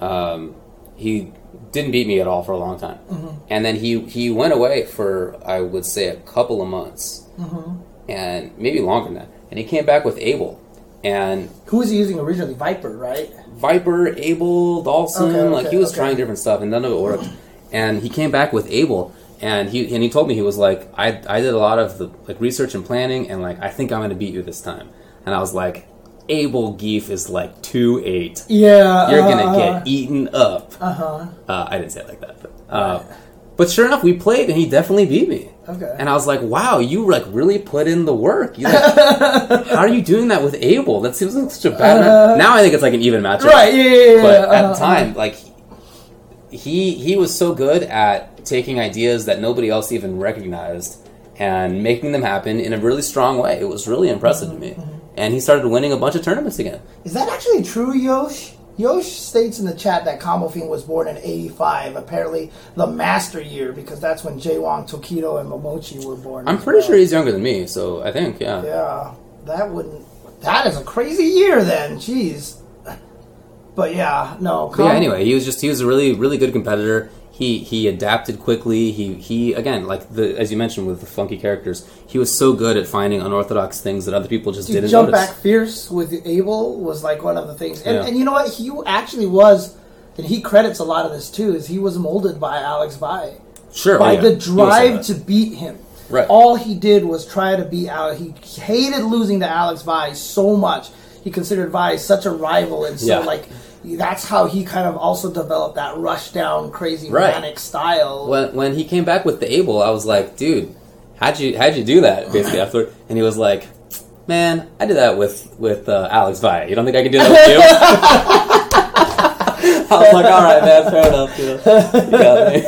B: um, he didn't beat me at all for a long time.
A: Mm-hmm.
B: And then he he went away for I would say a couple of months,
A: Mm-hmm.
B: and maybe longer than that. And he came back with Abel, and
A: Who was he using originally? Viper, right?
B: Viper, Abel, Dawson,
A: Okay,
B: like he was
A: okay.
B: trying different stuff and none of it worked. And he came back with Abel and he and he told me he was like, I I did a lot of the like research and planning and like I think I'm gonna beat you this time. And I was like, Abel Gief is like two eight.
A: Yeah.
B: You're
A: uh,
B: gonna get eaten up.
A: Uh-huh.
B: Uh, I didn't say it like that, but uh, but sure enough, we played and he definitely beat me.
A: Okay.
B: And I was like, wow, you like really put in the work. You like, how are you doing that with Abel? That seems like such a bad.
A: Uh,
B: now I think it's like an even matchup.
A: Right. Yeah. yeah, yeah,
B: But at the time, like he he was so good at taking ideas that nobody else even recognized and making them happen in a really strong way. It was really impressive to
A: Mm-hmm,
B: me. And he started winning a bunch of tournaments again.
A: Is that actually true, Yosh? Yosh states in the chat that Combofiend was born in 85, apparently the master year, because that's when JWong, Tokido, and Momochi were born.
B: I'm pretty
A: well.
B: sure he's younger than me, so I think yeah.
A: Yeah, that wouldn't. That is a crazy year then. Jeez. But yeah, no.
B: But yeah, anyway, he was just he was a really really good competitor. He he adapted quickly. He he again like the as you mentioned with the funky characters, he was so good at finding unorthodox things that other people just didn't
A: jump
B: notice.
A: back fierce with Abel was like one of the things, and,
B: Yeah.
A: and you know what? He actually was, and he credits a lot of this too. Is he was molded by Alex Valle
B: Sure,
A: by
B: oh, yeah.
A: the
B: He was so
A: drive to beat him.
B: Right.
A: All he did was try to beat Alex. He hated losing to Alex Valle so much. He considered Vi such a rival, and so
B: Yeah.
A: like that's how he kind of also developed that rush down, crazy
B: Right.
A: manic style.
B: when when he came back with the Abel, I was like, dude, how'd you how'd you do that? Basically after, and he was like, man, I did that with with uh, Alex Valle. You don't think I can do that with you? I was like, all right, man, fair enough. You, know, you got me.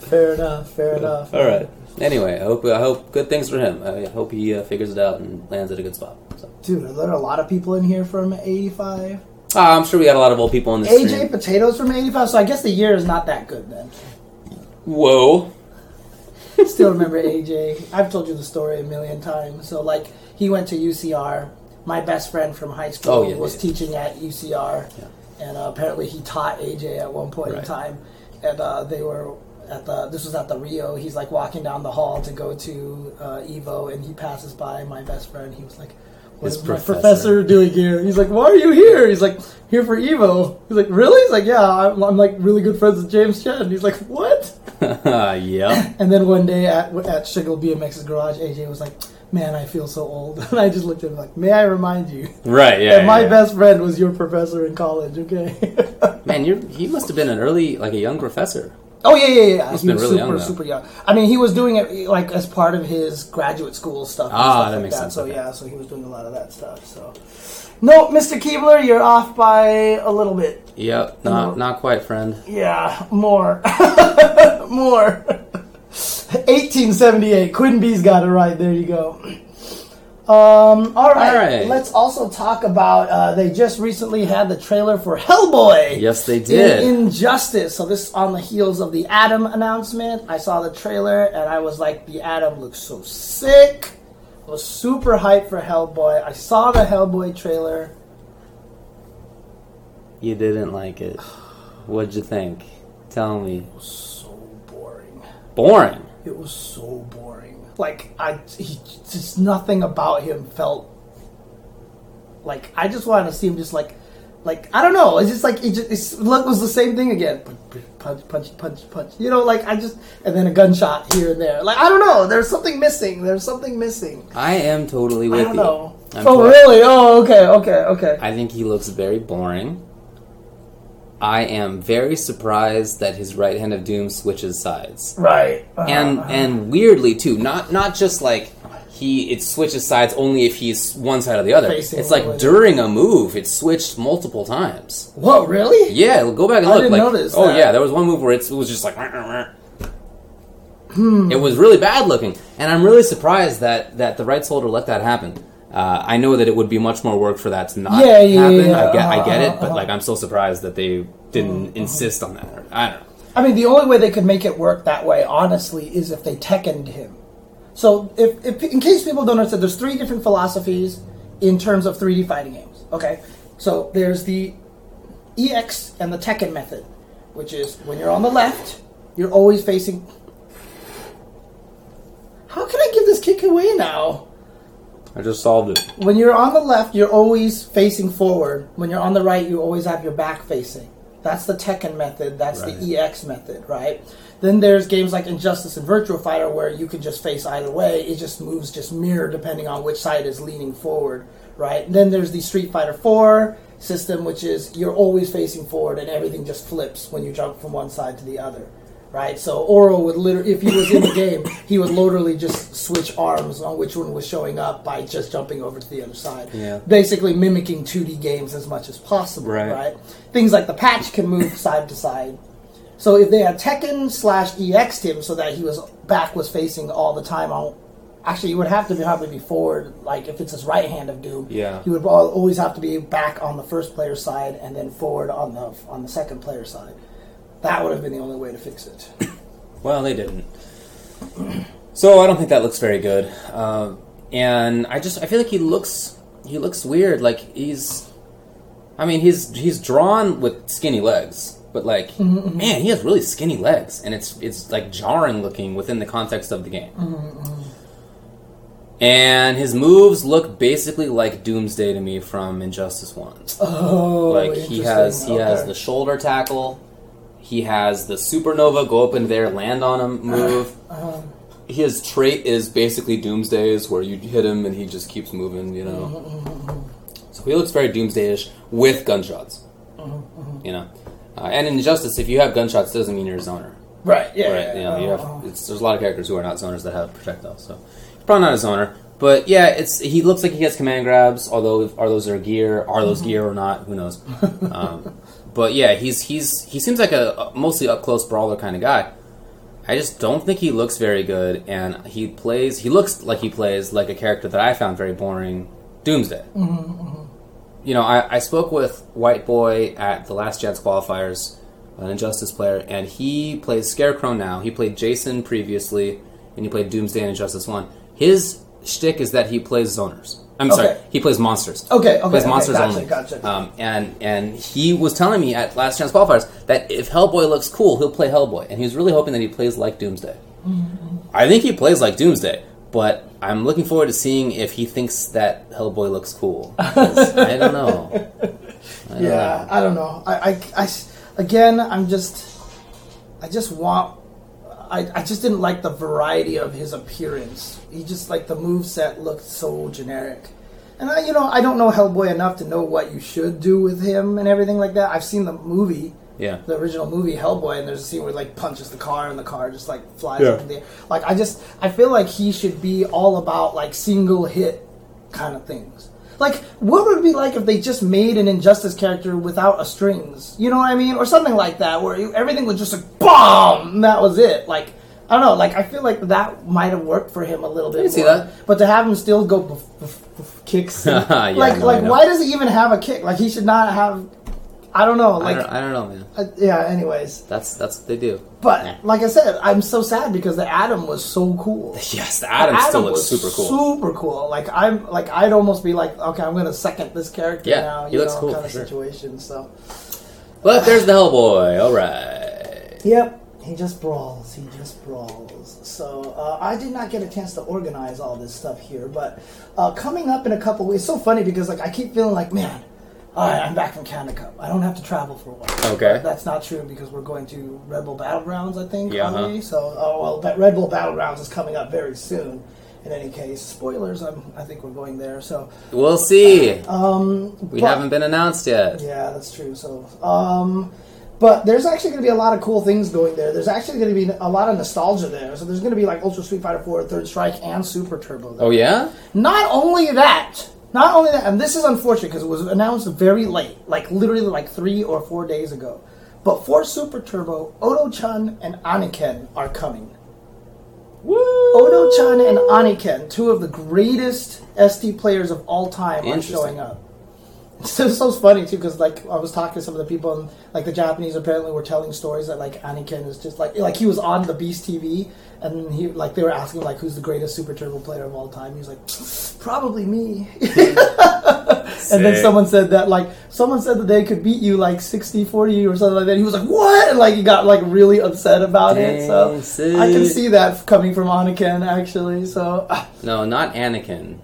A: fair enough. Fair enough.
B: All right. Anyway, I hope I hope good things for him. I hope he uh, figures it out and lands at a good spot.
A: Dude, are there a lot of people in here from '85?
B: Ah, I'm sure we got a lot of old people in this
A: AJ
B: stream.
A: Potatoes from '85. So I guess the year is not that good then.
B: Whoa.
A: Still remember AJ. I've told you the story a million times. So like he went to UCR. My best friend from high school
B: Oh, yeah,
A: was
B: yeah.
A: teaching at UCR, and uh, apparently he taught AJ at one point in time. And uh, they were at the. This was at the Rio. He's like walking down the hall to go to uh, Evo, and he passes by my best friend. He was like.
B: His professor.
A: professor doing here? He's like, why are you here? He's like, here for Evo. He's like, really? He's like, yeah, I'm, I'm like really good friends with James Chen. And he's like, what?
B: yeah.
A: And then one day at at Shiggle BMX's garage, AJ was like, "Man, I feel so old." And I just looked at him like, "May I remind you
B: Right. Yeah.
A: that my
B: yeah.
A: best friend was your professor in college?" Okay.
B: Man, you're he must have been an early like a young professor.
A: Oh yeah, yeah, yeah.
B: Must've
A: he
B: been really
A: super,
B: young,
A: super young. I mean, he was doing it like as part of his graduate school stuff.
B: Ah,
A: stuff
B: that
A: like
B: makes
A: that.
B: sense,
A: So
B: okay.
A: yeah, so he was doing a lot of that stuff. So. No, Mr. Keebler, you're off by a little bit.
B: Yep. Not not quite, friend.
A: Yeah, more. more. 1878. Quinn B's got it right. There you go. Um, all right.
B: All right.
A: Let's also talk about. Uh, they just recently had the trailer for Hellboy.
B: Yes, they did.
A: In Injustice. So this on the heels of the Atom announcement. I saw the trailer and I was like, the Atom looks so sick. I was super hyped for Hellboy. I saw the Hellboy trailer.
B: You didn't like it. What'd you think? Tell me.
A: It was so boring.
B: Boring.
A: It was so boring. Like I, he, just nothing about him felt like I just wanted to see him just like, like I don't know. It's just like it just it's, look was the same thing again. Punch, punch, punch, punch. You know, like I just and then a gunshot here and there. Like I don't know. There's something missing. There's something missing.
B: I am totally with
A: I don't
B: you.
A: know.
B: I'm
A: oh really? Oh okay, okay, okay.
B: I think he looks very boring. I am very surprised that his right hand of doom switches sides.
A: right. Uh,
B: and and weirdly too not not just like he it switches sides only if he's one side or the other
A: Facing
B: it's like during a move it switched multiple times
A: whoa, really?
B: yeah go back and look.
A: I didn't
B: like
A: notice
B: oh
A: that.
B: yeah there was one move where it's, it was just like
A: Hmm.
B: It was really bad looking, and I'm really surprised that that the rights holder let that happen. Uh, I know that it would be much more work for that to not
A: Yeah, yeah,
B: happen.
A: yeah,
B: I get, I
A: uh-huh,
B: get it,
A: uh-huh,
B: but
A: uh-huh.
B: like I'm so surprised that they didn't insist on that. I don't know.
A: I mean, the only way they could make it work that way, honestly, is if they Tekkened him. So, if, if in case people don't understand, there's three different philosophies in terms of 3D fighting games. Okay, so there's the EX and the Tekken method, which is when you're on the left, you're always facing. How can I give this kick away now?
B: I just solved it.
A: When you're on the left, you're always facing forward. When you're on the right, you always have your back facing. That's the Tekken method. That's
B: Right.
A: the EX method, right? Then there's games like Injustice and Virtua Fighter where you can just face either way. It just moves just mirror depending on which side is leaning forward, right? Then there's the Street Fighter 4 system, which is you're always facing forward and everything just flips when you jump from one side to the other. Right, so Oro would literally, if he was in the game, he would literally just switch arms on which one was showing up by just jumping over to the other side.
B: Yeah.
A: Basically mimicking 2D games as much as possible,
B: Right.
A: right? Things like the patch can move side to side. So if they had Tekken slash EX'd him so that he was back was facing all the time on actually he would have to be probably be forward like if it's his right hand of doom
B: Yeah.
A: he would always have to be back on the first player side and then forward on the on the second player side that would have been the only way to fix it
B: Well, they didn't. So I don't think that looks very good. Uh, and I just I feel like he looks he looks weird. Like he's, I mean he's he's drawn with skinny legs, but like mm-hmm, mm-hmm. man, he has really skinny legs, and it's it's like jarring looking within the context of the game. Mm-hmm, and his moves look basically like Doomsday to me from Injustice One.
A: oh
B: like he has he has the shoulder tackle he has the supernova go up in there land on him move
A: Uh-huh.
B: his trait is basically doomsday's where you hit him and he just keeps moving you know
A: Mm-hmm,
B: so he looks very doomsday-ish with gunshots
A: Mm-hmm,
B: you know uh, and Injustice, if you have gunshots doesn't mean you're a zoner
A: right yeah,
B: right
A: yeah,
B: you know you
A: uh-huh.
B: have it's, there's a lot of characters who are not zoners that have projectiles so he's probably not a zoner but yeah, it's he looks like he has command grabs. Although, are those are gear? Are those gear or not? Who knows? Um, but yeah, he's he's he seems like a, mostly up close brawler kind of guy. I just don't think he looks very good, and he plays. He looks like he plays like a character that I found very boring, Doomsday. Mm-hmm, mm-hmm. You know, I, I spoke with White Boy at the last Jets qualifiers, an Injustice player, and he plays Scarecrow now. He played Jason previously, and he played Doomsday in Injustice One. His shtick is that he plays zoners. I'm sorry, he plays monsters.
A: Okay, okay,
B: plays
A: okay,
B: monsters
A: gotcha,
B: only.
A: gotcha.
B: Um, and and he was telling me at last chance qualifiers that if Hellboy looks cool, he'll play Hellboy, and he was really hoping that he plays like Doomsday.
A: Mm-hmm.
B: I think he plays like Doomsday, but I'm looking forward to seeing if he thinks that Hellboy looks cool. I don't know. I don't
A: Yeah,
B: know.
A: I don't know. I, I, I again, I'm just, I just want, I, I just didn't like the variety of his appearance. He just like the move set looked so generic, and I, you know, I don't know Hellboy enough to know what you should do with him and everything like that. I've seen the movie,
B: Yeah.
A: the original movie Hellboy, and there's a scene where he like punches the car and the car just like flies
B: Yeah.
A: up in the air. Like I just, I feel like he should be all about like single hit kind of things. Like, what would it be like if they just made an Injustice character without a strings? You know what I mean, or something like that, where everything was just like and that was it. Like, I don't know. Like, I feel like that might have worked for him a little bit.
B: see that.
A: but to have him still go boof, boof, boof, kicks, and-
B: Yeah,
A: like,
B: no, I
A: like,
B: know.
A: why does he even have a kick? Like, he should not have. I don't know.
B: I
A: Like,
B: don't, I don't know, man.
A: uh, yeah. Anyways,
B: That's that's what they do.
A: but like I said, I'm so sad because the Atom was so cool.
B: Yes, the Atom still looks super cool.
A: Super cool. Like I'm like I'd almost be like, okay, I'm gonna second this character
B: Yeah,
A: now.
B: he
A: You
B: looks
A: know,
B: cool,
A: kind of
B: sure.
A: situation. So.
B: But there's the Hellboy. All right.
A: Yep. He just brawls. He just brawls. So uh, I did not get a chance to organize all this stuff here, but uh, coming up in a couple weeks. It's so funny because like I keep feeling like, man, all right, I'm back from Canada I don't have to travel for a while.
B: Okay.
A: That's not true because we're going to Red Bull Battlegrounds, I think.
B: Yeah,
A: aren't
B: huh?
A: So, oh well, but Red Bull Battlegrounds is coming up very soon. In any case, spoilers. I'm, I think we're going there. So
B: We'll see.
A: Um,
B: we
A: but-
B: haven't been announced yet.
A: yeah, that's true. So, um, but there's actually going to be a lot of cool things going there. There's actually going to be a lot of nostalgia there. So there's going to be like Ultra Street Fighter 4, Third Strike, and Super Turbo. There.
B: Oh yeah.
A: Not only that, not only that, and this is unfortunate because it was announced very late, like literally like three or four days ago. But for Super Turbo, Odo-chan and Aniken are coming.
B: Woo!
A: Odo-chan and Aniken, two of the greatest ST players of all time, are showing up. So it's so funny too, because like I was talking to some of the people, and like the Japanese apparently were telling stories that like Anakin is just like like he was on the Beast TV, and he like they were asking like who's the greatest Super Turbo player of all time. He was like, probably me. And then someone said that like someone said that they could beat you like 60 40 or something like that. He was like, "What?" And like he got like really upset about it. So
B: Dang,
A: I can see that coming from Anakin actually. So ah,
B: No, not Anakin.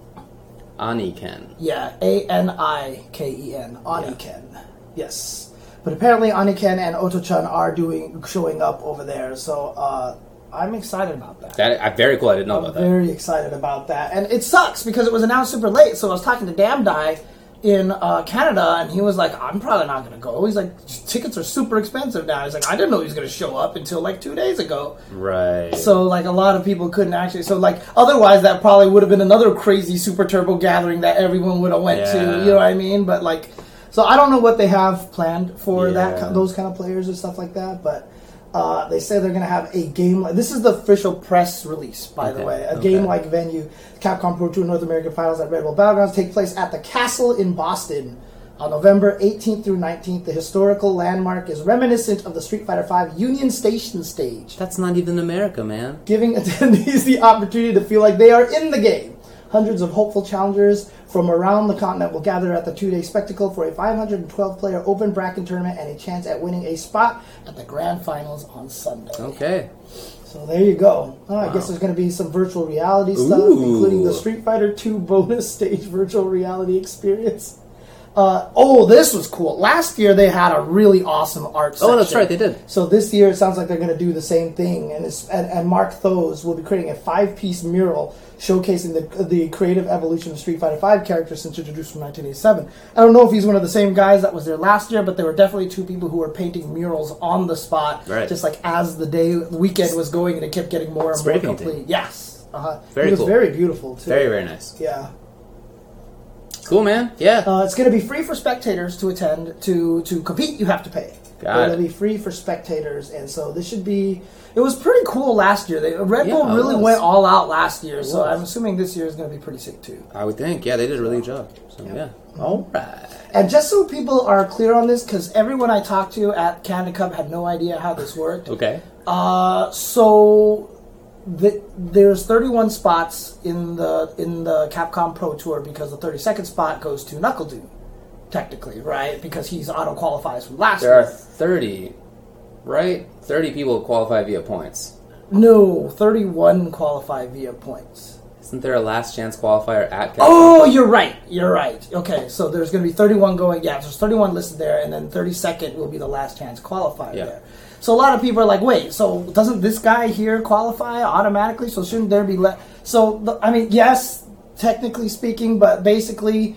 B: Aniken.
A: yeah, A N I K E N, Aniken. Yes. But apparently Aniken and Oto-chan are doing showing up over there. So uh I'm excited about that.
B: That uh, very cool. I didn't know
A: I'm
B: about that.
A: very excited about that. And it sucks because it was announced super late. So I was talking to Damdai in uh, Canada, and he was like, I'm probably not to go. He's like, tickets are super expensive now. He's like, I didn't know he was to show up until like two days ago.
B: Right.
A: So, like, a lot of people couldn't actually. So, like, otherwise, that probably would have been another crazy Super Turbo gathering that everyone would have went to.
B: Yeah.
A: You know what I mean? But, like, so I don't know what they have planned for that
B: Yeah.
A: ki- those kind of players and stuff like that. But uh, they say they're going to have a game. Like, this is the official press release, by the way. A
B: okay.
A: game like venue. Capcom Pro Tour North American Finals at Red Bull Battlegrounds take place at the Castle in Boston. On November 18th through 19th, the historical landmark is reminiscent of the Street Fighter V Union Station stage
B: That's not even America, man.
A: giving attendees the opportunity to feel like they are in the game. Hundreds of hopeful challengers from around the continent will gather at the two-day spectacle for a 512-player open bracket tournament and a chance at winning a spot at the grand finals on Sunday.
B: Okay.
A: So there you go. Oh, I guess there's going to be some virtual reality stuff,
B: Ooh.
A: including the Street Fighter 2 bonus stage virtual reality experience. Uh, oh, this was cool. Last year they had a really awesome art.
B: Oh, that's right, they did.
A: So this year it sounds like they're going to do the same thing, and, and and Mark Those will be creating a five-piece mural showcasing the the creative evolution of Street Fighter V characters since introduced from 1987. I don't know if he's one of the same guys that was there last year, but there were definitely two people who were painting murals on the spot,
B: Right.
A: just like as the day the weekend was going, and it kept getting more and
B: Spray
A: more
B: painting.
A: complete. Yes, uh-huh.
B: Very
A: it was
B: cool.
A: very beautiful too.
B: Very, very nice.
A: yeah.
B: Cool, man. Yeah.
A: Uh, it's going to be free for spectators to attend. To to compete, you have to pay.
B: Got it.
A: It'll be free for spectators, and so this should be. It was pretty cool last year. They, Red Bull
B: Yeah, it
A: really went all out last year, so. I'm assuming this year is going to be pretty sick too.
B: I would think. Yeah, they did a really good job. So, yeah. All right.
A: And just so people are clear on this, because everyone I talked to at Canada Cup had no idea how this worked.
B: Okay.
A: Uh, so the, there's 31 spots in the in the Capcom Pro Tour because the 32nd spot goes to NuckleDu, technically, right? Because he's auto qualifies from last
B: There are 30, right? 30 people qualify via points.
A: No, 31 qualify via points.
B: Isn't there a last chance qualifier at Capcom?
A: Oh, you're right. You're right. Okay, so there's going to be 31 going. Yeah, there's 31 listed there, and then 32nd will be the last chance qualifier
B: Yeah.
A: there. So a lot of people are like, wait, so doesn't this guy here qualify automatically? So shouldn't there be let? So, the, I mean, yes, technically speaking, but basically,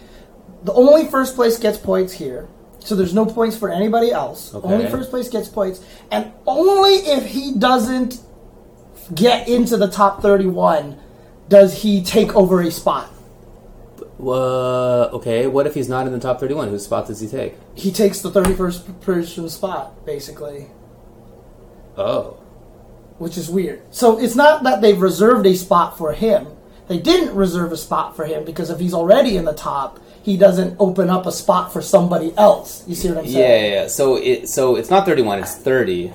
A: the only first place gets points here. So there's no points for anybody else.
B: Okay.
A: Only first place gets points, and only if he doesn't get into the top 31 does he take over a spot.
B: Uh, okay, what if he's not in the top 31? Whose spot does he take?
A: He takes the 31st person spot, basically,
B: Oh.
A: which is weird. So it's not that they've reserved a spot for him. They didn't reserve a spot for him because if he's already in the top, he doesn't open up a spot for somebody else. You see what I'm saying?
B: yeah, yeah. So it so it's not 31, it's 30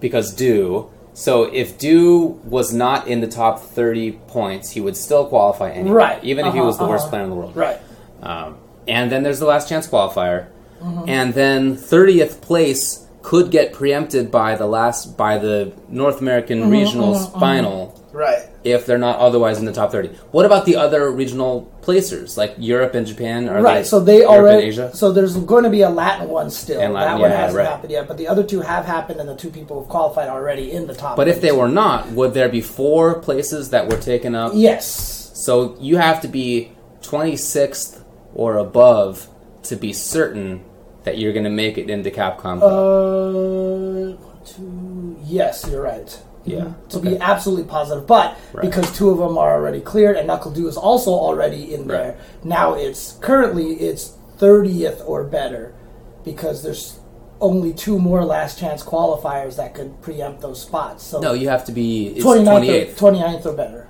B: because Du. So if Du was not in the top 30 points, he would still qualify anyway,
A: Right.
B: even if he
A: Uh-huh,
B: was the worst
A: uh-huh.
B: player in the world.
A: Right.
B: Um, and then there's the last chance qualifier,
A: Mm-hmm.
B: and then 30th place could get preempted by the last by the North American
A: Mm-hmm,
B: regionals final
A: Right.
B: if they're not otherwise in the top 30. What about the other regional placers like Europe and Japan? Are
A: right. so they
B: Europe and
A: already.
B: Asia?
A: So there's going to be a Latin one still.
B: And Latin,
A: that one
B: yeah,
A: hasn't
B: right.
A: happened yet, but the other two have happened, and the two people have qualified already in the top.
B: But if they were not, would there be four places that were taken up?
A: yes,
B: So you have to be 26th or above to be certain that you're going to make it into Capcom.
A: Uh, two. Yes, you're right.
B: Yeah.
A: To
B: okay.
A: be absolutely positive, but
B: Right.
A: because two of them are already cleared and NuckleDu is also already in there, now it's currently it's thirtieth or better because there's only two more last chance qualifiers that could preempt those spots. So
B: No, you have to be it's
A: 29th,
B: 28th.
A: or, 29th or better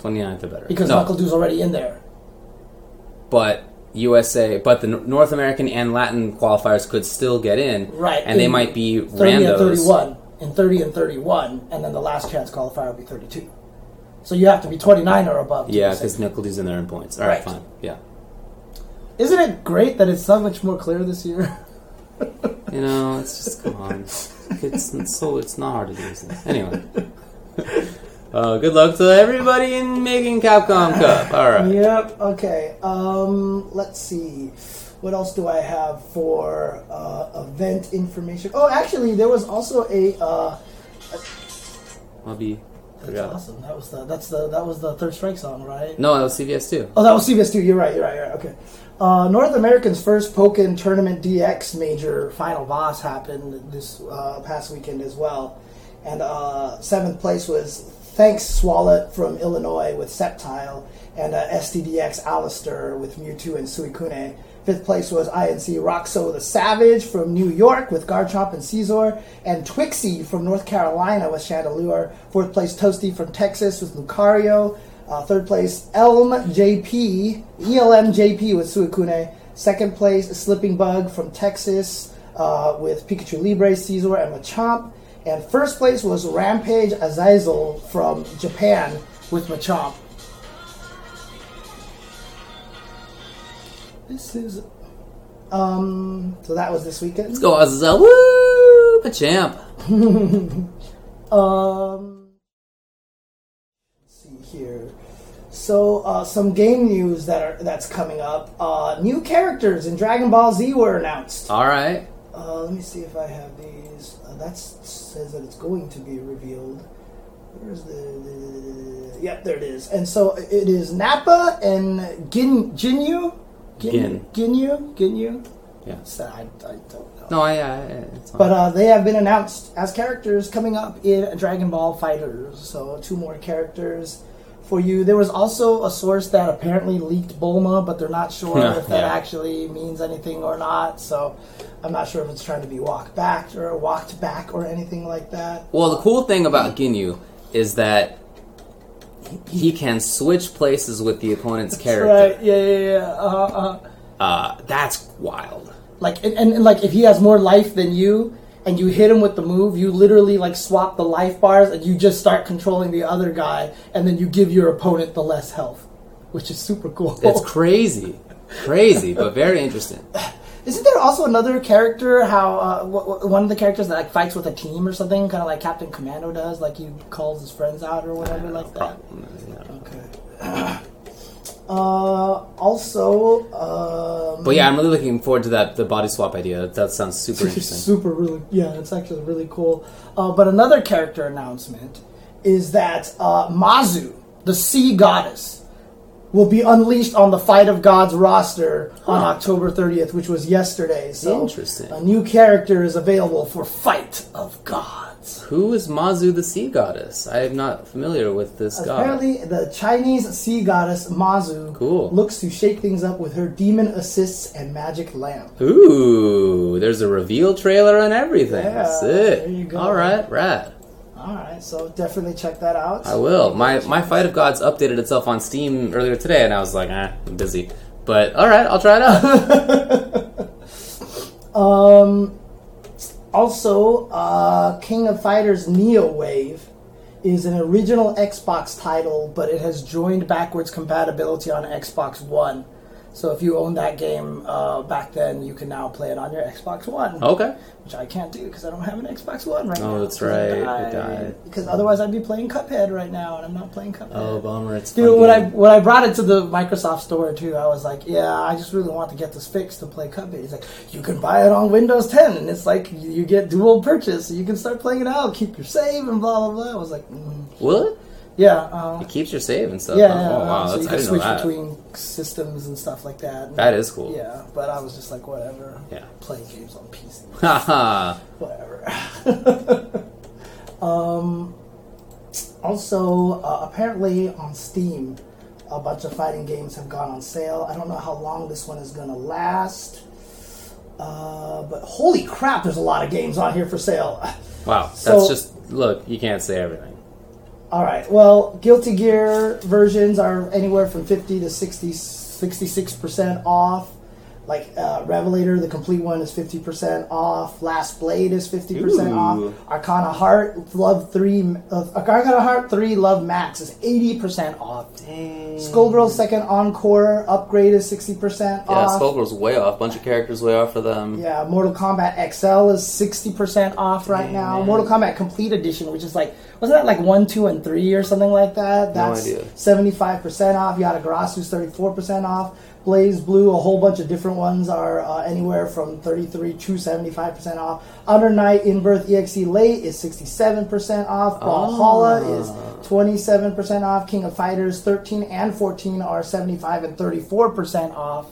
B: 29th or better.
A: because
B: no,
A: Knuckle Dew's already in there.
B: but USA, but the North American and Latin qualifiers could still get in,
A: Right,
B: And they might be
A: 30
B: randos.
A: 31. In 30 and 31, and then the last chance qualifier will be 32. So you have to be 29 or above.
B: Yeah, because NuckleDu's in there in points. All right,
A: Right.
B: fine. Yeah,
A: Isn't it great that it's so much more clear this year?
B: you know, it's just come on. It's, it's so it's not hard to do this. Anyway. Uh, good luck to everybody in making Capcom Cup. All right.
A: Yep. Okay. Um, let's see. What else do I have for uh, event information? Oh, actually, there was also a. Uh,
B: be.
A: that's awesome. That was the that's the that was the third strike song, right?
B: No, that was CVS too.
A: Oh, that was CVS two. You're right. You're right. You're right. Okay. Uh, North American's first Pokken Tournament DX major final boss happened this uh, past weekend as well, and uh, seventh place was Thanks Swallet from Illinois with Sceptile, and uh, STDX Alistair with Mewtwo and Suicune. Fifth place was INC Roxo the Savage from New York with Garchomp and Scizor, and Twixie from North Carolina with Chandelure. Fourth place Toasty from Texas with Lucario. Uh, third place, Elm JP, ELM JP with Suicune. Second place, Slipping Bug from Texas uh, with Pikachu Libre, Scizor, and Machamp. And first place was Rampage Azazel from Japan with Machamp. This is. Um, so that was this weekend.
B: Let's go, Azazel. Woo! Machamp.
A: Um, let's see here. So, uh, some game news that are that's coming up. Uh, new characters in Dragon Ball Z were announced.
B: All right.
A: Uh, let me see if I have these. Uh, that says that it's going to be revealed. Where's the, the? Yep, there it is. And so it is Nappa and Gin Ginyu.
B: Gin.
A: Ginyu. Ginyu.
B: Yeah.
A: So I, I don't know.
B: No, I, I it's fine.
A: But uh, they have been announced as characters coming up in Dragon Ball FighterZ. So two more characters for you. There was also a source that apparently leaked Bulma, but they're not sure
B: Yeah,
A: if that
B: yeah.
A: actually means anything or not. So I'm not sure if it's trying to be walked back or walked back or anything like that.
B: well, the cool thing about Ginyu is that he can switch places with the opponent's character.
A: Right? Yeah, yeah, yeah. Uh, uh,
B: Uh, that's wild.
A: like and, and, and like if he has more life than you and you hit him with the move you literally like swap the life bars and you just start controlling the other guy and then you give your opponent the less health which is super cool
B: It's crazy, crazy, but very interesting.
A: isn't there also another character how uh, w- w- one of the characters that like fights with a team or something kind of like captain commando does like he calls his friends out or whatever like that okay uh also um
B: But yeah, I'm really looking forward to that the body swap idea. That sounds super interesting.
A: Super, really, yeah, it's actually really cool. Uh, but another character announcement is that uh, Mazu, the sea goddess, will be unleashed on the Fight of Gods roster on October 30th, which was yesterday. So
B: Interesting.
A: A new character is available for Fight of Gods.
B: Who is Mazu the sea goddess? I am not familiar with this god.
A: Apparently, the Chinese sea goddess Mazu
B: Cool.
A: looks to shake things up with her demon assists and magic lamp.
B: Ooh, there's a reveal trailer and everything.
A: Yeah,
B: Sick.
A: there you go.
B: All right, rad.
A: All right, so definitely check that out.
B: I will. My my Fight of Gods updated itself on Steam earlier today, and I was like, eh, I'm busy. But all right, I'll try it out.
A: Um, also, uh, King of Fighters Neo Wave is an original Xbox title, but it has joined backwards compatibility on Xbox One. So if you own that game uh, back then, you can now play it on your Xbox One,
B: okay.
A: which I can't do because I don't have an Xbox One right now.
B: Oh, that's
A: I
B: right, you
A: died.
B: died.
A: Because otherwise, I'd be playing Cuphead right now, and I'm not playing Cuphead.
B: Oh, bummer. It's
A: Dude, when I when I brought it to the Microsoft store too, I was like, "Yeah, I just really want to get this fixed to play Cuphead." He's like, "You can buy it on Windows 10, and it's like you, get dual purchase, so you can start playing it out, keep your save, and blah blah blah." I was like, mm.
B: It?
A: "Yeah, uh,
B: It keeps your save and stuff.
A: yeah, yeah."
B: Oh, wow,
A: so you
B: I
A: can switch between systems and stuff like that.
B: That is cool.
A: Yeah, but I was just like, whatever.
B: Yeah.
A: Playing games on PC,
B: Haha.
A: whatever. um, also, uh, apparently on Steam, a bunch of fighting games have gone on sale. I don't know how long this one is going to last. Uh, but holy crap, there's a lot of games on here for sale.
B: Wow, that's just look. You can't say everything.
A: All right. Well, Guilty Gear versions are anywhere from 50 to 60, 66% off. Like uh, Revelator, the complete one is 50% off. Last Blade is 50%
B: Ooh.
A: off. Arcana Heart, Love 3, uh, Arcana Heart 3, Love Max is 80% off. Skullgirls Second Encore upgrade is 60%
B: Yeah,
A: off.
B: Skullgirl's way off. Bunch of characters way off for them.
A: Yeah, Mortal Kombat XL is 60% off right now.
B: man.
A: Mortal Kombat Complete Edition, which is like, wasn't that like 1, 2, and 3 or something like that? That's
B: idea.
A: 75% off. Yatagarasu's 34% off. BlazBlue, a whole bunch of different ones are uh, anywhere from 33 to 75% off. Under Night In Birth EXE Late is 67% off. Brawlhalla
B: Ah.
A: is 27% off. King of Fighters 13 and 14 are 75 and 34% off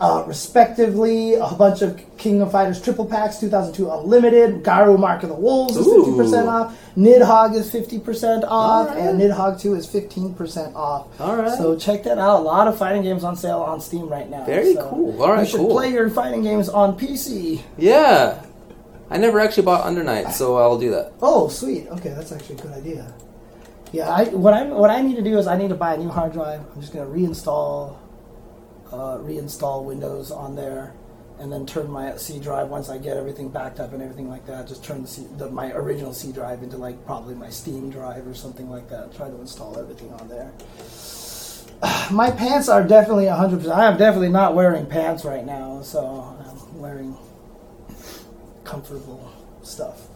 A: uh, respectively. A bunch of King of Fighters triple packs, 2002 Unlimited. Garou Mark of the Wolves is
B: Ooh.
A: 50% off. Nidhogg is 50% off.
B: Alright.
A: And Nidhogg 2 is 15% off.
B: Alright.
A: So check that out. A lot of fighting games on sale on Steam right now.
B: Very
A: So
B: cool. Alright,
A: You should
B: cool.
A: play your fighting games on PC.
B: Yeah. I never actually bought Under Night, so I'll do that.
A: Oh, sweet. Okay, that's actually a good idea. Yeah, I, what I what I need to do is I need to buy a new hard drive. I'm just going to reinstall uh, reinstall Windows on there, and then turn my C drive once I get everything backed up and everything like that. Just turn the, C, the my original C drive into like probably my Steam drive or something like that. Try to install everything on there. My pants are definitely 100%. I am definitely not wearing pants right now, so I'm wearing comfortable stuff.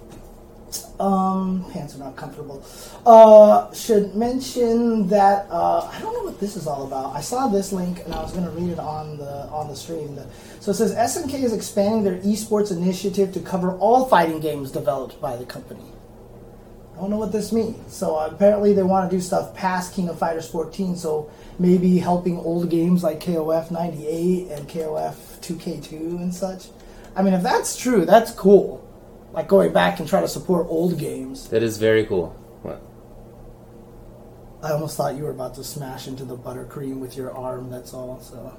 A: Um, pants are not comfortable. Uh, should mention that uh, I don't know what this is all about. I saw this link and I was going to read it on the on the stream. So it says SNK is expanding their esports initiative to cover all fighting games developed by the company. I don't know what this means. So uh, apparently they want to do stuff past King of Fighters 14. So maybe helping old games like KOF 98 and KOF 2K2 and such. I mean, if that's true, that's cool. Like going back and trying to support old games.
B: That is very cool. What?
A: I almost thought you were about to smash into the buttercream with your arm. That's all. So.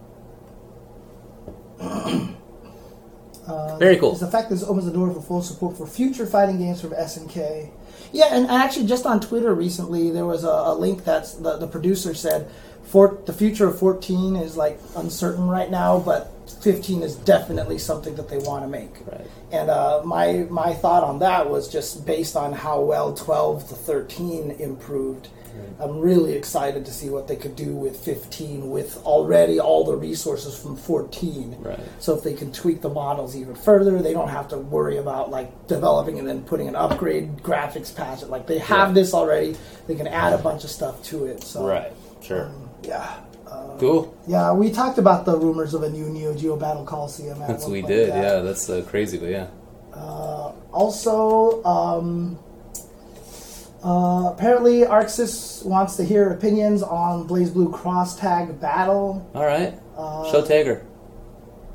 B: Uh, very cool.
A: The fact that this opens the door for full support for future fighting games from SNK. Yeah, and actually, just on Twitter recently, there was a, a link that the, the producer said, for the future of 14 is like uncertain right now, but 15 is definitely something that they want to make.
B: Right.
A: And uh, my my thought on that was just based on how well 12 to 13 improved. I'm really excited to see what they could do with 15 with already all the resources from 14.
B: Right.
A: So if they can tweak the models even further, they don't have to worry about like developing and then putting an upgrade graphics patch. Like they have this already, they can add a bunch of stuff to it. So
B: Right. Sure.
A: Yeah.
B: Cool.
A: Yeah, we talked about the rumors of a new Neo Geo Battle Coliseum. at
B: That's what we did. Yeah, that's uh, crazy, but yeah.
A: Also, um, uh, apparently, ArcSys wants to hear opinions on BlazBlue Cross Tag Battle.
B: All right.
A: Uh,
B: Show Tager.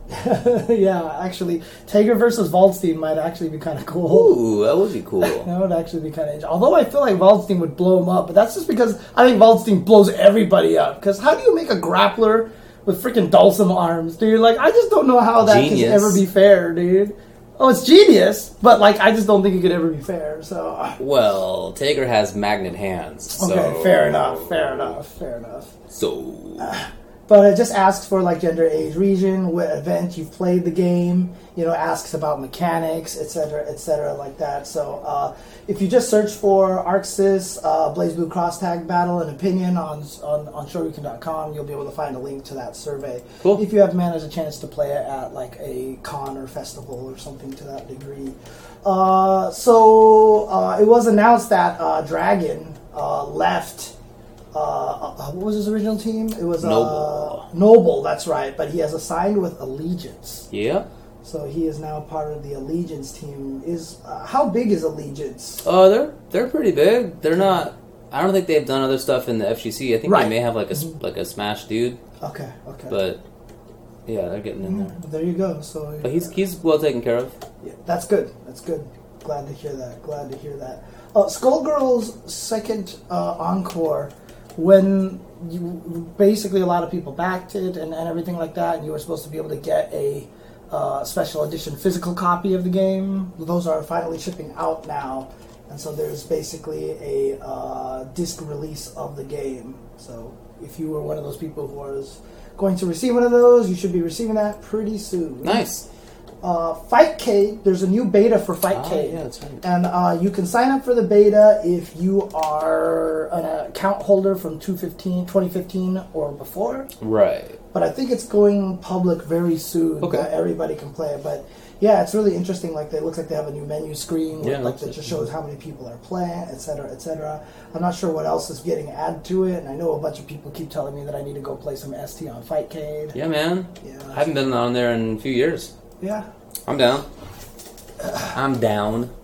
A: yeah, actually, Tager versus Waldstein might actually be kind of cool.
B: Ooh, that would be cool.
A: That would actually be kind of interesting. Although I feel like Waldstein would blow him up, but that's just because I think Waldstein blows everybody up. Because how do you make a grappler with freaking Dhalsim arms, dude? Like, I just don't know how that
B: Genius.
A: can ever be fair, dude. Oh, it's genius, but like, I just don't think it could ever be fair. So,
B: Well, Tager has magnet hands. So,
A: okay, fair enough, fair enough, fair enough.
B: So, ah.
A: But it just asks for like gender, age, region, what event you've played the game. You know, asks about mechanics, etc., etc., like that. So uh, if you just search for ArcSys uh, BlazBlue Cross Tag Battle and Opinion on on, on Shoryuken.com, you'll be able to find a link to that survey.
B: Cool.
A: If you have managed a chance to play it at like a con or festival or something to that degree. Uh, so uh, it was announced that uh, Dragon uh, left uh, uh, what was his original team? It was
B: Noble.
A: Uh, Noble, that's right. But he has assigned with Allegiance,
B: yeah.
A: so he is now part of the Allegiance team. Is uh, how big is Allegiance?
B: Oh, they're they're pretty big. They're not. I don't think they've done other stuff in the FGC. I think
A: Right.
B: they may have like a s- like a Smash dude,
A: Okay, okay.
B: but yeah, they're getting in there.
A: there you go. So
B: But he's he's well taken care of.
A: Yeah, that's good. That's good. Glad to hear that. Glad to hear that. Uh, Skullgirl's second uh, encore, when you basically a lot of people backed it and, and everything like that, and you were supposed to be able to get a uh, special edition physical copy of the game. Those are finally shipping out now, and so there's basically a uh, disc release of the game. So if you were one of those people who was going to receive one of those, you should be receiving that pretty soon.
B: Nice.
A: Uh, Fightcade, there's a new beta for
B: Ah,
A: Fightcade.
B: yeah, that's right.
A: And uh, you can sign up for the beta if you are an account holder from 2015 or before.
B: Right.
A: But I think it's going public very soon.
B: Okay.
A: That everybody can play it. But yeah, it's really interesting. Like it looks like they have a new menu screen.
B: Yeah,
A: like that just shows how many people are playing, et cetera, et cetera. I'm not sure what else is getting added to it. And I know a bunch of people keep telling me that I need to go play some ST on Fightcade.
B: Yeah, man.
A: Yeah.
B: I haven't been on there in a few years.
A: Yeah.
B: I'm down. I'm down.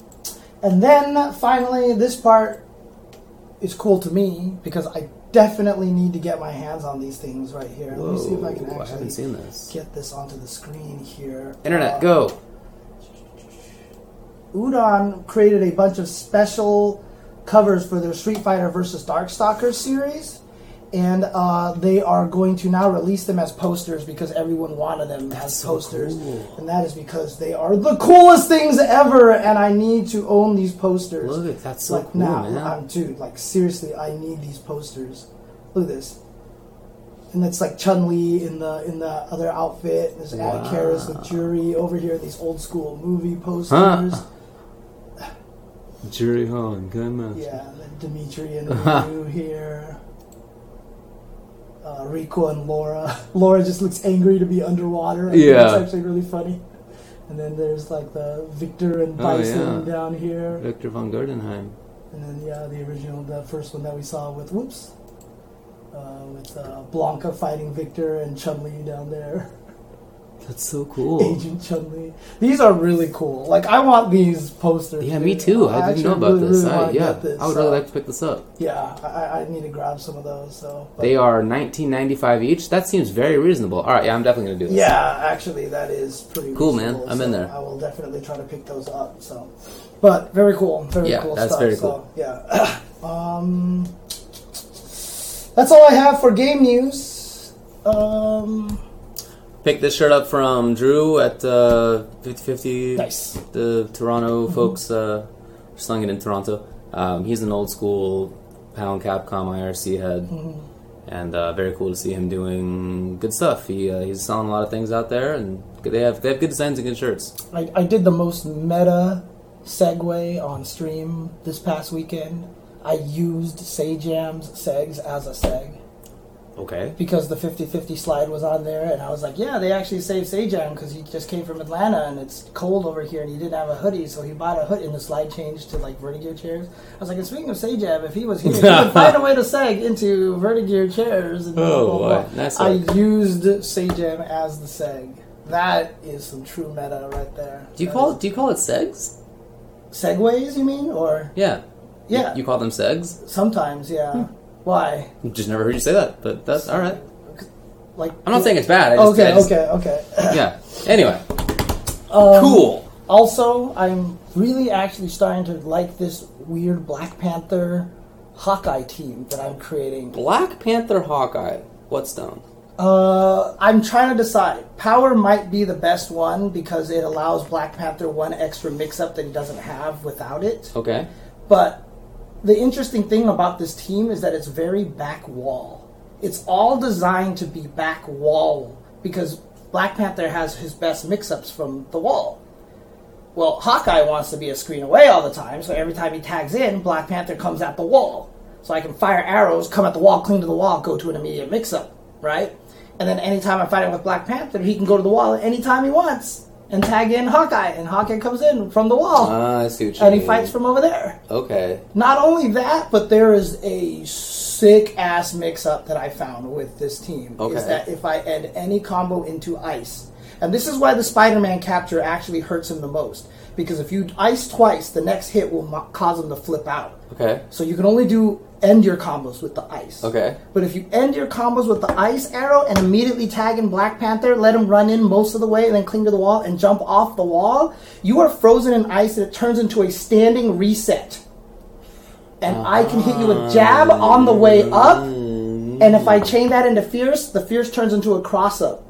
A: And then finally, this part is cool to me because I definitely need to get my hands on these things right here. Let me see if I can
B: Whoa, I
A: actually
B: haven't seen this.
A: get this onto the screen here.
B: Internet,
A: Uh,
B: go.
A: Udon created a bunch of special covers for their Street Fighter versus Darkstalkers series. And uh, they are going to now release them as posters because everyone wanted them as
B: so
A: posters.
B: cool.
A: And that is because they are the coolest things ever, and I need to own these posters.
B: Look, at that's so
A: like
B: cool,
A: now,
B: man.
A: I'm dude. Like seriously, I need these posters. Look at this, and it's like Chun Li in the in the other outfit. There's
B: Wow.
A: Karras with Juri over here. These old school movie posters.
B: Huh. Juri Han, come on.
A: Yeah, and then Demitri and Ryu here. Uh, Rikuo and Laura. Laura just looks angry to be underwater. I
B: Yeah.
A: it's actually really funny. And then there's like the Victor and
B: Oh,
A: Bison
B: yeah.
A: down here.
B: Victor von Gerdenheim.
A: And then yeah, the original, the first one that we saw with whoops, uh, with uh, Blanka fighting Victor and Chun Li down there,
B: That's so cool.
A: Agent Chun Li. These are really cool. Like I want these posters.
B: Yeah, me too. I didn't know about
A: really,
B: this.
A: really
B: I, yeah,
A: this,
B: I would
A: so-
B: really like to pick this up.
A: Yeah, I, I- I need to grab some of those. So but-
B: They are 19.95 each. That seems very reasonable. All right, yeah, I'm definitely gonna do this.
A: Yeah, actually, that is pretty
B: Cool, man. I'm in there.
A: I will definitely try to pick those up. So, but very cool, very
B: Yeah,
A: cool
B: that's
A: stuff.
B: very
A: so,
B: cool.
A: yeah. um, that's all I have for game news. Um,
B: Picked this shirt up from Drew at uh, 5050.
A: nice.
B: The Toronto folks uh, slung it in Toronto. Um, he's an old school Pound Capcom IRC head,
A: Mm-hmm.
B: and uh, very cool to see him doing good stuff. He uh, he's selling a lot of things out there, and they have they have good designs and good shirts.
A: I, I did the most meta segue on stream this past weekend. I used Sajam's segs as a seg.
B: Okay.
A: because the 50-50 slide was on there and I was like, yeah, they actually saved Sajam because he just came from Atlanta and it's cold over here and he didn't have a hoodie, so he bought a hood and the slide changed to like Vertagear chairs. I was like, and speaking of Sajam, if he was here, he would find a way to seg into Vertagear chairs. And blah,
B: Oh,
A: blah,
B: boy.
A: blah. I
B: work.
A: used Sajam as the seg. That is some true meta right there.
B: Do you
A: That
B: call
A: is-
B: it? Do you call it segs?
A: segways? You mean or
B: Yeah.
A: yeah?
B: You call them segs?
A: sometimes, yeah.
B: Hmm.
A: Why?
B: Just never heard you say that, but that's all right.
A: Like
B: I'm not saying it's bad. I just,
A: Okay,
B: I just-
A: okay, okay.
B: Yeah. Anyway,
A: Um,
B: cool.
A: Also, I'm really actually starting to like this weird Black Panther Hawkeye team that I'm creating.
B: Black Panther Hawkeye. What's stone?
A: Uh, I'm trying to decide. Power might be the best one because it allows Black Panther one extra mix up that he doesn't have without it.
B: Okay.
A: But the interesting thing about this team is that it's very back wall. It's all designed to be back wall because Black Panther has his best mix ups from the wall. Well, Hawkeye wants to be a screen away all the time, so every time he tags in, Black Panther comes at the wall. So I can fire arrows, come at the wall, cling to the wall, go to an immediate mix up, right? And then anytime I'm fighting with Black Panther, he can go to the wall anytime he wants and tag in Hawkeye, and Hawkeye comes in from the wall.
B: Ah, I see what you
A: and he fights from over there.
B: Okay.
A: Not only that, but there is a sick ass mix up that I found with this team.
B: Okay.
A: Is that if I add any combo into ice, and this is why the Spider Man capture actually hurts him the most. Because if you ice twice, the next hit will mo- cause them to flip out.
B: Okay.
A: So you can only do end your combos with the ice.
B: Okay.
A: But if you end your combos with the ice arrow and immediately tag in Black Panther, let him run in most of the way and then cling to the wall and jump off the wall, you are frozen in ice and it turns into a standing reset. And I can hit you with jab on the way up, and if I chain that into fierce, the fierce turns into a cross up.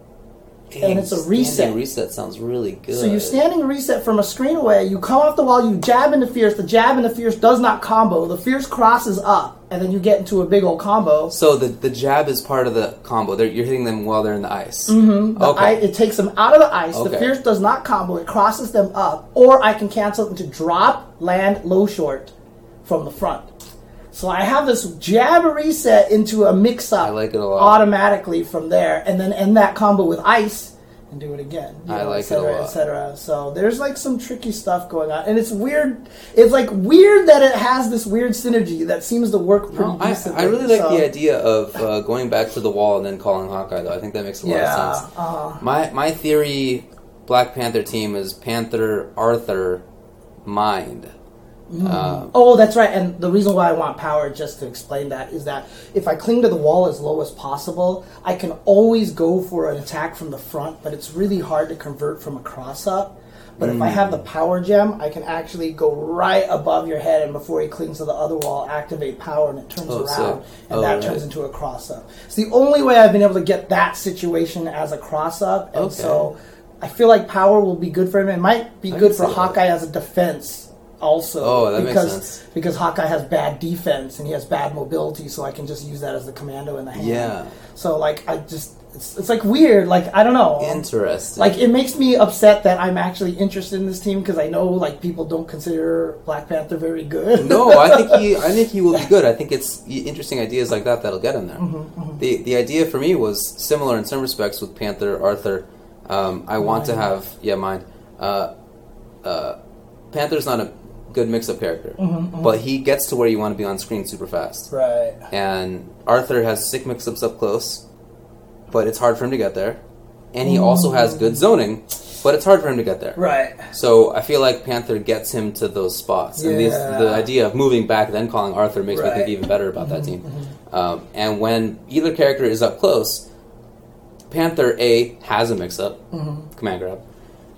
A: And it's a
B: Standing
A: reset.
B: reset sounds really good.
A: So you're standing reset from a screen away. You come off the wall. You jab into fierce. The jab into fierce does not combo. The fierce crosses up, and then you get into a big old combo.
B: So the the jab is part of the combo. They're, you're hitting them while they're in the ice. Mm-hmm.
A: The
B: Okay.
A: I, it takes them out of the ice. The fierce does not combo. It crosses them up, or I can cancel it into drop, land, low short from the front. So I have this jab reset into a mix up
B: like it a lot.
A: automatically from there, and then end that combo with ice and do it again. you
B: I like
A: et cetera,
B: it a lot.
A: et cetera. So there's like some tricky stuff going on, and it's weird. It's like weird that it has this weird synergy that seems to work pretty
B: No, I. I really like
A: so-
B: the idea of uh, going back to the wall and then calling Hawkeye. Though I think that makes a lot
A: Yeah,
B: of sense.
A: uh,
B: My my theory, Black Panther team is Panther, Arthur, Mind. Um,
A: Oh, that's right. And the reason why I want power, just to explain that, is that if I cling to the wall as low as possible, I can always go for an attack from the front, but it's really hard to convert from a cross up. But if I have the power gem, I can actually go right above your head, and before he clings to the other wall, activate power, and it turns
B: Oh,
A: around,
B: so-
A: and
B: oh,
A: that
B: right.
A: turns into a cross up. It's the only way I've been able to get that situation as a cross up, and
B: Okay.
A: so I feel like power will be good for him. It might be
B: I
A: good for
B: see that.
A: Hawkeye as a defense also
B: Oh, that makes
A: because
B: sense.
A: because Hawkeye has bad defense and he has bad mobility, so I can just use that as the commando in the hand.
B: Yeah.
A: So like I just it's, it's like weird. Like I don't know.
B: interesting.
A: Like it makes me upset that I'm actually interested in this team because I know like people don't consider Black Panther very good.
B: no, I think he. I think he will be good. I think it's interesting ideas like that that'll get him there.
A: Mm-hmm,
B: The the idea for me was similar in some respects with Panther Arthur. Um, I want to have yeah mine. Uh, uh, Panther's not a good mix-up character, but he gets to where you want to be on screen super fast.
A: right.
B: And Arthur has sick mix-ups up close, but it's hard for him to get there. And he also has good zoning, but it's hard for him to get there.
A: Right.
B: So I feel like Panther gets him to those spots, and these,
A: Yeah.
B: the idea of moving back then calling Arthur makes me
A: Right. Mm-hmm,
B: think even better about that team. Um, and when either character is up close, Panther A has a mix-up,
A: Mm-hmm.
B: command grab,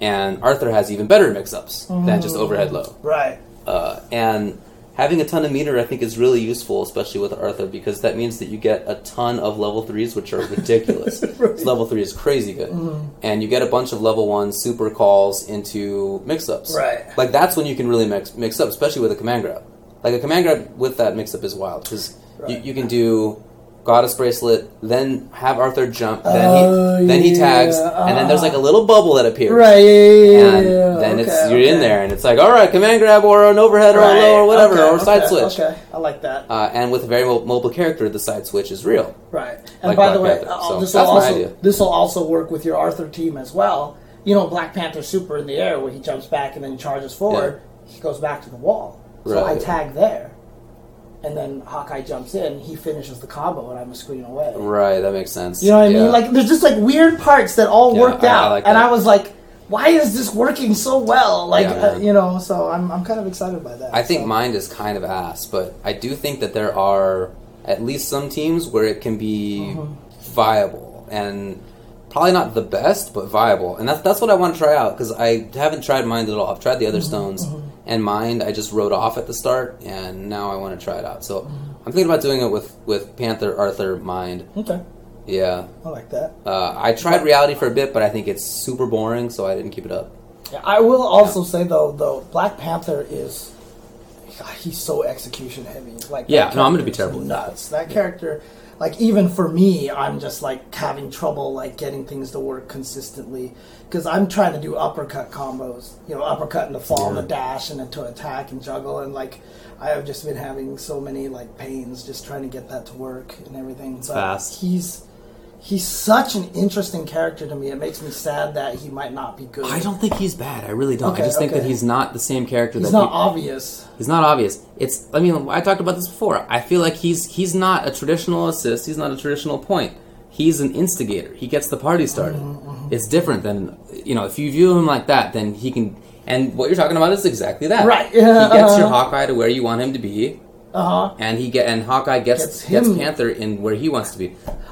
B: and Arthur has even better mix-ups than
A: Mm-hmm.
B: just overhead low.
A: Right.
B: Uh, and having a ton of meter, I think, is really useful, especially with Arthur, because that means that you get a ton of level threes, which are ridiculous. Level three is crazy good,
A: Mm-hmm.
B: and you get a bunch of level one super calls into mix-ups.
A: Right.
B: Like that's when you can really mix mix up, especially with a command grab. Like a command grab with that mix-up is wild because you, you can do. Goddess bracelet, then have Arthur jump, then
A: Oh,
B: he then he tags,
A: yeah,
B: and then there's like a little bubble that appears
A: Right. Yeah, yeah, yeah,
B: and
A: yeah.
B: then it's you're in there, and it's like, all right, command grab or an overhead or a low or whatever
A: okay,
B: or side switch.
A: Okay, I like that.
B: Uh, and with a very mobile character, the side switch is real.
A: Right. And
B: Like
A: by the way,
B: Panther.
A: uh,
B: So
A: this will also this will also work with your Arthur team as well. You know, Black Panther super in the air where he jumps back and then charges forward. He goes back to the wall. So I tag there, and then Hawkeye jumps in. He finishes the combo, and I'm a screen away.
B: Right, that makes sense.
A: You know what I
B: Yeah.
A: mean? Like there's just like weird parts that all
B: Yeah,
A: worked
B: I- I
A: out,
B: like
A: and
B: that.
A: I was like, why is this working so well? Like
B: Yeah,
A: uh, you know, so I'm I'm kind of excited by that.
B: I think
A: so.
B: mind is kind of ass, but I do think that there are at least some teams where it can be
A: Mm-hmm.
B: viable and probably not the best, but viable. And that's that's what I want to try out because I haven't tried mind at all. I've tried the
A: Mm-hmm,
B: other stones, and mind I just wrote off at the start, and now I want to try it out. So. I'm thinking about doing it with with Panther, Arthur, mind.
A: okay,
B: Yeah,
A: I like that.
B: uh, I tried reality for a bit, but I think it's super boring, so I didn't keep it up.
A: Yeah, I will also say though, though Black Panther is God, he's so execution heavy. Like
B: Yeah, no, I'm gonna be terrible that.
A: Nuts. That character, like even for me, I'm just like having trouble like getting things to work consistently because I'm trying to do uppercut combos. You know, uppercut and the fall and
B: Yeah.
A: the dash and then to attack and juggle and like. I have just been having so many like pains just trying to get that to work and everything. It's
B: fast.
A: He's he's such an interesting character to me. It makes me sad that he might not be good.
B: I don't think he's bad. I really don't.
A: Okay,
B: I just think that he's not the same character
A: He's
B: that
A: not
B: peop-
A: obvious.
B: He's not obvious. It's. I mean, I talked about this before. I feel like he's he's not a traditional assist. He's not a traditional point. He's an instigator. He gets the party started.
A: Mm-hmm,
B: It's different than you know. If you view him like that, then he can. And what you're talking about is exactly that.
A: Right.
B: Yeah, He gets your
A: Uh-huh.
B: Hawkeye to where you want him to be,
A: Uh huh.
B: and he get and Hawkeye gets
A: Gets
B: gets, Panther in where he wants to be.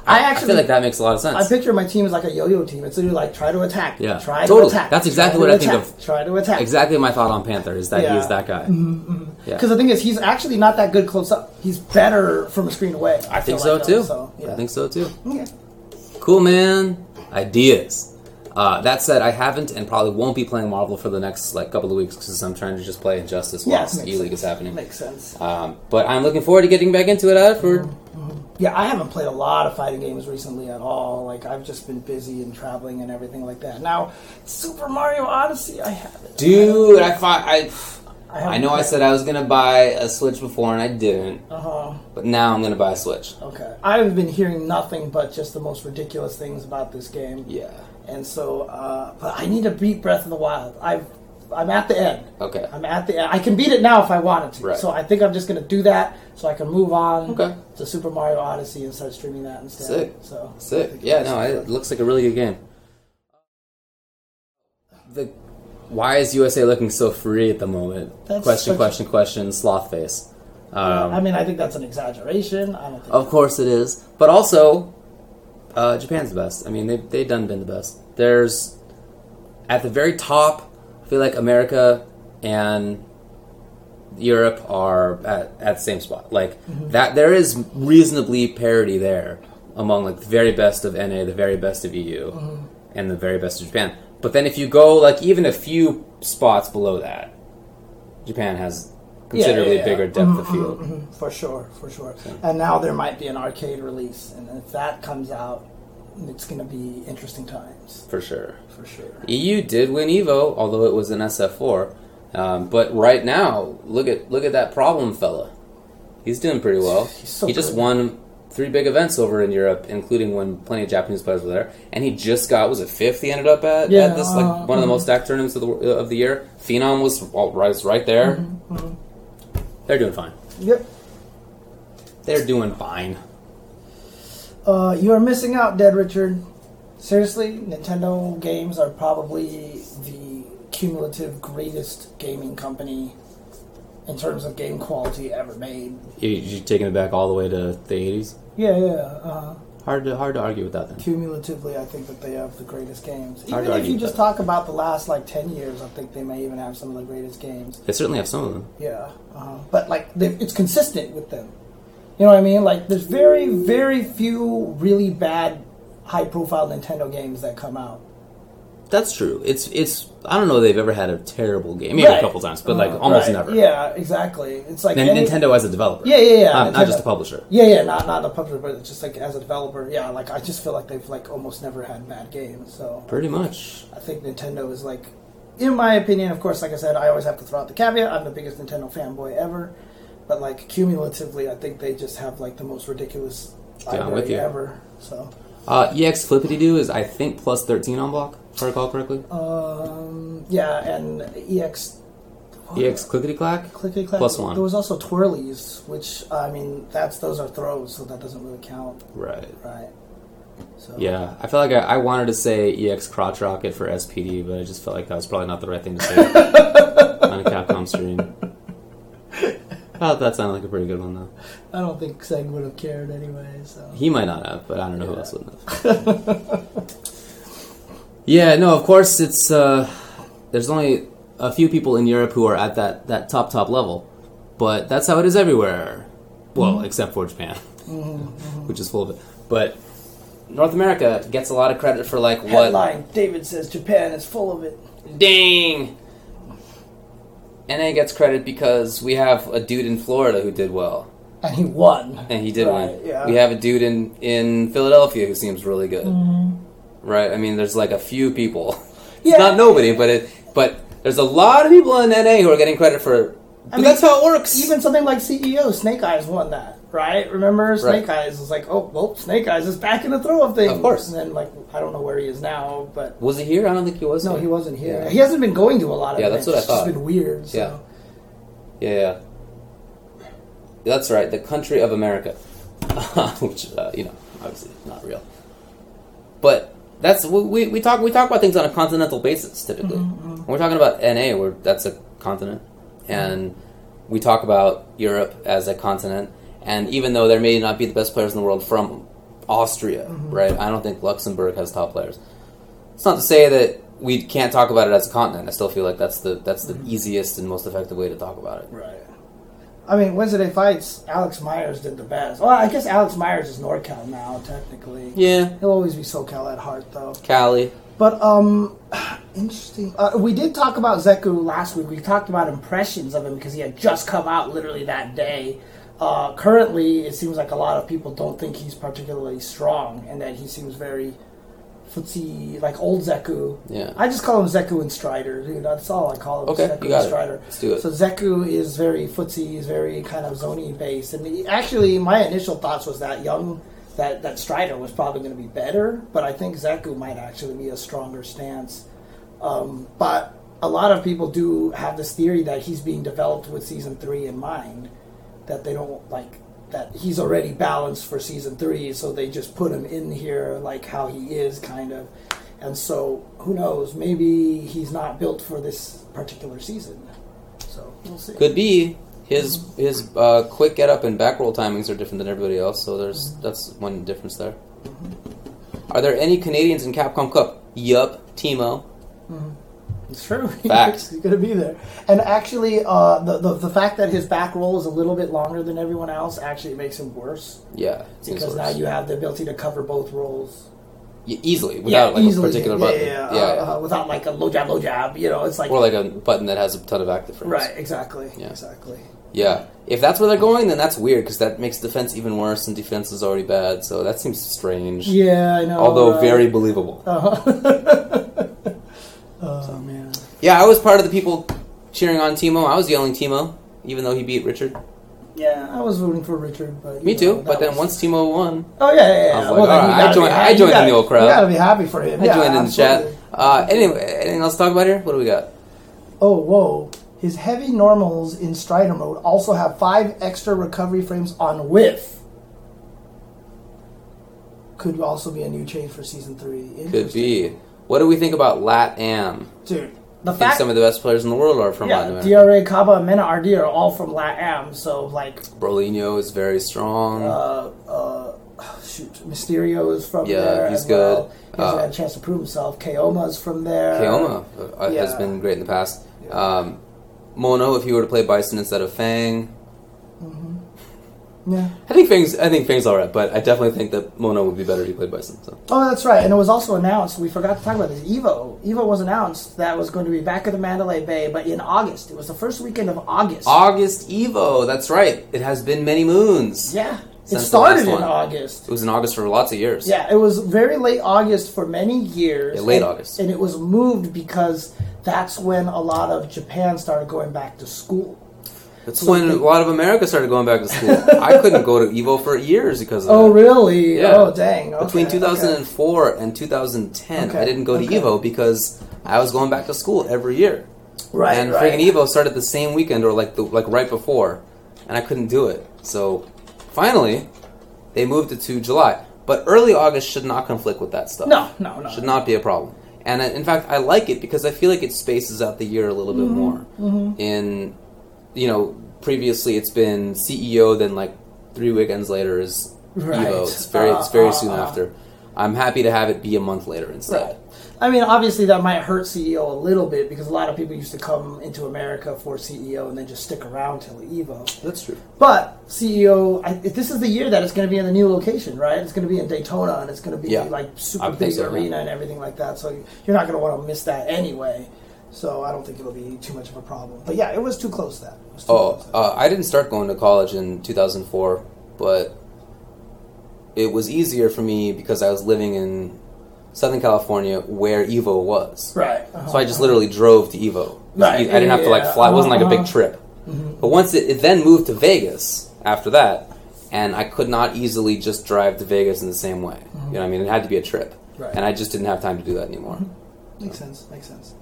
A: I
B: I,
A: actually-
B: feel like that makes a lot of sense.
A: I picture my team as like a yo-yo team. It's literally like try to attack,
B: Yeah.
A: try
B: Totally.
A: to attack.
B: That's exactly what I think of.
A: Try to attack.
B: exactly my thought on Panther is that
A: Yeah.
B: he's that guy. Yeah.
A: Because the thing is, he's actually not that good close up. He's better from a screen away.
B: I think so
A: like,
B: too.
A: though, So, yeah.
B: I think so too.
A: Okay.
B: Cool, man. Ideas. Uh, that said, I haven't and probably won't be playing Marvel for the next like couple of weeks because I'm trying to just play Injustice while
A: Yes,
B: E League is happening.
A: Makes sense.
B: Um, but I'm looking forward to getting back into it after.
A: Yeah, I haven't played a lot of fighting games recently at all. Like I've just been busy and traveling and everything like that. Now, Super Mario Odyssey, I haven't.
B: Dude, I thought I.
A: I,
B: I know I said I was gonna buy a Switch before and I didn't,
A: Uh huh.
B: but now I'm gonna buy a Switch.
A: Okay. I've been hearing nothing but just the most ridiculous things about this game,
B: Yeah.
A: and so, uh, but I need to beat Breath of the Wild. I've, I'm at the end.
B: Okay.
A: I'm at the end. I can beat it now if I wanted to.
B: Right.
A: So I think I'm just gonna do that so I can move on
B: Okay.
A: to Super Mario Odyssey and start streaming that instead.
B: Sick.
A: So
B: Sick. Yeah, no, it looks like a really good game. The why is USA looking so free at the moment?
A: That's
B: question, question, question. Sloth face. Um,
A: I mean, I think that's an exaggeration. I don't think.
B: Of course it is, but also, uh, Japan's the best. I mean, they they done been the best. There's at the very top. I feel like America and Europe are at, at the same spot. Like that, there is reasonably parity there among like the very best of NA, the very best of EU, and the very best of Japan. But then if you go like even a few spots below that, Japan has considerably
A: yeah.
B: bigger depth of field.
A: Mhm, for sure, for sure. And now there might be an arcade release, and if that comes out, it's going to be interesting times
B: For sure.
A: for sure.
B: EU did win Evo, although it was an SF4. Um, but right now, look at look at that problem fella. He's doing pretty well.
A: He's so
B: he just
A: good.
B: won three big events over in Europe, including when plenty of Japanese players were there. And he just got was it fifth? He ended up at,
A: Yeah,
B: at this like
A: uh,
B: one of the most stacked tournaments of the of the year. Phenom was all- was right there.
A: Mm-hmm,
B: They're doing fine.
A: Yep.
B: They're doing fine.
A: Uh, you are missing out, Dead Richard. Seriously, Nintendo games are probably the cumulative greatest gaming company in terms of game quality ever made.
B: You, you taking it back all the way to the eighties?
A: Yeah, yeah. Uh,
B: Hard to hard to argue with that. Then
A: cumulatively, I think that they have the greatest games.
B: Hard
A: Even if you just
B: that.
A: talk about the last like ten years, I think they may even have some of the greatest games.
B: they certainly have some of them.
A: Yeah, uh, but like it's consistent with them. You know what I mean? Like there's very, very few really bad, high-profile Nintendo games that come out.
B: That's true. It's it's. I don't know if they've ever had a terrible game. Maybe a
A: Right.
B: couple times, but like almost
A: right.
B: never.
A: Yeah, exactly. It's like any-
B: Nintendo as a developer.
A: Yeah, yeah, yeah.
B: Not, not just a publisher.
A: Yeah, yeah, not not a publisher, but just like as a developer. Yeah, like I just feel like they've like almost never had bad games. So
B: Pretty much.
A: I think Nintendo is like, in my opinion, of course, like I said, I always have to throw out the caveat. I'm the biggest Nintendo fanboy ever, but like cumulatively, I think they just have like the most ridiculous
B: Yeah, I'm
A: library
B: with you.
A: ever. So,
B: Uh, EX Flippity Doo is I think plus thirteen on block. If I recall correctly.
A: um, yeah, and EX.
B: EX Clickety Clack.
A: Clickety clack.
B: plus one.
A: There was also twirlies, which I mean, that's those are throws, so that doesn't really count,
B: Right.
A: right? So
B: Yeah, I felt like I, I wanted to say EX Crotch Rocket for SPD, but I just felt like that was probably not the right thing to say on a Capcom stream. Thought that sounded like a pretty good one though.
A: I don't think Seg would have cared anyway. So
B: He might not have, but I don't know who else would have. yeah, no, of course it's uh there's only a few people in Europe who are at that, that top top level. But that's how it is everywhere. Well, mm-hmm. except for Japan. Mm-hmm, mm-hmm. Which is full of it. But North America gets a lot of credit for like what
A: headline: David says Japan is full of it.
B: Dang. NA gets credit because we have a dude in Florida who did well.
A: And he won.
B: And he did
A: Right,
B: win.
A: yeah.
B: We have a dude in, in Philadelphia who seems really good. Right? I mean, there's like a few people.
A: Yeah.
B: not nobody, but it, but there's a lot of people in NA who are getting credit for. But
A: mean,
B: that's how it works.
A: Even something like CEO, SnakeEyez won that, right? Remember, SnakeEyez was like, oh, well, SnakeEyez is back in the throw of things.
B: Of course.
A: And then, like, I don't know where he is now, but
B: was he here? I don't think he was.
A: no,
B: here.
A: he wasn't here.
B: Yeah.
A: He hasn't been going to a lot of
B: Yeah, that's what I
A: It's
B: It's
A: been weird. So.
B: Yeah. Yeah, yeah. That's right, the country of America. Which, uh, you know, obviously not real. But that's we, we talk we talk about things on a continental basis typically. Mm-hmm, mm-hmm. When we're talking about NA, where that's a continent, mm-hmm. and we talk about Europe as a continent. And even though there may not be the best players in the world from Austria, right? I don't think Luxembourg has top players. It's not to say that we can't talk about it as a continent. I still feel like that's the that's the easiest and most effective way to talk about it.
A: Right. I mean, Wednesday Fights, Alex Myers did the best. Well, I guess Alex Myers is NorCal now, technically.
B: Yeah,
A: He'll always be SoCal at heart, though.
B: Cali.
A: But um, interesting. Uh, we did talk about Zeku last week. We talked about impressions of him because he had just come out literally that day. Uh, currently, it seems like a lot of people don't think he's particularly strong, and that he seems very footsie, like old Zeku.
B: Yeah.
A: I just call him Zeku and Strider, dude. That's all I call him.
B: Okay,
A: Zeku
B: you got
A: and
B: it.
A: Strider.
B: Let's do it.
A: So Zeku is very footsie, he's very kind of zony based, and actually, my initial thoughts was that young, that that Strider was probably going to be better, but I think Zeku might actually be a stronger stance. Um, but a lot of people do have this theory that he's being developed with season three in mind, that they don't like that he's already balanced for season three, so they just put him in here like how he is, kind of. And so, who knows? Maybe he's not built for this particular season. So we'll see.
B: Could be his mm-hmm. his uh, quick get up and back roll timings are different than everybody else, so there's mm-hmm. that's one difference there. Mm-hmm. Are there any Canadians in Capcom Cup? Yup, Timo.
A: It's true.
B: Fact.
A: He's going to be there. And actually, uh, the, the the fact that his back roll is a little bit longer than everyone else actually makes him worse
B: Yeah,
A: because
B: worse.
A: now you have the ability to cover both rolls.
B: Y- easily without like a particular
A: yeah,
B: button.
A: Yeah,
B: yeah,
A: uh,
B: yeah.
A: uh, without like a low jab, low jab. You know, it's like
B: or like a button that has a ton of active frames.
A: right, exactly,
B: Yeah.
A: exactly.
B: Yeah. If that's where they're going, then that's weird because that makes defense even worse, and defense is already bad. So that seems strange.
A: Yeah, I know.
B: Although
A: right?
B: very believable. Uh-huh.
A: Oh man.
B: Yeah, I was part of the people cheering on Timo. I was yelling Timo, even though he beat Richard.
A: Yeah, I was rooting for Richard, but
B: Me
A: know,
B: too. But then
A: was-
B: once Timo won,
A: Oh yeah, yeah, yeah.
B: I was like,
A: well,
B: alright, I joined- I joined in the old crowd.
A: You gotta be happy for him.
B: I
A: yeah,
B: joined in the chat. Uh, anyway, anything else to talk about here? What do we got?
A: Oh, whoa. His heavy normals in Strider mode also have five extra recovery frames on whiff. Could also be a new change for season three.
B: Could be. What do we think about Lat Am?
A: Dude, the
B: I think
A: fact
B: some of the best players in the world are from Latin
A: yeah,
B: America.
A: DRA, Kaba, and MenaRD are all from LATAM, so like,
B: Brolynho is very strong.
A: uh, uh, shoot, Mysterio is from
B: Yeah,
A: there.
B: he's
A: as well.
B: good.
A: He hasn't
B: Uh,
A: had a chance to prove himself. Keoma's from there.
B: Keoma uh, has been great in the past.
A: Yeah.
B: Um, Mono, if he were to play Bison instead of Fang,
A: Yeah.
B: I think Fang's. I think Fang's all right, but I definitely think that Mono would be better if he played Bison. So.
A: Oh, that's right. And it was also announced, we forgot to talk about this, Evo. Evo was announced that was going to be back at the Mandalay Bay, but in August. It was the first weekend of August.
B: August Evo. That's right. It has been many moons.
A: yeah. It started in. August.
B: It was in August for lots of years.
A: Yeah, it was very late August for many years.
B: Yeah, late
A: and,
B: August.
A: And it was moved because that's when a lot of Japan started going back to school.
B: That's when a lot of America started going back to school. I couldn't go to Evo for years because of
A: Oh,
B: that.
A: really?
B: Yeah.
A: Oh, dang. Okay,
B: Between
A: okay.
B: 2004 and 2010,
A: Okay,
B: I didn't go to
A: okay.
B: Evo because I was going back to school every year.
A: Right,
B: and
A: right.
B: friggin' Evo started the same weekend or like the like right before, and I couldn't do it. So finally, they moved it to July. But early August should not conflict with that stuff.
A: No, no, no.
B: should not be a problem. And uh, in fact, I like it because I feel like it spaces out the year a little bit
A: Mm-hmm,
B: more. In you know, previously it's been CEO, then like three weekends later is
A: Right.
B: Evo. It's very it's very
A: Uh,
B: soon
A: uh, uh.
B: after. I'm happy to have it be a month later instead.
A: Right. I mean, obviously that might hurt CEO a little bit because a lot of people used to come into America for CEO and then just stick around till Evo.
B: That's true.
A: But CEO, I, this is the year that it's going to be in the new location, right? It's going to be in Daytona and it's going to be
B: Yeah.
A: like super big
B: so, yeah.
A: arena and everything like that. So you're not going to want to miss that anyway. So I don't think it'll be too much of a problem. But yeah, it was too close. That too
B: Oh,
A: close.
B: uh, I didn't start going to college in 2004, but it was easier for me because I was living in Southern California where Evo was.
A: right.
B: So I just literally drove to Evo.
A: Right,
B: I didn't have to like fly. It wasn't like a big
A: uh-huh.
B: trip. But once it, it then moved to Vegas after that, and I could not easily just drive to Vegas in the same way. You know what I mean? It had to be a trip.
A: Right.
B: And I just didn't have time to do that anymore.
A: Makes sense. Makes sense.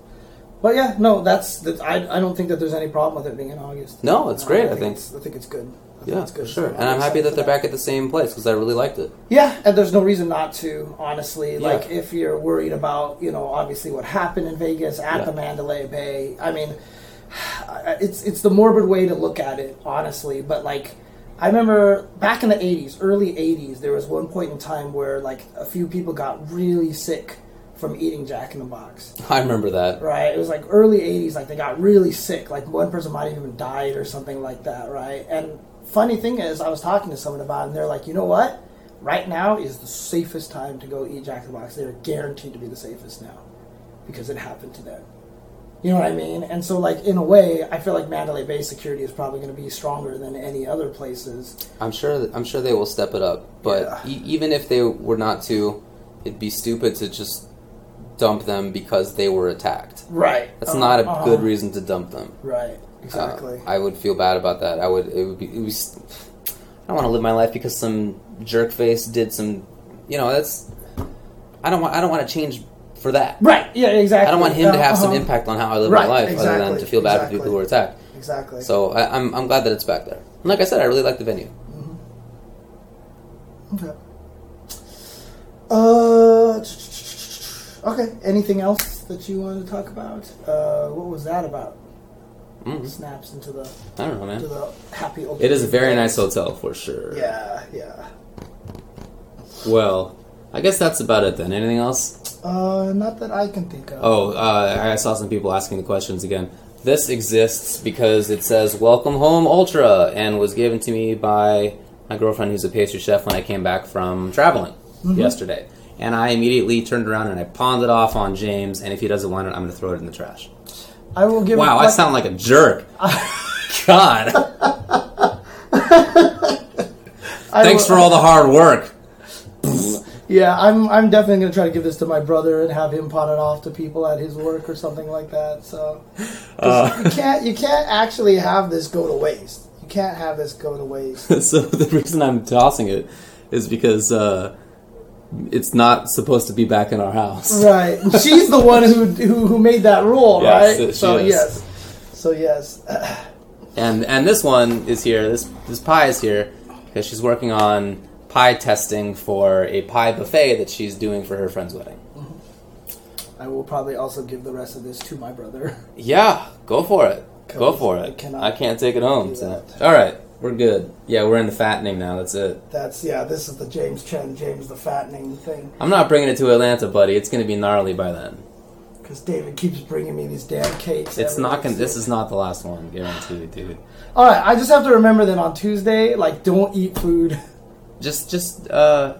A: But yeah, no, that's that. I, I don't think that there's any problem with it being in August.
B: No, it's uh, great, I think.
A: it's, I think it's good. I think
B: Yeah,
A: it's good.
B: sure. And I'm happy that they're back at the same place because I really liked it.
A: Yeah, and there's no reason not to, honestly.
B: Yeah.
A: Like, if you're worried about, you know, obviously what happened in Vegas at
B: Yeah.
A: the Mandalay Bay, I mean, it's it's the morbid way to look at it, honestly. But like, I remember back in the '80s, early '80s, there was one point in time where like a few people got really sick from eating Jack in the Box.
B: I remember that.
A: Right, it was like early '80s. Like they got really sick. Like one person might have even died or something like that. Right, and funny thing is, I was talking to someone about, it, and they're like, you know what? Right now is the safest time to go eat Jack in the Box. They're guaranteed to be the safest now. because it happened to them. You know what I mean? And so, like in a way, I feel like Mandalay Bay security is probably going to be stronger than any other places.
B: I'm sure. I'm sure they will step it up. But
A: Yeah.
B: e- even if they were not to, it'd be stupid to just dump them because they were attacked.
A: Right.
B: That's not a
A: Uh-huh.
B: good reason to dump them.
A: Right.
B: Uh,
A: Exactly.
B: I would feel bad about that. I would. It would be. It would be s- I don't want to live my life because some jerk face did some. You know, that's. I don't want. I don't want to change for that.
A: right. Yeah. Exactly.
B: I don't want him to have some
A: Uh-huh.
B: impact on how I live
A: Right,
B: my life, other than to feel bad for people who were attacked.
A: Exactly.
B: So I, I'm. I'm glad that it's back there. And like I said, I really like the venue.
A: Okay. Uh. Okay. Anything else that you wanted to talk about? Uh, what was that about?
B: Mm,
A: Snaps into the
B: I don't know, man.
A: the happy.
B: It is a very nice hotel for sure.
A: Yeah. Yeah.
B: Well, I guess that's about it then. Anything else?
A: Uh, not that I can think of.
B: Oh, uh, I saw some people asking the questions again. This exists because it says "Welcome Home Ultra" and was given to me by my girlfriend, who's a pastry chef, when I came back from traveling yesterday. And I immediately turned around and I pawned it off on James. And if he doesn't want it, I'm going to throw it in the trash.
A: I will give.
B: Wow, I
A: like-
B: sound like a jerk. God, thanks
A: will-
B: for all the hard work.
A: Yeah, I'm. I'm definitely gonna try to give this to my brother and have him pawn it off to people at his work or something like that. So
B: Uh.
A: you can't. You can't actually have this go to waste. You can't have this go to waste.
B: so the reason I'm tossing it is because uh, it's not supposed to be back in our house.
A: right. She's the one who who, who made that rule,
B: Yes,
A: right?
B: she
A: so
B: is.
A: yes. So yes.
B: And and this one is here. This this pie is here because she's working on pie testing for a pie buffet that she's doing for her friend's wedding. Mm-hmm.
A: I will probably also give the rest of this to my brother.
B: Yeah, go for it. Go for
A: I
B: it.
A: cannot
B: I can't take it home. So. All right, we're good. Yeah, we're in the fattening now. That's it.
A: That's yeah. This is the James Chen, James the fattening thing.
B: I'm not bringing it to Atlanta, buddy. It's going to be gnarly by then.
A: Because David keeps bringing me these damn cakes.
B: It's not.
A: once
B: Con-
A: in a
B: this is not the last one, guaranteed, dude.
A: All right, I just have to remember that on Tuesday, like, don't eat food.
B: Just, just. uh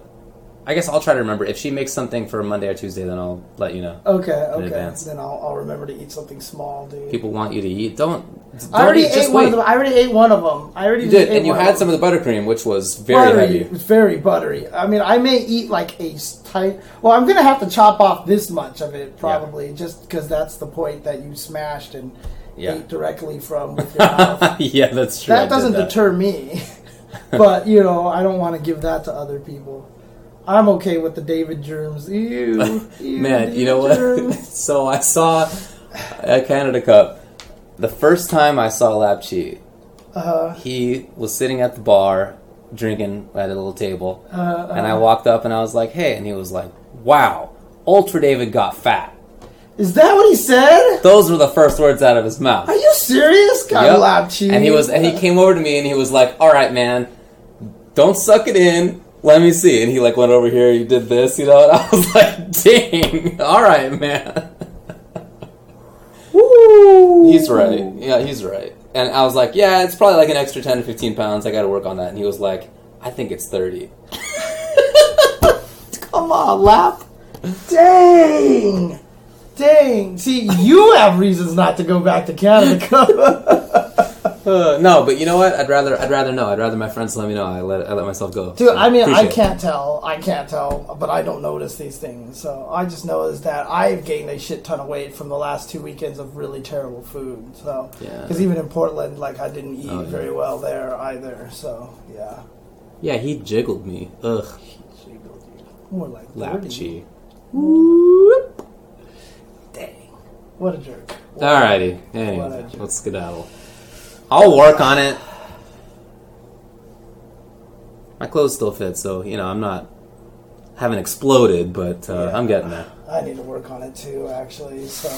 B: I guess I'll try to remember. If she makes something for Monday or Tuesday, then I'll let you know.
A: Okay, okay.
B: advance.
A: Then I'll, I'll remember to eat something small, dude.
B: People want you to eat. Don't. don't
A: I already
B: eat, just
A: ate one
B: wait.
A: of them. I already ate one of them. I already
B: You did, and you had some of the buttercream, which was very
A: buttery.
B: heavy.
A: It was very buttery. I mean, I may eat like a tight. Well, I'm gonna have to chop off this much of it probably, just because that's the point that you smashed and
B: Yeah.
A: ate directly from with your mouth.
B: yeah, that's true. I
A: that
B: did
A: doesn't deter me, but you know, I don't want to give that to other people. I'm okay with the David germs. Ew, ew
B: Man, you know what? so I saw a Canada Cup. The first time I saw Lap Chi,
A: Uh,
B: he was sitting at the bar drinking at a little table,
A: uh,
B: and I walked up and I was like, "Hey," and he was like, "Wow, Ultra David got fat."
A: is that what he said?
B: Those were the first words out of his mouth.
A: Are you serious? God,
B: Yep.
A: lap cheese.
B: And he was, and he came over to me and he was like, "All right, man, don't suck it in. Let me see." And he like went over here. He did this, you know. And I was like, "Dang, all right, man."
A: Woo.
B: He's right. Yeah, he's right. And I was like, "Yeah, it's probably like an extra ten to fifteen pounds. I got to work on that." And he was like, "I think it's 30. Come on, lap.
A: Dang. Dang. See, you have reasons not to go back to Canada.
B: Uh, no, but you know what? I'd rather, I'd rather know. I'd rather my friends let me know. I let, I let myself go.
A: Dude,
B: So,
A: I mean, I can't tell. I can't tell, but I don't notice these things. So I just know is that I've gained a shit ton of weight from the last two weekends of really terrible food. So,
B: Yeah.
A: because even in Portland, like I didn't eat
B: Oh, yeah.
A: very well there either. So yeah,
B: Yeah, he jiggled me. Ugh,
A: more like
B: lap
A: 30. Dang, what a jerk.
B: Alrighty.
A: What a
B: Anyway,
A: jerk.
B: let's skedaddle. I'll work on it. My clothes still fit, so you know I'm not haven't exploded, but uh,
A: Yeah.
B: I'm getting there.
A: I need to work on it too, actually. So,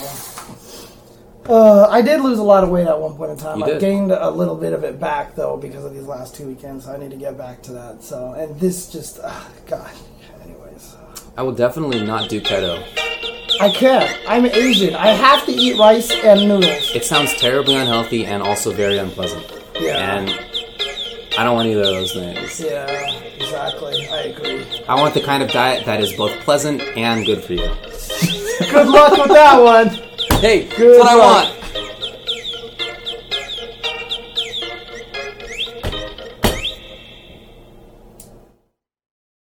A: uh, I did lose a lot of weight at one point in time. I gained a little bit of it back though because of these last two weekends. So I need to get back to that. So, and this just, uh, God.
B: I will definitely not do keto.
A: I can't. I'm Asian. I have to eat rice and noodles.
B: It sounds terribly unhealthy and also very unpleasant.
A: Yeah.
B: And I don't want either of those things.
A: Yeah, exactly. I agree.
B: I want the kind of diet that is both pleasant and good for you.
A: Good luck with that one.
B: Hey,
A: Good
B: that's what I want.